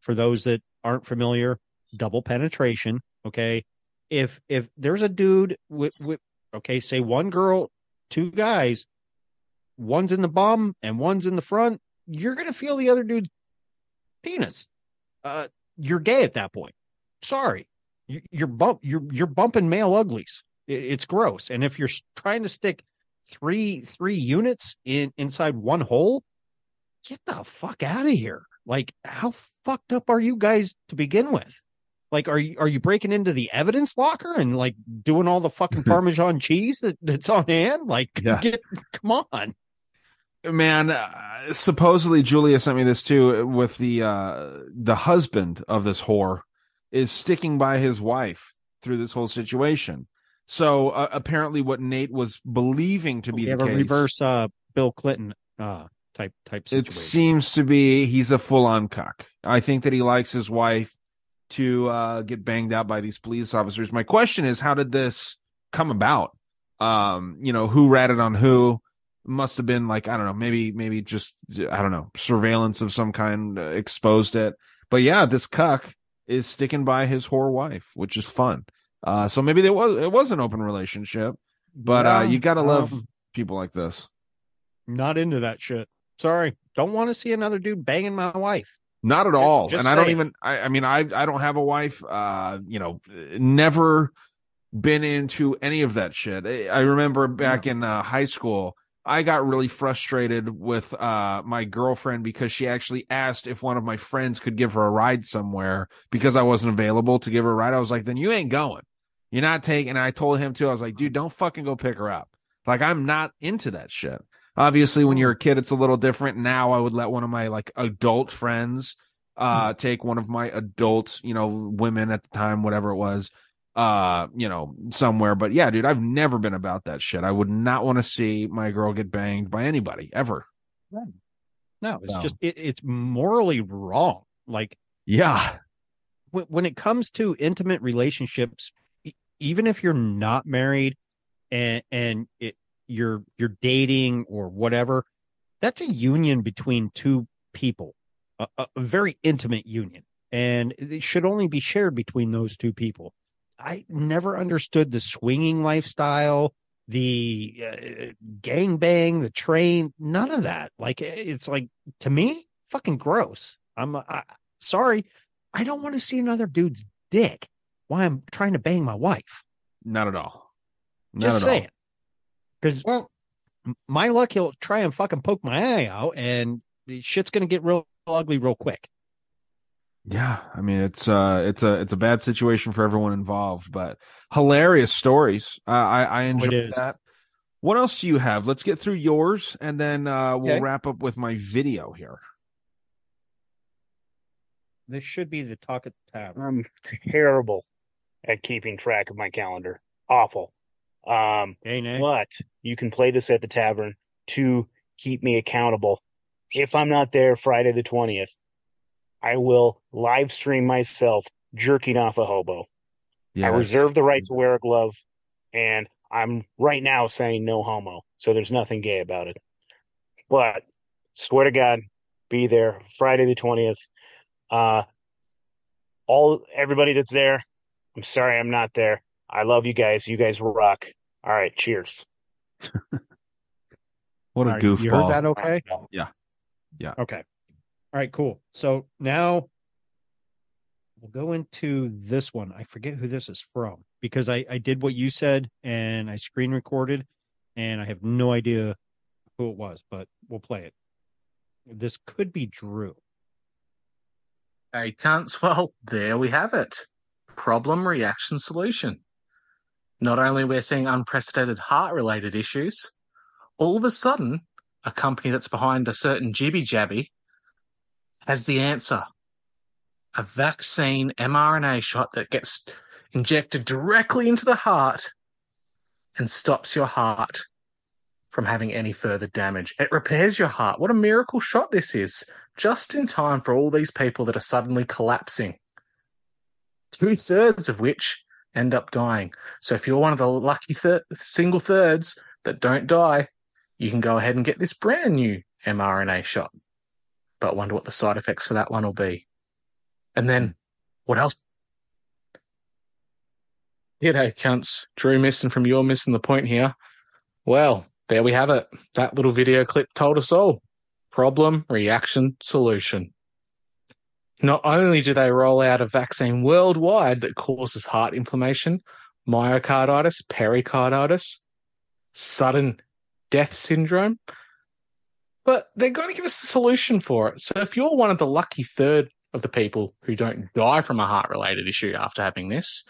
for those that aren't familiar, double penetration. Okay. If, if there's a dude with, with, okay, say one girl, two guys, one's in the bum and one's in the front, you're going to feel the other dude's penis. Uh, you're gay at that point. Sorry. You- You're bump, you're, you're bumping male uglies. I- It's gross. And if you're trying to stick three, three units in inside one hole, get the fuck out of here. Like, how fucked up are you guys to begin with? Like, are you are you breaking into the evidence locker and like doing all the fucking Parmesan cheese that, that's on hand? Like, Yeah. get come on. Man, uh, supposedly Julia sent me this too. With the uh, the husband of this whore is sticking by his wife through this whole situation. So uh, apparently, what Nate was believing to be the case, a reverse uh, Bill Clinton uh, type type situation. it seems to be he's a full on cuck. I think that he likes his wife to uh, get banged out by these police officers. My question is, how did this come about? Um, you know, who ratted on who? Must have been like I don't know, maybe maybe just I don't know, surveillance of some kind uh, exposed it. But yeah, this cuck is sticking by his whore wife, which is fun. Uh, so maybe there was it was an open relationship, but uh, you gotta love um, people like this. Not into that shit. Sorry, don't want to see another dude banging my wife. Not at all. just and I don't even I, I mean I I don't have a wife. Uh, you know, never been into any of that shit. I I remember back in uh, high school, I got really frustrated with uh my girlfriend because she actually asked if one of my friends could give her a ride somewhere because I wasn't available to give her a ride. I was like, "Then you ain't going. You're not taking." And I told him too. I was like, "Dude, don't fucking go pick her up." Like I'm not into that shit. Obviously, when you're a kid, it's a little different. Now, I would let one of my like adult friends uh take one of my adult, you know, women at the time, whatever it was, uh, you know, somewhere. But yeah, dude, I've never been about that shit. I would not want to see my girl get banged by anybody ever. No, it's just it, it's morally wrong. Like Yeah. when, when it comes to intimate relationships, even if you're not married and and it, you're you're dating or whatever, that's a union between two people, a, a very intimate union, and it should only be shared between those two people. I never understood the swinging lifestyle, the uh, gang bang, the train, none of that. Like it's like to me, fucking gross. I'm I, sorry, I don't want to see another dude's dick while I'm trying to bang my wife. Not at all. Not Just at saying. because well, my luck, he'll try and fucking poke my eye out, and shit's gonna get real ugly real quick. Yeah, I mean it's uh it's a it's a bad situation for everyone involved, but hilarious stories. Uh, I I enjoyed is. that. What else do you have? Let's get through yours, and then uh, we'll Okay. wrap up with my video here. This should be the talk at the tavern. I'm terrible at keeping track of my calendar. Awful. Um, Hey, Nick. but you can play this at the tavern to keep me accountable. If I'm not there Friday the 20th, I will live stream myself jerking off a hobo. I reserve the right to wear a glove, and I'm right now saying no homo, so there's nothing gay about it. But swear to God, be there Friday the twentieth. Uh, all everybody that's there, I'm sorry I'm not there. I love you guys. You guys rock. All right, cheers. What a All right, goofball! You heard that okay? Yeah, yeah. Okay. All right, cool. So now we'll go into this one. I forget who this is from because I, I did what you said and I screen recorded and I have no idea who it was, but we'll play it. This could be Drew. Hey, Cunts. Well, there we have it. Problem, reaction, solution. Not only we're seeing unprecedented heart-related issues, all of a sudden, a company that's behind a certain jibby jabby has the answer. A vaccine mRNA shot that gets injected directly into the heart and stops your heart from having any further damage. It repairs your heart. What a miracle shot this is. Just in time for all these people that are suddenly collapsing. Two thirds of which end up dying. So if you're one of the lucky thir- single thirds that don't die, you can go ahead and get this brand new mRNA shot. But I wonder what the side effects for that one will be. And then what else? G'day, cunts. Drew missing from your missing the point here. Well, there we have it. That little video clip told us all. Problem, reaction, solution. Not only do they roll out a vaccine worldwide that causes heart inflammation, myocarditis, pericarditis, sudden death syndrome, but they're going to give us a solution for it. So if you're one of the lucky third of the people who don't die from a heart related issue after having this,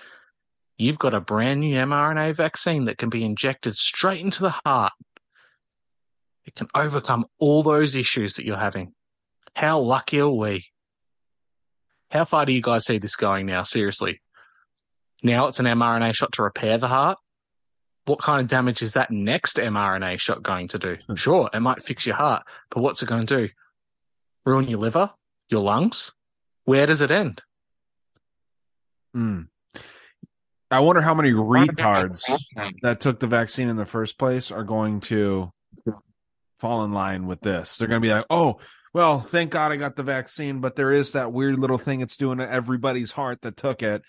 you've got a brand new mRNA vaccine that can be injected straight into the heart. It can overcome all those issues that you're having. How lucky are we? How far do you guys see this going now? Seriously. Now it's an mRNA shot to repair the heart. What kind of damage is that next mRNA shot going to do? Sure, it might fix your heart, but what's it going to do? Ruin your liver? Your lungs? Where does it end? Hmm. I wonder how many retards that took the vaccine in the first place are going to fall in line with this. They're going to be like, oh, well, thank God I got the vaccine, but there is that weird little thing it's doing to everybody's heart that took it.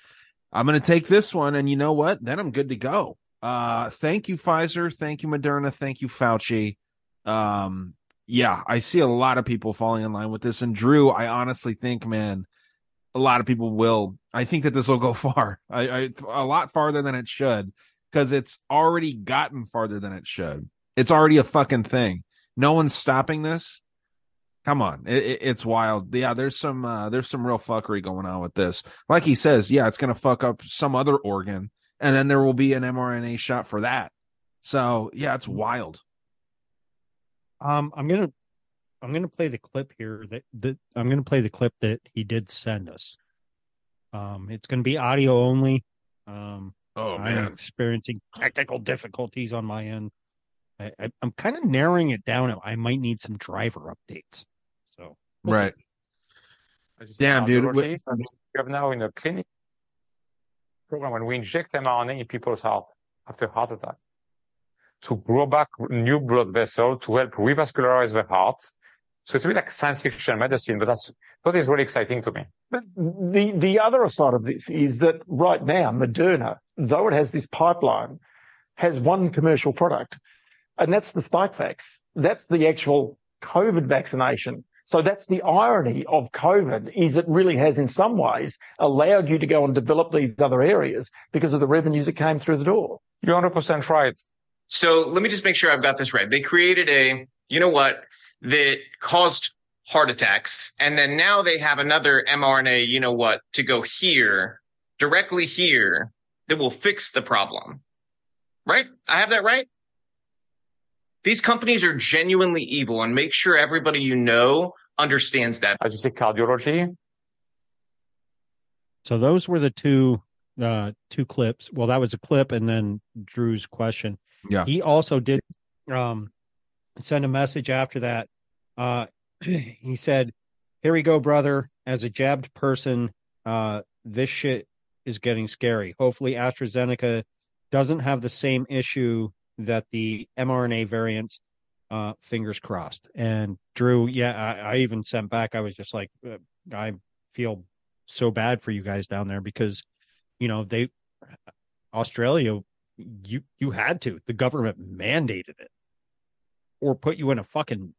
I'm going to take this one, and you know what? Then I'm good to go. Uh, thank you, Pfizer. Thank you, Moderna. Thank you, Fauci. Um, yeah, I see a lot of people falling in line with this. And Drew, I honestly think, man, a lot of people will. I think that this will go far. I, I a lot farther than it should because it's already gotten farther than it should. It's already a fucking thing. No one's stopping this. Come on, it, it, it's wild. Yeah, there's some uh, there's some real fuckery going on with this. Like he says, yeah, it's gonna fuck up some other organ, and then there will be an mRNA shot for that. So yeah, it's wild. Um, I'm gonna I'm gonna play the clip here that that I'm gonna play the clip that he did send us. Um, it's gonna be audio only. Um, oh I'm experiencing technical difficulties on my end. I, I, I'm kind of narrowing it down. I might need some driver updates. So we'll see. Right. Damn, dude. We have now in the clinic program when we inject mRNA in people's heart after heart attack to grow back new blood vessel to help revascularize the heart. So it's a bit like science fiction medicine, but that's what is really exciting to me. But the, the other side of this is that right now, Moderna, though it has this pipeline, has one commercial product, and that's the Spikevax. That's the actual COVID vaccination. So that's the irony of COVID is it really has in some ways allowed you to go and develop these other areas because of the revenues that came through the door. You're 100% right. So let me just make sure I've got this right. They created a, you know what, that caused heart attacks. And then now they have another mRNA, you know what, to go here, directly here, that will fix the problem. Right? I have that right? These companies are genuinely evil and make sure everybody you know understands that. As you say, cardiology. So those were the two uh two clips. Well, that was a clip and then Drew's question. Yeah. He also did um send a message after that. Uh he said, Here we go, brother. As a jabbed person, uh this shit is getting scary. Hopefully AstraZeneca doesn't have the same issue that the mRNA variants uh fingers crossed. And Drew, yeah, I, I even sent back I was just like uh, I feel so bad for you guys down there because you know they Australia you you had to the government mandated it or put you in a fucking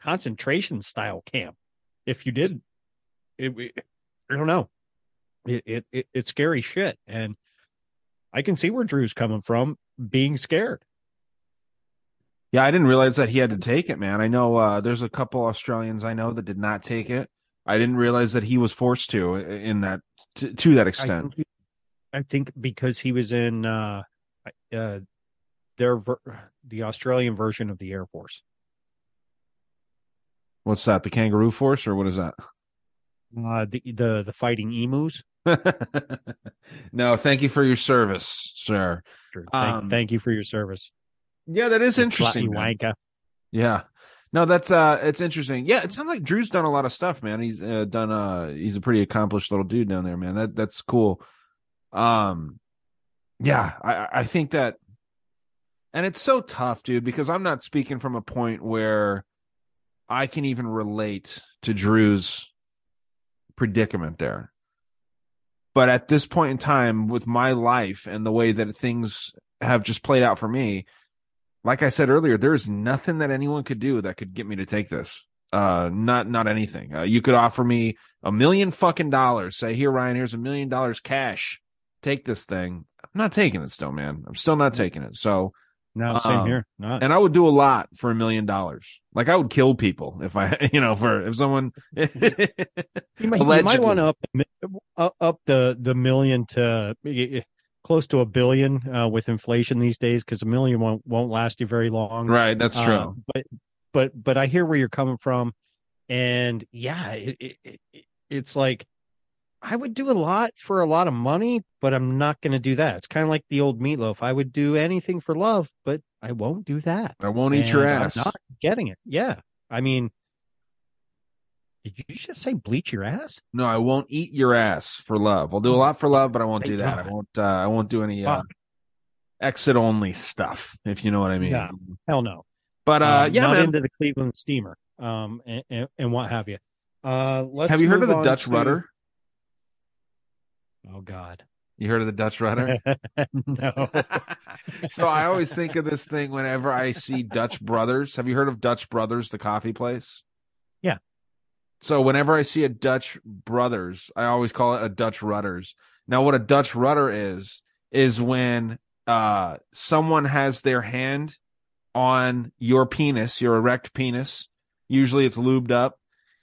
concentration style camp if you did it, it I don't know. It, it, it it's scary shit. And I can see where Drew's coming from being scared Yeah, I didn't realize that he had to take it, man. I know uh, there's a couple Australians I know that did not take it. I didn't realize that he was forced to in that to, to that I extent. think, I think because he was in uh, uh, their ver- the Australian version of the Air Force. What's that? The Kangaroo Force, or what is that? Uh, the the the fighting emus. no, thank you for your service, sir. Thank, Um, thank you for your service. Yeah, that is interesting. man. wanker. Yeah. No, that's uh it's interesting. Yeah, it sounds like Drew's done a lot of stuff, man. He's uh, done uh he's a pretty accomplished little dude down there, man. That that's cool. Um yeah, I I think that and it's so tough, dude, because I'm not speaking from a point where I can even relate to Drew's predicament there. But at this point in time with my life and the way that things have just played out for me, like I said earlier, there's nothing that anyone could do that could get me to take this. Uh, not not anything. Uh, you could offer me a million fucking dollars. Say, here, Ryan, here's a million dollars cash. Take this thing. I'm not taking it still, man. I'm still not taking it. So, No, same um, here. Not. And I would do a lot for a million dollars. Like I would kill people if I, you know, for if someone. You might, you might want to up, the up the the million to close to a billion uh, with inflation these days because a million won't won't last you very long. Right, that's Uh, true. but but but I hear where you're coming from, and yeah, it, it, it, it's like I would do a lot for a lot of money, but I'm not going to do that. It's kind of like the old meatloaf. I would do anything for love, but I won't do that. I won't eat your ass. I'm not getting it. Yeah, I mean. Did you just say bleach your ass? No, I won't eat your ass for love. I'll do a lot for love, but I won't Thank do that. I won't. Uh, I won't do any uh, exit only stuff, if you know what I mean. No, hell no. But uh, Um, yeah, not man. into the Cleveland Steamer, um, and, and, and what have you. Uh, let's Have you heard of the Dutch to- rudder? Oh God, You heard of the Dutch rudder? no. so I always think of this thing whenever I see Dutch Brothers. Have you heard of Dutch Brothers, the coffee place? So whenever I see a Dutch Brothers, I always call it a Dutch Rudders. Now, what a Dutch rudder is is when uh someone has their hand on your penis, your erect penis. Usually, it's lubed up,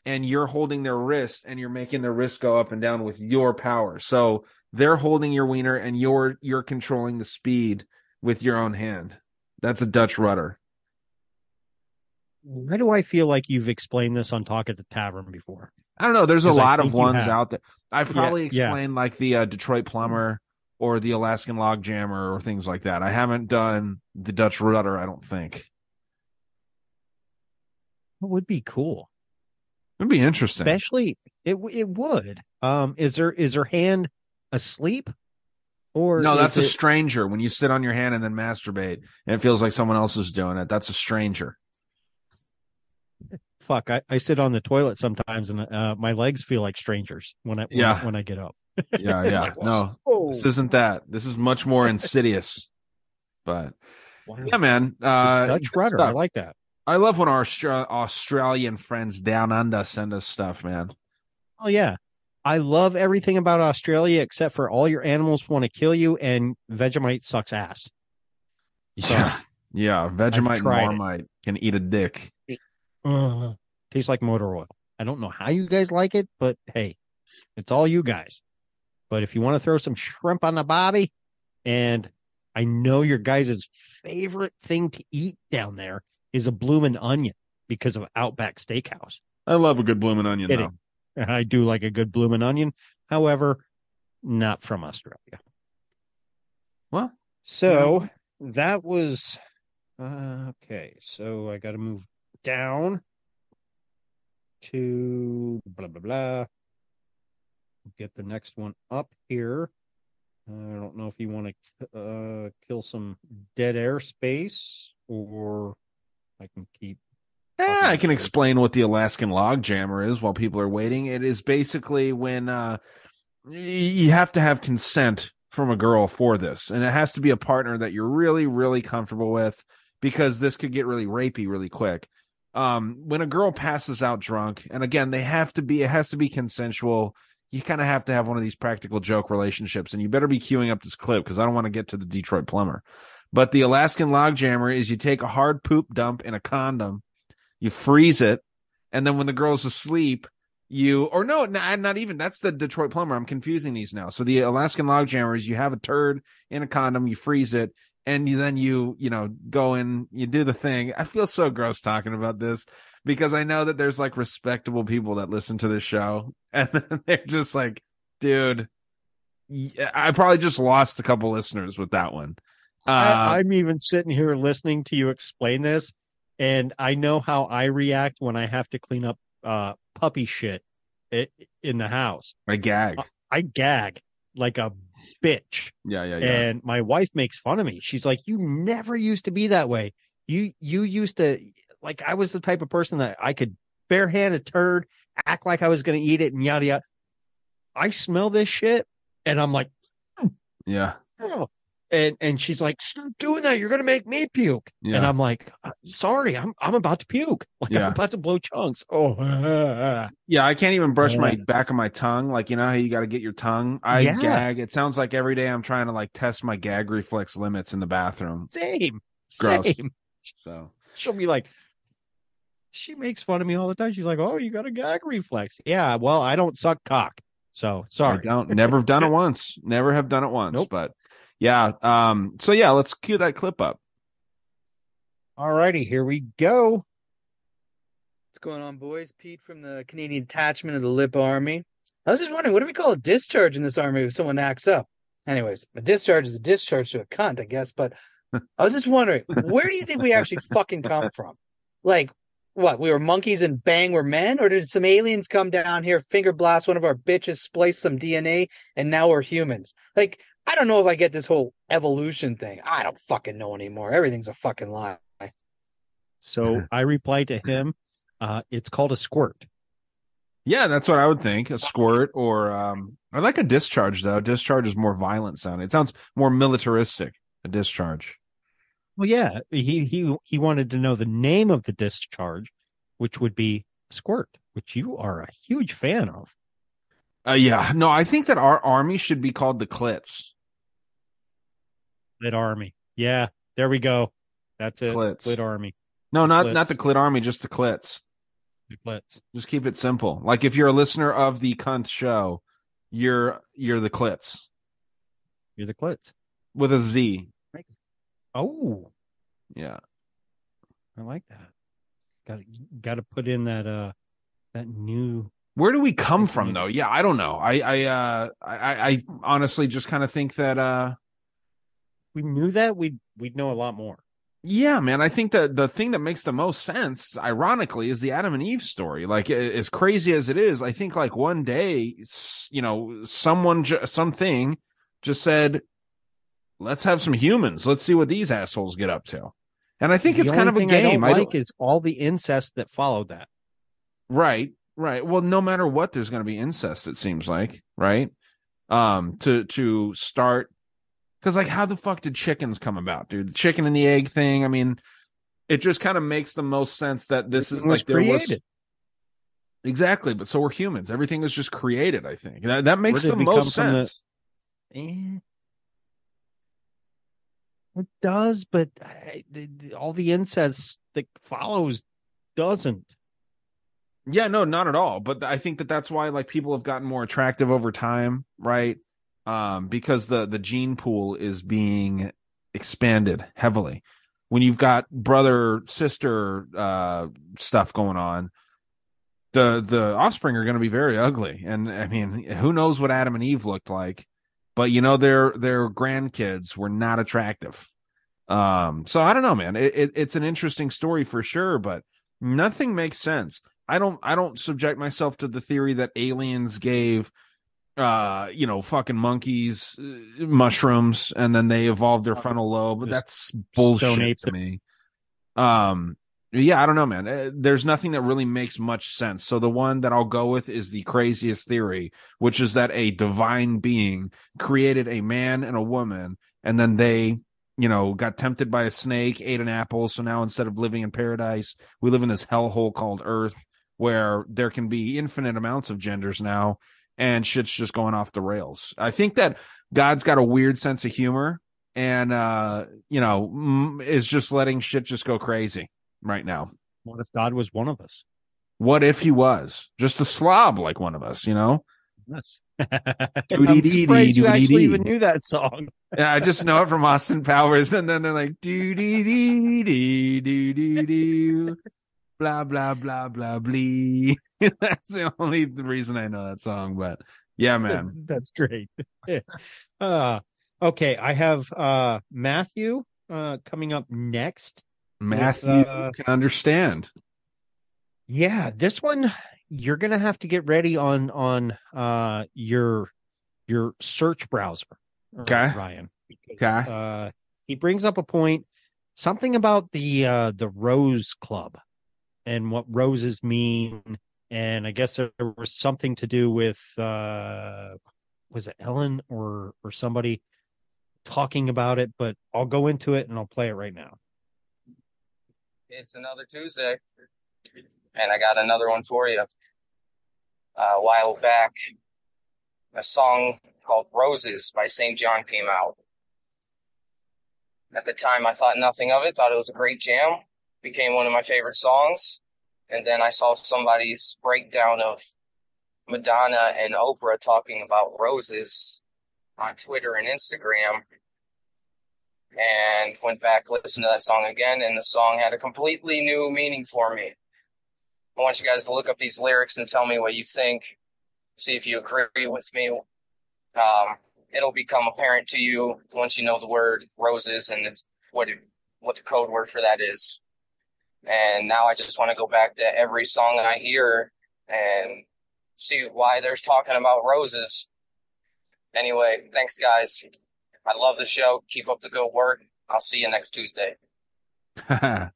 and you're holding their wrist, and you're making their wrist go up and down with your power. So they're holding your wiener, and you're you're controlling the speed with your own hand. That's a Dutch rudder. Why do I feel like you've explained this on Talk at the Tavern before? I don't know. There's a lot of ones out there. I've probably yeah. explained like the uh, Detroit plumber or the Alaskan log jammer or things like that. I haven't done the Dutch rudder. I don't think It would be cool, it'd be interesting. especially it. It would. Um, is there is her hand asleep, or no, that's a it- stranger. When you sit on your hand and then masturbate, and it feels like someone else is doing it. That's a stranger. Fuck. I, I sit on the toilet sometimes, and uh, my legs feel like strangers when I when, Yeah. when I get up. Yeah, yeah. Like, no, whoa. this isn't that. This is much more insidious. But Wow. yeah, man. Uh, Dutch rudder. I like that. I love when our Austra- Australian friends down under send us stuff, man. Oh yeah. I love everything about Australia except for all your animals want to kill you and Vegemite sucks ass. So, Yeah. Yeah. Vegemite and tried it. Can eat a dick. uh, tastes like motor oil. I don't know how you guys like it, but hey, it's all you guys. But if you want to throw some shrimp on the bobby, and I know your guys' favorite thing to eat down there is a bloomin' onion because of Outback Steakhouse. I love a good bloomin' onion, though. I do like a good bloomin' onion. However, not from Australia. Well, so that was uh, okay. So I got to move down to blah blah blah. Get the next one up here. I don't know if you want to uh, kill some dead air space or I can keep. Yeah, I can explain what the Alaskan log jammer is while people are waiting. It is basically when uh, you have to have consent from a girl for this, and it has to be a partner that you're really, really comfortable with because this could get really rapey really quick. Um, when a girl passes out drunk, and again, they have to be, it has to be consensual. You kind of have to have one of these practical joke relationships, and you better be queuing up this clip because I don't want to get to the Detroit plumber. But the Alaskan logjammer is you take a hard poop dump in a condom, you freeze it, and then when the girl's asleep, you or no, not, not even that's the Detroit plumber. I'm confusing these now. So the Alaskan logjammer is you have a turd in a condom, you freeze it, and you, then you you know go in, you do the thing. I feel so gross talking about this because I know that there's like respectable people that listen to this show, and they're just like, dude, I probably just lost a couple listeners with that one. Uh, I, I'm even sitting here listening to you explain this, and I know how I react when I have to clean up uh, puppy shit in the house. I gag. I, I gag like a bitch. Yeah, yeah, yeah. And my wife makes fun of me. She's like, "You never used to be that way. You you used to like I was the type of person that I could barehand a turd, act like I was going to eat it, and yada yada. I smell this shit, and I'm like, yeah, oh. And and she's like, stop doing that. You're going to make me puke. Yeah. And I'm like, "Uh, sorry, I'm I'm about to puke. Like Yeah. I'm about to blow chunks. Oh, Yeah, I can't even brush my back of my tongue. Like you know how you got to get your tongue. I Yeah. gag. It sounds like every day I'm trying to like test my gag reflex limits in the bathroom. same, Gross. same. So She'll be like, she makes fun of me all the time. She's like, oh, you got a gag reflex. Yeah, well, I don't suck cock, so sorry. I don't. Never have done it once. Never have done it once. Nope. But yeah. Um. So yeah, let's cue that clip up. All righty, here we go. What's going on, boys? Pete from the Canadian Detachment of the Lip Army. I was just wondering, what do we call a discharge in this army if someone acts up? Anyways, a discharge is a discharge to a cunt, I guess. But I was just wondering, where do you think we actually fucking come from? Like, what? We were monkeys and bang, we're men? Or did some aliens come down here, finger blast one of our bitches, splice some DNA, and now we're humans? Like, I don't know if I get this whole evolution thing. I don't fucking know anymore. Everything's a fucking lie. So I replied to him, uh, it's called a squirt. Yeah, that's what I would think. A squirt or um. I like a discharge though. Discharge is more violent sounding. It sounds more militaristic. A discharge. Well, yeah, he he he wanted to know the name of the discharge, which would be squirt, which you are a huge fan of. Uh, yeah. No, I think that our army should be called the Clits. Clit Army. Yeah, there we go. That's it. Clits. Clit Army. No, not Clits. not the Clit Army, just the Clits. The Clits. Just keep it simple. Like if you're a listener of the cunt show, you're you're the Clits You're the Clits. with a Z. Oh, Yeah. I like that. Got got to put in that uh that new. Where do we come from though? Yeah, I don't know. I I uh I I honestly just kind of think that uh we knew that we'd we'd know a lot more. Yeah, man. I think that the thing that makes the most sense, ironically, is the Adam and Eve story. Like, as crazy as it is, I think like one day, you know, someone, something just said, let's have some humans. Let's see what these assholes get up to. And I think The it's kind of a I game. don't I like is all the incest that followed that. Right, right. Well, no matter what, there's going to be incest. It seems like, right? Um, to to start, because like, how the fuck did chickens come about, dude? The chicken and the egg thing. I mean, it just kind of makes the most sense that this is Everything like there was exactly, but so were humans. Everything was just created. I think that that makes the most from the- sense. Eh. It does, but I, the, the- all the incest that follows doesn't. Yeah, no, not at all. But I think that that's why like people have gotten more attractive over time, right? Um, because the the gene pool is being expanded heavily. When you've got brother sister uh stuff going on, the the offspring are going to be very ugly. And I mean, who knows what Adam and Eve looked like? But you know, their their grandkids were not attractive. Um, so I don't know, man. It, it, it's an interesting story for sure, but nothing makes sense. I don't I don't subject myself to the theory that aliens gave uh you know fucking monkeys uh, mushrooms and then they evolved their frontal lobe. Just That's bullshit to me. Um yeah, I don't know, man. Uh, There's nothing that really makes much sense. So the one that I'll go with is the craziest theory, which is that a divine being created a man and a woman, and then they, you know, got tempted by a snake, ate an apple. So now instead of living in paradise, we live in this hellhole called Earth, where there can be infinite amounts of genders now, and shit's just going off the rails. I think that God's got a weird sense of humor, and uh, you know, is just letting shit just go crazy right now. What if God was one of us? What if he was just a slob like one of us? You know. Yes. I'm surprised you actually dee. even knew that song. Yeah, I just know it from Austin Powers, and then they're like do dee dee dee doo doo doo, blah blah blah blah blee. That's the only reason I know that song. But yeah, man, That's great. uh, okay, I have uh, Matthew uh, coming up next. with, Matthew uh, can understand. Yeah, this one you're gonna have to get ready on on uh your your search browser. uh, Okay. Ryan. Okay. Uh he brings up a point, something about the uh the Rose Club and what roses mean. And I guess there was something to do with uh was it Ellen or or somebody talking about it, but I'll go into it and I'll play it right now. It's another Tuesday, and I got another one for you. A while back, a song called Roses by St. John came out. At the time, I thought nothing of it, thought it was a great jam, became one of my favorite songs. And then I saw somebody's breakdown of Madonna and Oprah talking about roses on Twitter and Instagram and went back, listened to that song again, and the song had a completely new meaning for me. I want you guys to look up these lyrics and tell me what you think. See if you agree with me. Um, it'll become apparent to you once you know the word roses and it's what it, what the code word for that is. And now I just want to go back to every song I hear and see why they're talking about roses. Anyway, thanks guys. I love the show. Keep up the good work. I'll see you next Tuesday.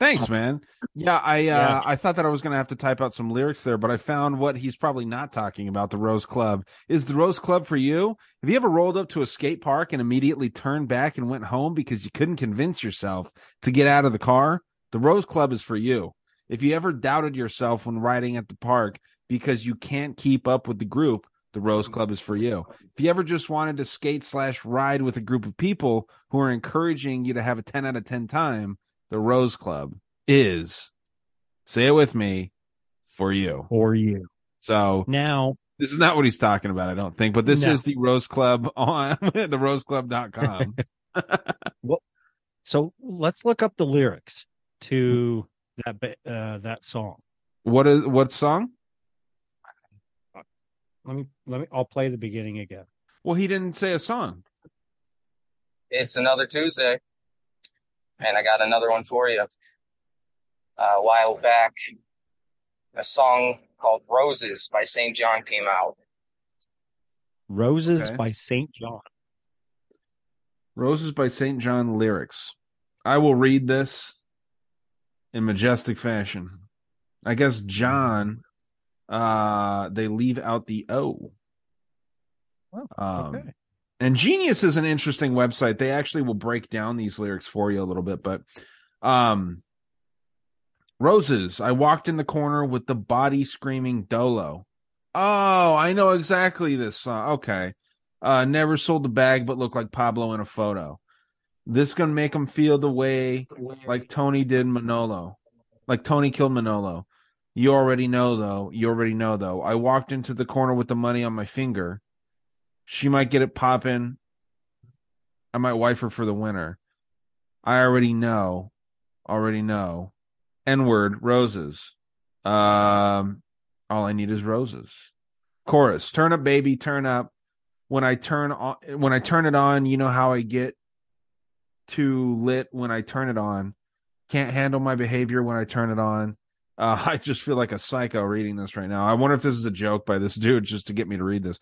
Thanks, man. Yeah, I uh Yeah. I thought that I was gonna have to type out some lyrics there, but I found what he's probably not talking about. The Rose Club is the Rose Club for you. Have you ever rolled up to a skate park and immediately turned back and went home because you couldn't convince yourself to get out of the car? The Rose Club is for you. If you ever doubted yourself when riding at the park because you can't keep up with the group, the Rose Club is for you. If you ever just wanted to skate slash ride with a group of people who are encouraging you to have a 10 out of 10 time, the Rose Club is, say it with me, for you. For you. So now, this is not what he's talking about, I don't think, but this No. is the Rose Club on the roseclub.com. Well, so let's look up the lyrics to that uh, that song. what is what song? Let me let me. I'll play the beginning again. Well, he didn't say a song. It's another Tuesday, and I got another one for you. Uh, a while back, a song called Roses by St. John came out. Roses Okay. by Saint John. Roses by St. John lyrics. I will read this in majestic fashion. I guess John, uh, they leave out the O. Um, okay. And Genius is an interesting website. They actually will break down these lyrics for you a little bit, but, um, Roses, I walked in the corner with the body screaming Dolo. Oh, I know exactly this song. Okay. Uh, never sold the bag, but looked like Pablo in a photo. This gonna make him feel the way like Tony did Manolo, like Tony killed Manolo. You already know though. You already know though. I walked into the corner with the money on my finger. She might get it popping. I might wife her for the winter. I already know. Already know. N word roses. Um, all I need is roses. Chorus: Turn up, baby, turn up. When I turn on, when I turn it on, you know how I get too lit when I turn it on. Can't handle my behavior when I turn it on. Uh, I just feel like a psycho reading this right now. I wonder if this is a joke by this dude just to get me to read this.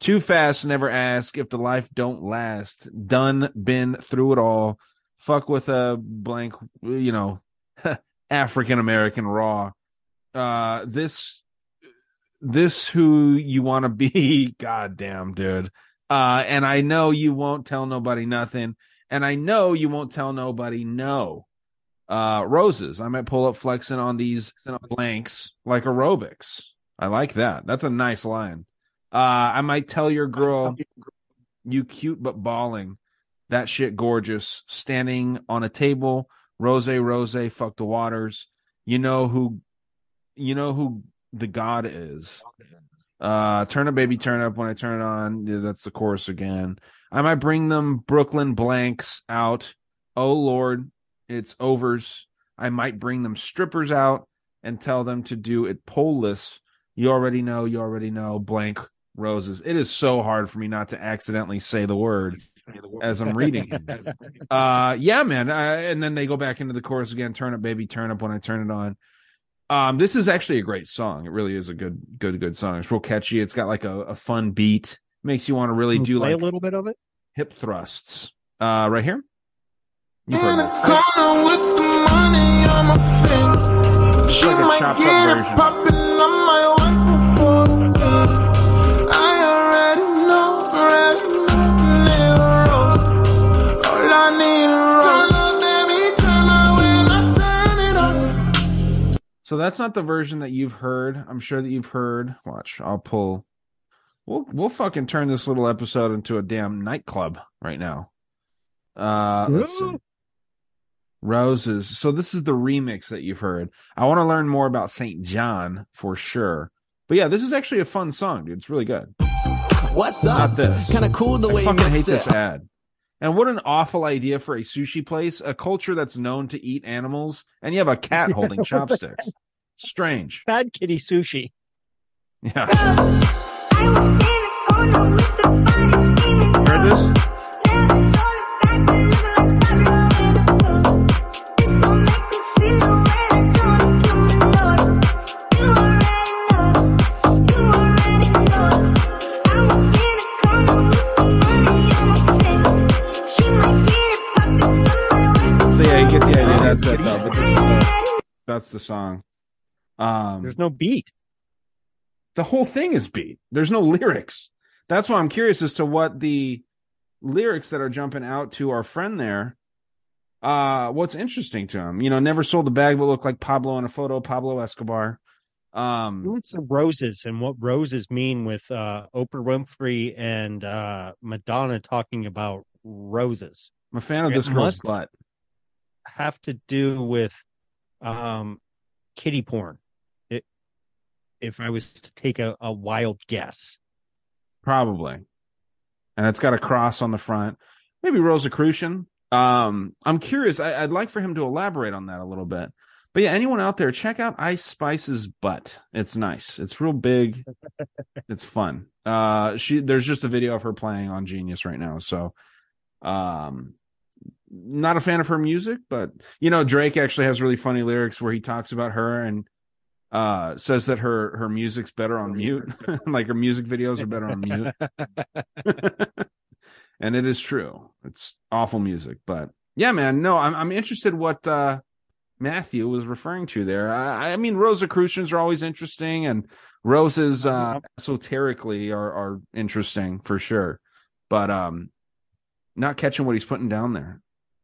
Too fast, never ask if the life don't last. Done, been through it all. Fuck with a blank, you know, African American raw. Uh, this, this who you want to be. Goddamn, dude. Uh, and I know you won't tell nobody nothing. And I know you won't tell nobody no. Uh, roses. I might pull up flexing on these blanks like aerobics. I like that. That's a nice line. Uh, I might tell your girl you cute but balling. that shit gorgeous. Standing on a table, rose, rose, fuck the waters. You know who, you know who the god is. Uh, turn up, baby, turn up. When I turn it on, yeah, that's the chorus again. I might bring them Brooklyn blanks out. Oh Lord, it's overs. I might bring them strippers out and tell them to do it poleless. You already know, you already know, blank roses. It is so hard for me not to accidentally say the word as I'm reading it. Uh, yeah, man. Uh, and then they go back into the chorus again. Turn up, baby, turn up when I turn it on. Um, this is actually a great song. It really is a good, good, good song. It's real catchy. It's got like a, a fun beat. Makes you want to really do play like a little bit of it. hip thrusts. Uh, right here. You've heard this. corner with the money on my finger. She like a chopped up version. poppin' on my wife for the weekend. I already know, already know, nigga rose. All I need is rose. Turn up, baby, turn up when I turn it up. So that's not the version that you've heard. I'm sure that you've heard. Watch, I'll pull. We'll we'll fucking turn this little episode into a damn nightclub right now. Uh. Roses. So this is the remix that you've heard. I want to learn more about Saint John for sure. But yeah, this is actually a fun song, dude. It's really good. What's Not this. Kinda cool the I way you fucking mix hate this ad. And what an awful idea for a sushi place, a culture that's known to eat animals, and you have a cat holding chopsticks. Strange. Bad kitty sushi. Yeah. The idea. That's it, though. But this is the- that's the song. Um, There's no beat. the whole thing is beat. There's no lyrics. That's why I'm curious as to what the lyrics that are jumping out to our friend there. Uh, what's interesting to him? You know, never sold a bag but looked like Pablo in a photo. Pablo Escobar. Um, the roses and what roses mean with uh, Oprah Winfrey and uh, Madonna talking about roses? I'm a fan of It this girl's must butt. have to do with um, kitty porn. It, if I was to take a, a wild guess, Probably. And it's got a cross on the front. Maybe Rosicrucian. Um, I'm curious. I, I'd like for him to elaborate on that a little bit. But yeah, anyone out there, check out Ice Spice's butt. It's nice. It's real big. it's fun. Uh, she there's just a video of her playing on Genius right now. So, um, not a fan of her music, but you know, Drake actually has really funny lyrics where he talks about her and uh says that her her music's better on mute. like her music videos are better on mute. And it is true. It's awful music but yeah man no i'm, I'm interested what uh matthew was referring to there. I, I mean rosicrucians are always interesting and roses uh esoterically are are interesting for sure. But um not catching what he's putting down there.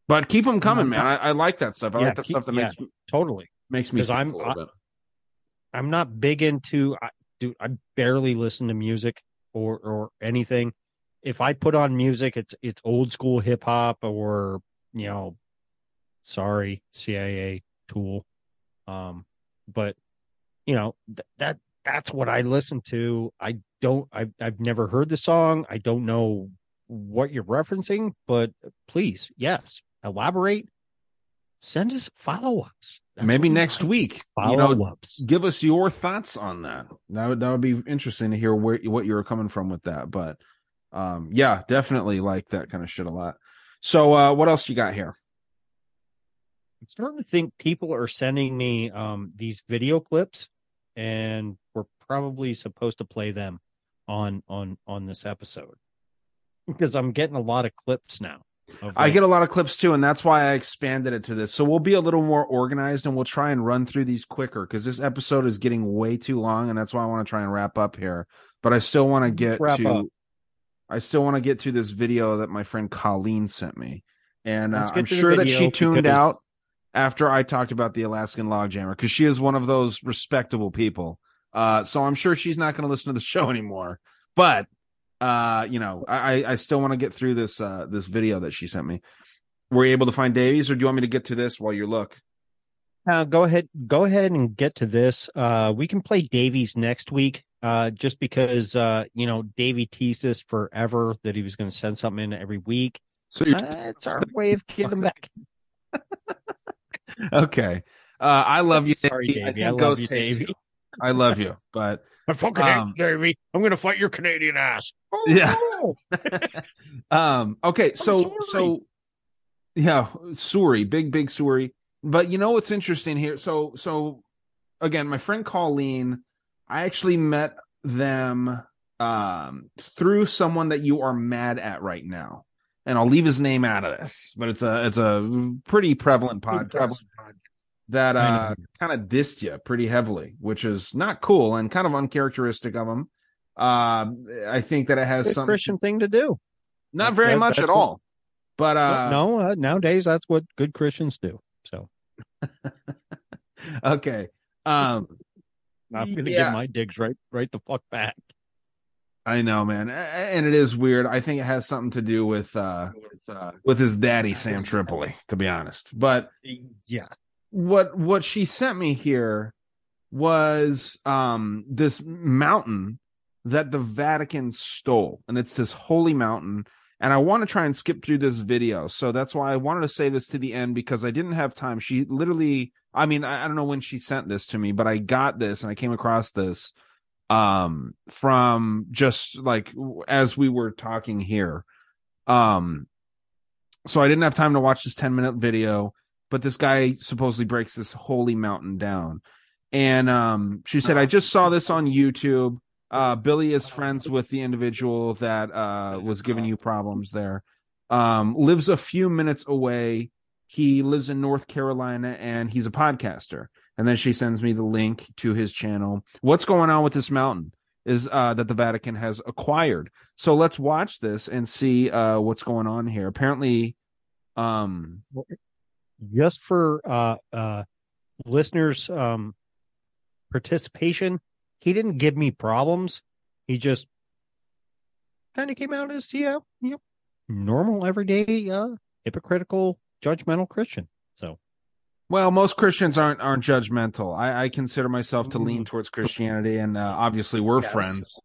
But keep them coming man. I, I like that stuff. I Yeah, like that keep- stuff that yeah, makes totally. makes me I'm a little I, bit. I'm not big into I, dude. I barely listen to music or or anything. If I put on music, it's it's old school hip hop or you know, sorry CIA Tool, um, but you know th- that that's what I listen to. I don't. I've I've never heard the song. I don't know what you're referencing, but please, yes, elaborate. Send us follow ups. Maybe next week. You know Follow-ups. give us your thoughts on that. That would that would be interesting to hear where what you're coming from with that but um yeah definitely like that kind of shit a lot. So uh what else you got here? I'm starting to think people are sending me um, these video clips, and we're probably supposed to play them on on on this episode. Because I'm getting a lot of clips now. Of, I get a lot of clips too, and that's why I expanded it to this. So we'll be a little more organized and we'll try and run through these quicker because this episode is getting way too long, and that's why I want to try and wrap up here. But I still want to get wrap to up. I still want to get to this video that my friend Colleen sent me. And uh, I'm sure that she tuned because- out after I talked about the Alaskan Logjammer because she is one of those respectable people. Uh, so I'm sure she's not going to listen to the show anymore. But uh, you know, I I still want to get through this uh this video that she sent me. Were you able to find Davey's, or do you want me to get to this while you look? Uh, go ahead, go ahead and get to this. Uh, we can play Davey's next week. Uh, just because uh, you know, Davey teased us forever that he was going to send something in every week. So uh, it's our way of getting them back. Okay. Uh, I love you, Sorry, Davey. I Davey. I love you, Davey. I love you, but I fucking Um, hate Davey. I'm going to fight your Canadian ass. Oh, Yeah. no. um okay so so yeah sorry big big sorry but you know what's interesting here so so again my friend colleen i actually met them um through someone that you are mad at right now and i'll leave his name out of this but it's a it's a pretty prevalent podcast that uh kind of dissed you pretty heavily which is not cool and kind of uncharacteristic of him um i think that it has Good some Christian thing to do. not very that- much that's at what- all. But uh no, uh, nowadays that's what good Christians do. So okay. Um I'm going to Yeah. give my digs right, right the fuck back. I know, man. And it is weird. I think it has something to do with uh with his daddy Sam Tripoli, to be honest. But Yeah. What what she sent me here was um this mountain that the Vatican stole and it's this holy mountain and I want to try and skip through this video. So that's why I wanted to say this to the end because I didn't have time. She literally I mean I, I don't know when she sent this to me but I got this and I came across this um from just like as we were talking here. Um so I didn't have time to watch this 10 minute video but this guy supposedly breaks this holy mountain down. And um she said i just saw this on youtube. Uh billy is friends with the individual that uh was giving you problems there. Um lives a few minutes away. He lives in north carolina and he's a podcaster. And then she sends me the link to his channel. What's going on with this mountain is uh that the vatican has acquired. So let's watch this and see uh what's going on here. Apparently um Just for uh, uh, listeners' um, participation, he didn't give me problems. He just kind of came out as yeah, yep, normal, everyday, uh, hypocritical, judgmental Christian. So Well, most Christians aren't aren't judgmental. I, I consider myself to lean towards Christianity, and uh, obviously we're Yes. friends.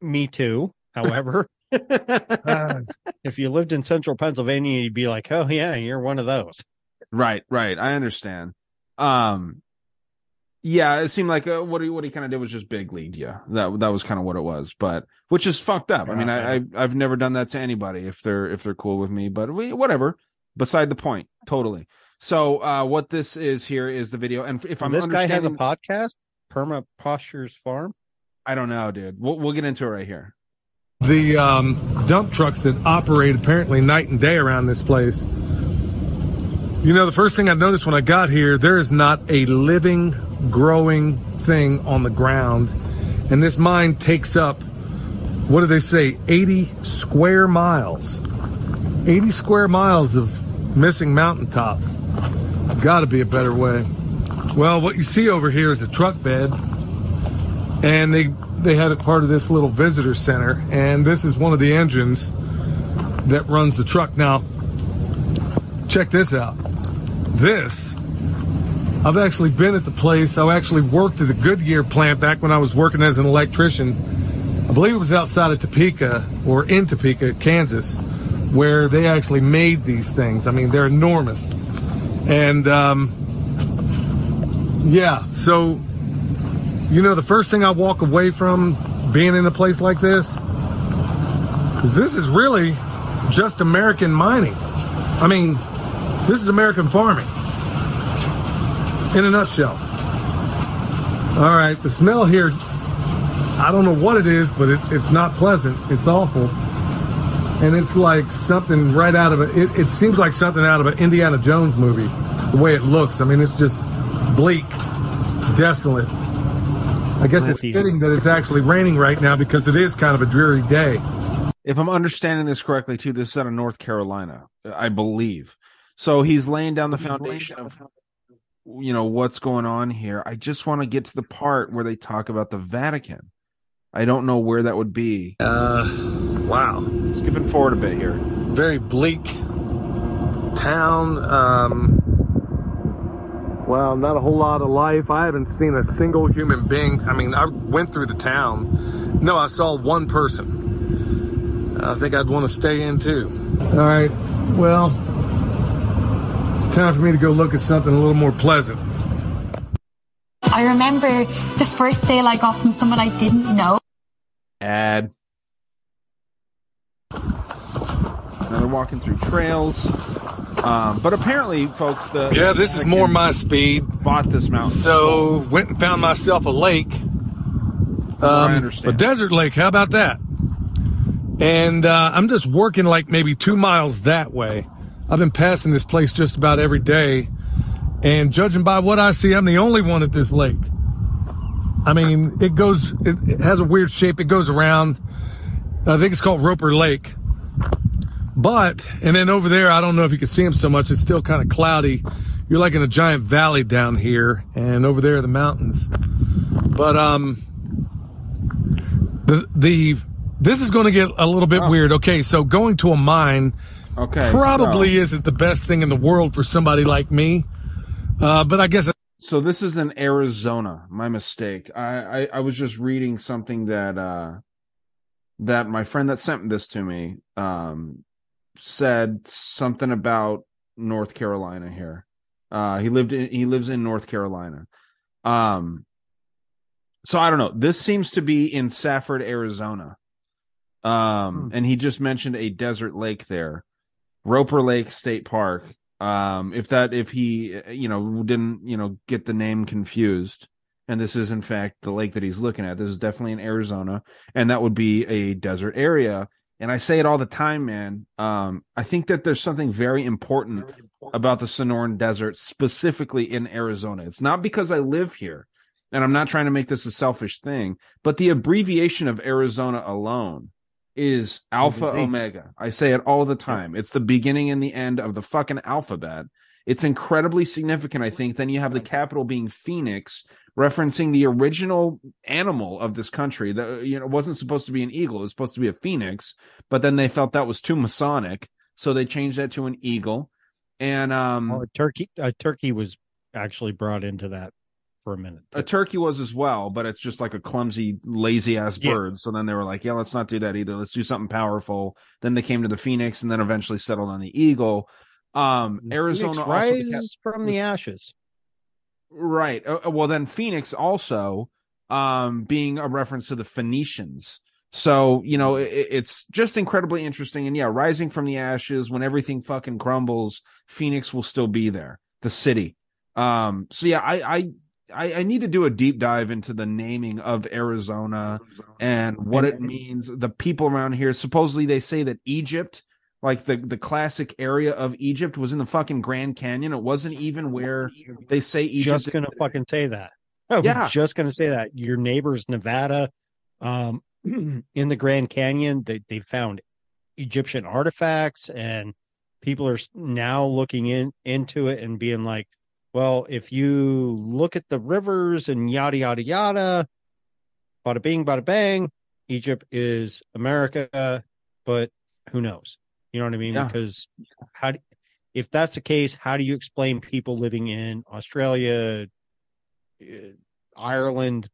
me too. However, uh, if you lived in central Pennsylvania, you'd be like, oh yeah, you're one of those. Right, right. I understand. Um, yeah, it seemed like uh, what he what he kind of did was just big lead. Yeah, that that was kind of what it was. But which is fucked up. I mean, I, I I've never done that to anybody if they're if they're cool with me. But we whatever. Beside the point, totally. So uh, what this is here is the video, and if I'm this guy has a podcast, Perma Pastures Farm. I don't know, dude. We'll we'll get into it right here. the um, dump trucks that operate apparently night and day around this place. You know, the first thing I noticed when I got here, there is not a living, growing thing on the ground. And this mine takes up, what do they say, 80 square miles. 80 square miles of missing mountaintops. It's got to be a better way. Well, what you see over here is a truck bed and they they had a part of this little visitor center and this is one of the engines that runs the truck now check this out this. I've actually been at the place. I actually worked at the goodyear plant back when i was working as an electrician. I believe it was outside of topeka or in topeka kansas where they actually made these things. I mean they're enormous. And um, yeah so you know, the first thing I walk away from being in a place like this is this is really just American mining. I mean, this is American farming in a nutshell. All right, the smell here, I don't know what it is, but it, it's not pleasant. It's awful. And it's like something right out of a, it, it seems like something out of an Indiana Jones movie, the way it looks. I mean, it's just bleak, desolate. I guess it's fitting that it's actually raining right now because it is kind of a dreary day. If I'm understanding this correctly, too, this is out of North Carolina, I believe. So he's laying down the foundation of, you know, what's going on here. I just want to get to the part where they talk about the Vatican. I don't know where that would be. Uh, wow. Skipping forward a bit here. Very bleak town. Um, well, not a whole lot of life. I haven't seen a single human being. I mean, I went through the town. No, I saw one person. I think I'd want to stay in too. All right. Well, it's time for me to go look at something a little more pleasant. I remember the first sale I got from someone I didn't know. Ad. Now they're walking through trails. Um, but apparently, folks, the Yeah, this is more my speed. Bought this mountain. So went and found myself a lake. I Um, understand. A desert lake. How about that? And uh, I'm just working like maybe two miles that way. I've been passing this place just about every day, and judging by what I see, I'm the only one at this lake. I mean, it goes. It, it has a weird shape. It goes around. I think it's called Roper Lake. But and then over there, I don't know if you can see them so much. It's still kind of cloudy. You're like in a giant valley down here, and over there are the mountains. But um, the the this is going to get a little bit weird. Okay, so going to a mine Okay, probably so- isn't the best thing in the world for somebody like me. Uh, but I guess So this is in Arizona. My mistake. I, I, I was just reading something that uh that my friend that sent this to me um said something about North Carolina here. Uh he lived in he lives in North Carolina. Um so I don't know. This seems to be in Safford, Arizona. Um and he just mentioned a desert lake there. Roper Lake State Park. Um, if that, if he, you know, didn't, you know, get the name confused, and this is in fact the lake that he's looking at. This is definitely in Arizona, and that would be a desert area. And I say it all the time, man. Um, I think that there's something very important about the Sonoran Desert, specifically in Arizona. It's not because I live here, and I'm not trying to make this a selfish thing, but the abbreviation of Arizona alone is Alpha Omega. I say it all the time. It's the beginning and the end of the fucking alphabet. It's incredibly significant, I think. Then you have the capital being Phoenix, referencing the original animal of this country. That you know wasn't supposed to be an eagle; it was supposed to be a phoenix. But then they felt that was too Masonic, so they changed that to an eagle. And um, Well, a turkey, a turkey was actually brought into that for a minute. a turkey was as well, but it's just like a clumsy, lazy ass Yeah. bird. So then they were like, yeah, let's not do that either. Let's do something powerful. Then they came to the phoenix and then eventually settled on the eagle. Um, Arizona Phoenix also rises became- from the ashes. Right. Uh, uh, well, then Phoenix also um, being a reference to the Phoenicians. So, you know, it, it's just incredibly interesting. And yeah, rising from the ashes, when everything fucking crumbles, Phoenix will still be there, the city. Um, so yeah, I, I, I, I need to do a deep dive into the naming of Arizona and what it means. The people around here, supposedly they say that Egypt, like the, the classic area of Egypt was in the fucking Grand Canyon. It wasn't even where they say Egypt. Just gonna fucking say that. Was Yeah. just gonna say that. Your neighbors, Nevada, um, in the Grand Canyon, they they found Egyptian artifacts, and people are now looking in into it and being like, well, if you look at the rivers and yada yada yada, bada bing, bada bang, Egypt is America, but who knows? You know what I mean? Yeah. Because how, do, if that's the case, how do you explain people living in Australia, uh, Ireland,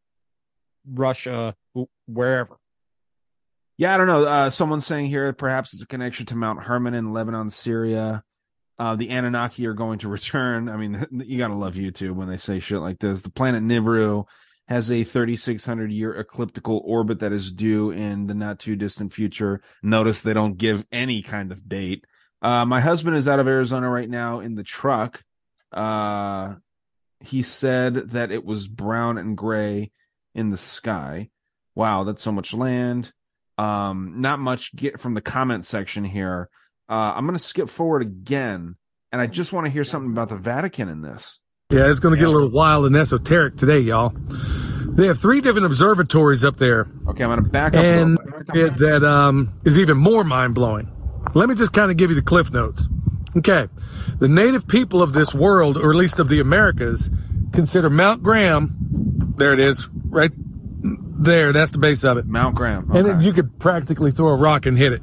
Russia, wherever? Yeah, I don't know. Uh, someone's saying here perhaps it's a connection to Mount Hermon in Lebanon, Syria. Uh, the Anunnaki are going to return. I mean, you gotta love YouTube when they say shit like this. The planet Nibiru has a 3,600 year ecliptical orbit that is due in the not too distant future. Notice they don't give any kind of date. Uh, my husband is out of Arizona right now in the truck. Uh, he said that it was brown and gray in the sky. Wow, that's so much land. Um, not much get from the comment section here. Uh, I'm going to skip forward again, and I just want to hear something about the Vatican in this. Yeah, it's going to get a little wild and esoteric today, y'all. They have three different observatories up there. Okay, I'm going to back up. and it, that um, is even more mind blowing. Let me just kind of give you the cliff notes. Okay, the native people of this world, or at least of the Americas, consider Mount Graham. There it is, right there. That's the base of it. Mount Graham. And then you could practically throw a rock and hit it.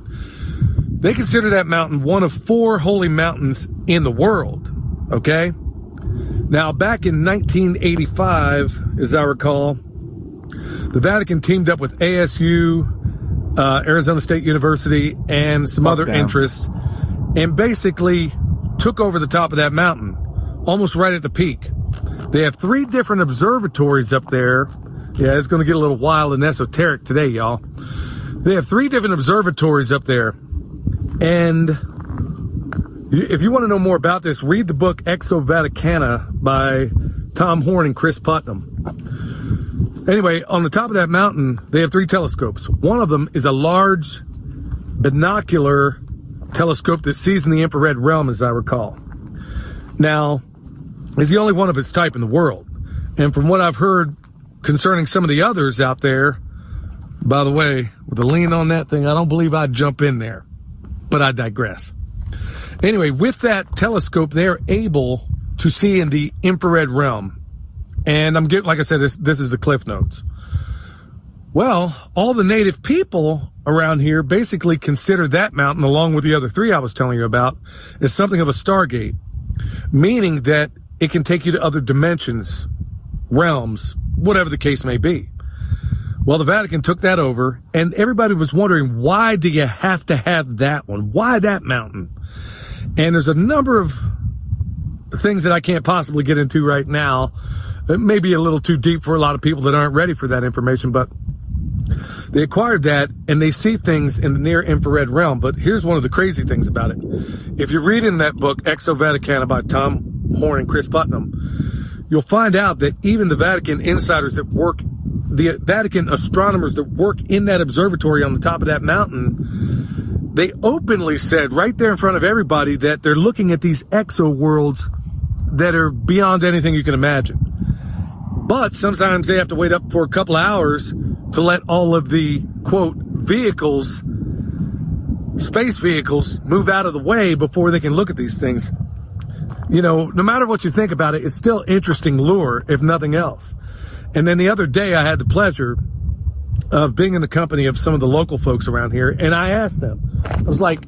They consider that mountain one of four holy mountains in the world. Okay? Now, back in 1985, as I recall, the Vatican teamed up with ASU, uh, Arizona State University, and some Fuck other them. interests, and basically took over the top of that mountain, almost right at the peak. They have three different observatories up there. Yeah, it's going to get a little wild and esoteric today, y'all. They have three different observatories up there. And if you want to know more about this, read the book Exo Vaticana by Tom Horn and Chris Putnam. Anyway, on the top of that mountain, they have three telescopes. One of them is a large binocular telescope that sees in the infrared realm, as I recall. Now, is the only one of its type in the world. And from what I've heard concerning some of the others out there, by the way, with the lean on that thing, I don't believe I'd jump in there, but I digress. Anyway, with that telescope, they're able to see in the infrared realm. And I'm getting, like I said, this, this is the cliff notes. Well, all the native people around here basically consider that mountain, along with the other three I was telling you about, as something of a stargate, meaning that it can take you to other dimensions, realms, whatever the case may be. Well, the Vatican took that over, and everybody was wondering why do you have to have that one? Why that mountain? And there's a number of things that I can't possibly get into right now. It may be a little too deep for a lot of people that aren't ready for that information, but they acquired that and they see things in the near infrared realm. But here's one of the crazy things about it. If you read in that book, Exo Vaticana by Tom Horn and Chris Putnam, you'll find out that even the Vatican insiders that work, the Vatican astronomers that work in that observatory on the top of that mountain, they openly said right there in front of everybody that they're looking at these exo worlds that are beyond anything you can imagine. But sometimes they have to wait up for a couple hours to let all of the quote vehicles, space vehicles, move out of the way before they can look at these things. You know, no matter what you think about it, it's still interesting lure, if nothing else. And then the other day, I had the pleasure of being in the company of some of the local folks around here, and I asked them, I was like,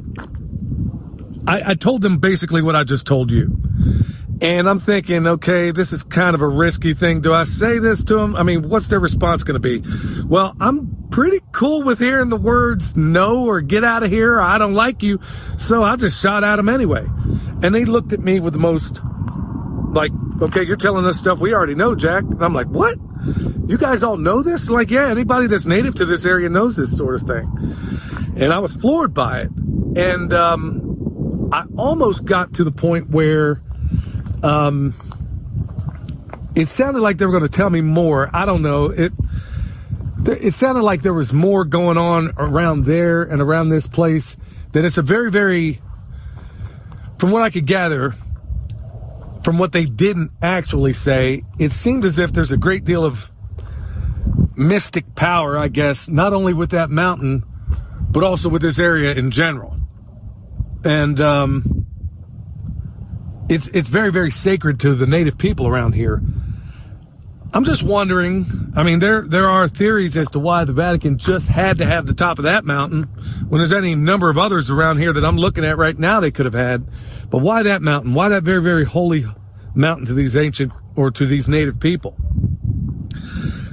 I, I told them basically what I just told you. And I'm thinking, okay, this is kind of a risky thing. Do I say this to them? I mean, what's their response going to be? Well, I'm pretty cool with hearing the words no or get out of here or I don't like you. So I just shot at them anyway. And they looked at me with the most like, okay, you're telling us stuff we already know, Jack. And I'm like, what? You guys all know this? Like, yeah, anybody that's native to this area knows this sort of thing. And I was floored by it. And, um, I almost got to the point where, um, it sounded like they were going to tell me more. I don't know. It, it sounded like there was more going on around there and around this place. That it's a very, very, from what I could gather, from what they didn't actually say, it seemed as if there's a great deal of mystic power, I guess, not only with that mountain, but also with this area in general. And um, it's it's very very sacred to the native people around here. I'm just wondering. I mean, there there are theories as to why the Vatican just had to have the top of that mountain, when there's any number of others around here that I'm looking at right now they could have had. But why that mountain? Why that very very holy mountain to these ancient or to these native people?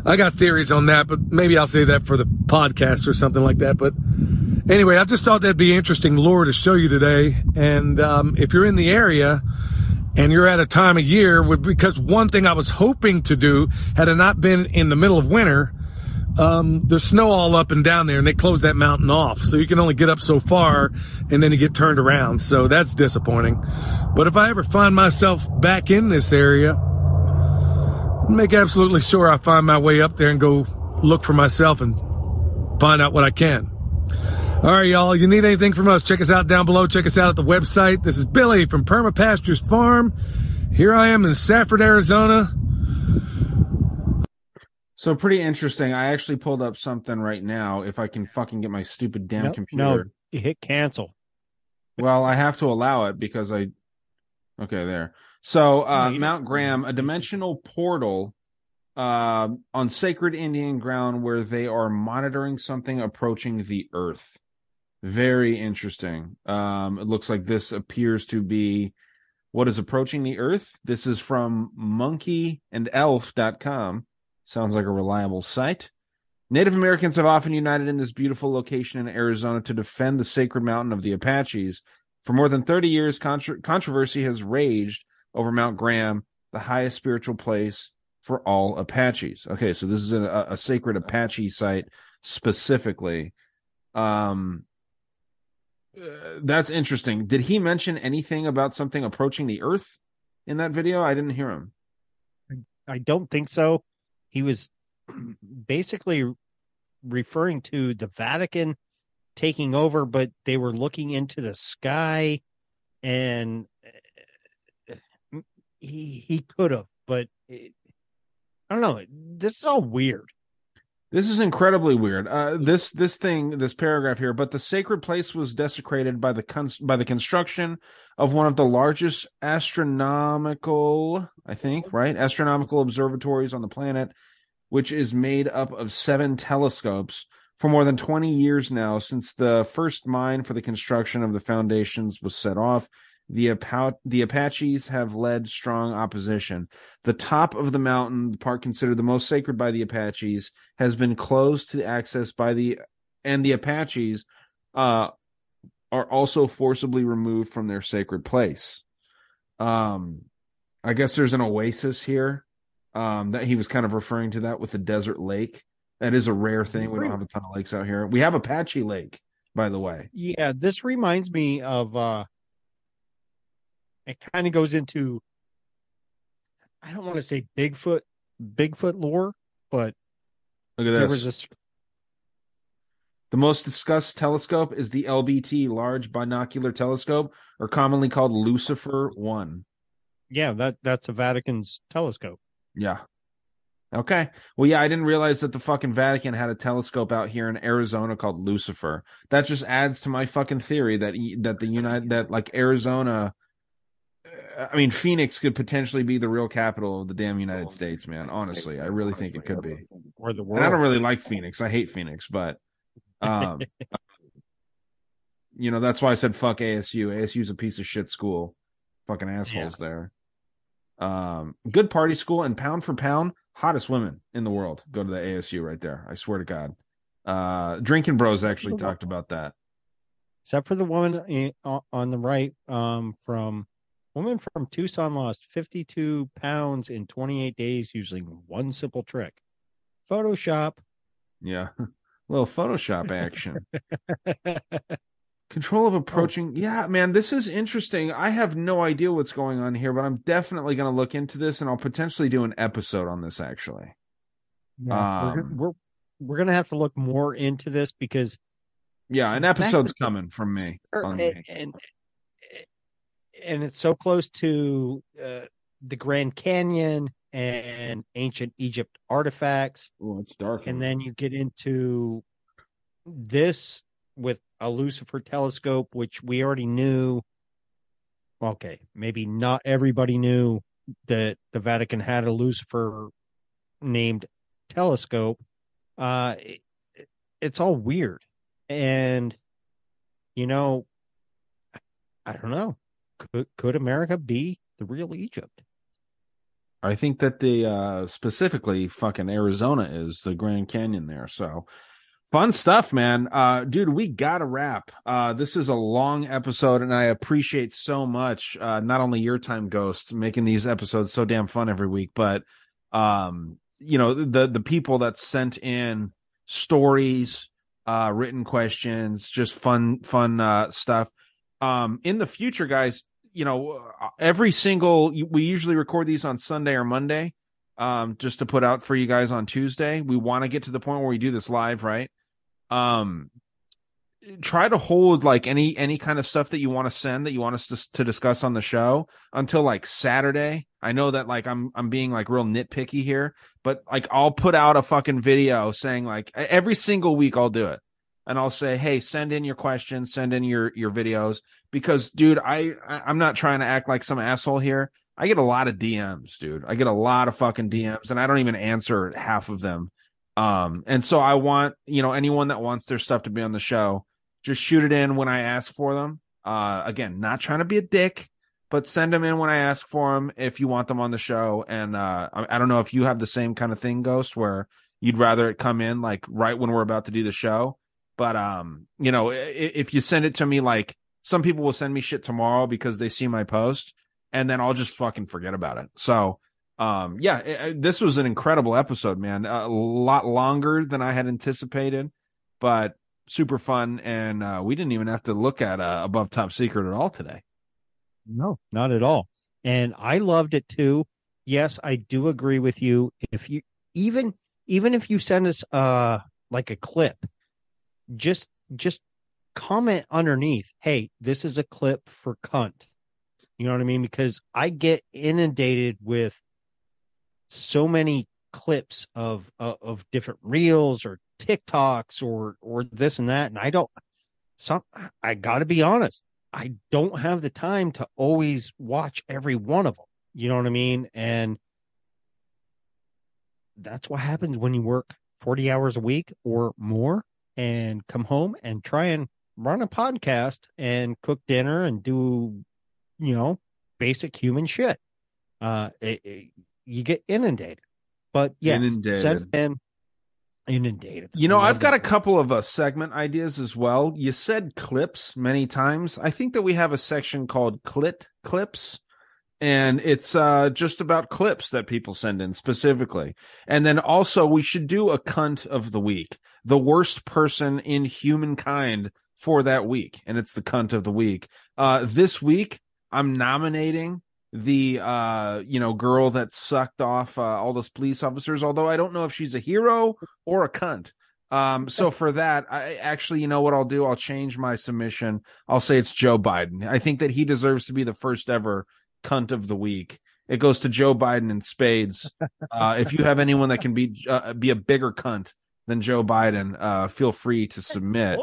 I got theories on that, but maybe I'll say that for the podcast or something like that. But anyway, I just thought that'd be interesting lore to show you today. And um, if you're in the area and you're at a time of year, because one thing I was hoping to do had it not been in the middle of winter, um, there's snow all up and down there, and they close that mountain off, so you can only get up so far, and then you get turned around. So that's disappointing. But if I ever find myself back in this area, make absolutely sure I find my way up there and go look for myself and find out what I can. All right, y'all. You need anything from us? Check us out down below. Check us out at the website. This is Billy from Perma Pastures Farm. Here I am in Safford, Arizona. So pretty interesting. I actually pulled up something right now. If I can fucking get my stupid damn No, computer. no, you hit cancel. Well, I have to allow it because I. Okay, there. So uh, Mount Graham, a dimensional portal uh, on sacred Indian ground where they are monitoring something approaching the Earth. Very interesting. Um, it looks like this appears to be what is approaching the Earth. This is from monkeyandelf.com. Sounds like a reliable site. Native Americans have often united in this beautiful location in Arizona to defend the sacred mountain of the Apaches. For more than 30 years, contro- controversy has raged over Mount Graham, the highest spiritual place for all Apaches. Okay, so this is a, a sacred Apache site specifically. Um, that's interesting. Did he mention anything about something approaching the Earth in that video? I didn't hear him. I don't think so. He was basically referring to the Vatican taking over, but they were looking into the sky, and uh, he he could have, but it, I don't know. This is all weird. This is incredibly weird. Uh, this this thing, this paragraph here, but the sacred place was desecrated by the con- by the construction of one of the largest astronomical, I think, right, astronomical observatories on the planet, which is made up of seven telescopes. For more than 20 years now, since the first mine for the construction of the foundations was set off, the, Apa- the Apaches have led strong opposition. The top of the mountain, the part considered the most sacred by the Apaches, has been closed to access by the and the Apaches uh, are also forcibly removed from their sacred place. Um, I guess there's an oasis here. Um, that he was kind of referring to that with the desert lake. That is a rare thing. We don't have a ton of lakes out here. We have Apache Lake, by the way. Yeah, this reminds me of uh it kind of goes into I don't want to say Bigfoot Bigfoot lore, but Look at there this. was this The most discussed telescope is the LBT, Large Binocular Telescope, or commonly called Lucifer One. yeah, that that's the Vatican's telescope. Yeah. Okay. Well, yeah, I didn't realize that the fucking Vatican had a telescope out here in Arizona called Lucifer. That just adds to my fucking theory that that the United that like Arizona. Uh, I mean, Phoenix could potentially be the real capital of the damn United States, man. Honestly, I really think it could be. Or the And I don't really like Phoenix. I hate Phoenix, but um, you know that's why I said fuck ASU. ASU's a piece of shit school. Fucking assholes there. Um, good party school and pound for pound, hottest women in the world go to the ASU right there. I swear to God. Uh, Drinking Bros actually talked about that. Except for the woman on on the right, um, from woman from Tucson lost 52 pounds in 28 days using one simple trick. Photoshop. Yeah, a little Photoshop action. Control of approaching. Yeah, man, this is interesting. I have no idea what's going on here, but I'm definitely going to look into this and I'll potentially do an episode on this actually. Yeah, we're, Um, we're we're gonna have to look more into this because Yeah, an episode's coming from me. on and, and and it's so close to uh, the Grand Canyon and ancient Egypt artifacts. Oh, it's dark. And then you get into this with a Lucifer telescope, which we already knew. Okay, maybe not everybody knew that the Vatican had a Lucifer named telescope. Uh, it, it's all weird, and you know, I don't know. Could could America be the real Egypt? I think that the uh specifically fucking Arizona is the Grand Canyon there. So fun stuff, man. Uh dude, we gotta wrap. Uh this is a long episode and I appreciate so much uh not only your time ghost making these episodes so damn fun every week, but um you know the the people that sent in stories, uh written questions, just fun fun uh stuff. Um in the future guys, you know, every single we usually record these on Sunday or Monday, um, just to put out for you guys on Tuesday. We want to get to the point where we do this live, right? Um, try to hold like any any kind of stuff that you want to send that you want us to, to discuss on the show until like Saturday. I know that like I'm I'm being like real nitpicky here, but like I'll put out a fucking video saying like every single week I'll do it and I'll say, "Hey, send in your questions, send in your your videos." Because, dude, I I'm not trying to act like some asshole here. I get a lot of DMs, dude. I get a lot of fucking DMs and I don't even answer half of them. Um, and so I want, you know, anyone that wants their stuff to be on the show, just shoot it in when I ask for them. Uh, again, not trying to be a dick, but send them in when I ask for them if you want them on the show. And, uh, I, I don't know if you have the same kind of thing, Ghost, where you'd rather it come in like right when we're about to do the show. But, um, you know, if you send it to me, like some people will send me shit tomorrow because they see my post and then I'll just fucking forget about it. So, um, yeah, it- this was an incredible episode, man. A lot longer than I had anticipated, but super fun. And, uh, we didn't even have to look at, uh, above top secret at all today. No, not at all. And I loved it too. Yes, I do agree with you. If you even even if you send us uh like a clip, just just comment underneath, hey, this is a clip for cunt. You know what I mean? Because I get inundated with so many clips of of, of different reels or TikToks or or this and that, and I don't. Some I got to be honest. I don't have the time to always watch every one of them. You know what I mean? And that's what happens when you work 40 hours a week or more and come home and try and run a podcast and cook dinner and do, you know, basic human shit. Uh, it, it- you get inundated. But yes, Inundated. send in inundated. You know, I've got a couple of uh, segment ideas as well. You said clips many times. I think that we have a section called clit clips and it's uh just about clips that people send in specifically. And then also we should do a cunt of the week. The worst person in humankind for that week and it's the cunt of the week. Uh this week I'm nominating the uh you know girl that sucked off uh, all those police officers although I don't know if she's a hero or a cunt. Um so for that I actually you know what I'll do I'll change my submission. I'll say it's Joe Biden. I think that he deserves to be the first ever cunt of the week. It goes to Joe Biden in spades. Uh if you have anyone that can be uh, be a bigger cunt than Joe Biden, uh feel free to submit.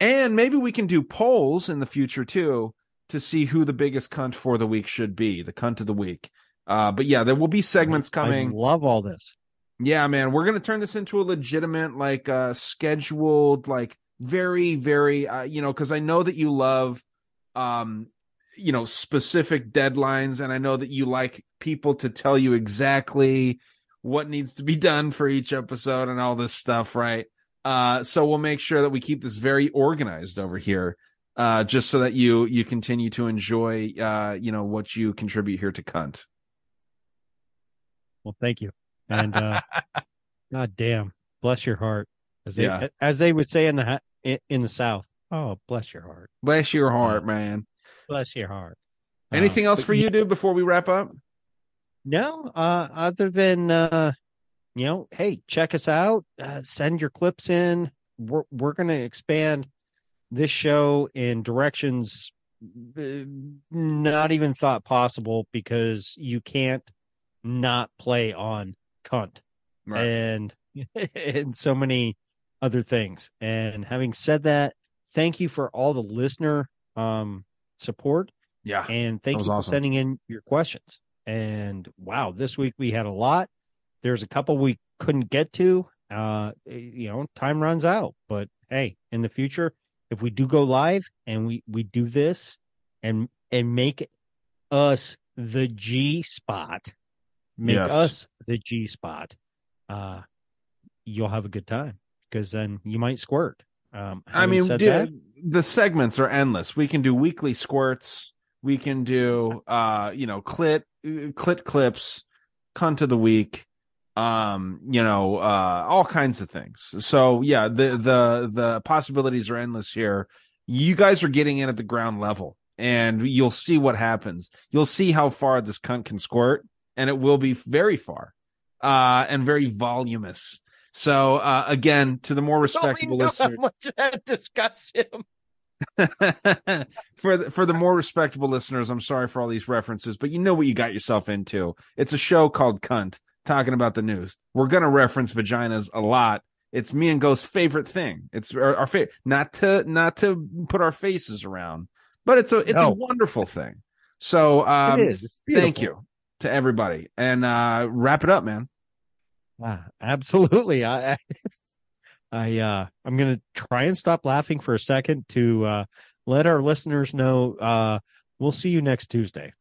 And maybe we can do polls in the future too to see who the biggest cunt for the week should be, the cunt of the week. Uh, but yeah, there will be segments coming. I love all this. Yeah, man, we're gonna turn this into a legitimate, like, uh, scheduled, like, very, very, uh, you know, because I know that you love, um, you know, specific deadlines, and I know that you like people to tell you exactly what needs to be done for each episode and all this stuff, right? Uh, so we'll make sure that we keep this very organized over here, uh, just so that you you continue to enjoy, uh, you know, what you contribute here to cunt. Well, thank you. And uh God damn, bless your heart. As they Yeah. as they would say in the in in the South. Oh, bless your heart. Bless your heart, man. Bless your heart. Anything Uh, else for you, yeah, dude, before we wrap up? No, uh other than uh you know, hey, check us out. Uh, send your clips in. We're we're going to expand this show in directions uh, not even thought possible because you can't not play on cunt Right. and and so many other things. And having said that, thank you for all the listener um support. Yeah. And thank you for awesome. sending in your questions. And wow, this week we had a lot. There's a couple we couldn't get to. Uh you know, time runs out. But hey, in the future, if we do go live and we we do this and and make us the G spot, make Yes. us the G spot, uh you'll have a good time because then you might squirt. Um I mean, said dude, that, the segments are endless. We can do weekly squirts. We can do, uh, you know, clit, clit clips, cunt of the week, um, you know, uh, all kinds of things. So yeah, the, the, the possibilities are endless here. You guys are getting in at the ground level and you'll see what happens. You'll see how far this cunt can squirt and it will be very far, uh, and very voluminous. So, uh, again, to the more respectable know how listeners, much that disgusts him. for the, for the more respectable listeners, I'm sorry for all these references, but you know what you got yourself into. It's a show called Cunt, talking about the news. We're gonna reference vaginas a lot. It's me and Ghost's favorite thing. It's our, our favorite, not to not to put our faces around, but it's a it's No. a wonderful thing. So um. Thank you to everybody, and uh, wrap it up, man. Ah, absolutely. I, I, I uh, I'm gonna try and stop laughing for a second to uh, let our listeners know. Uh, we'll see you next Tuesday.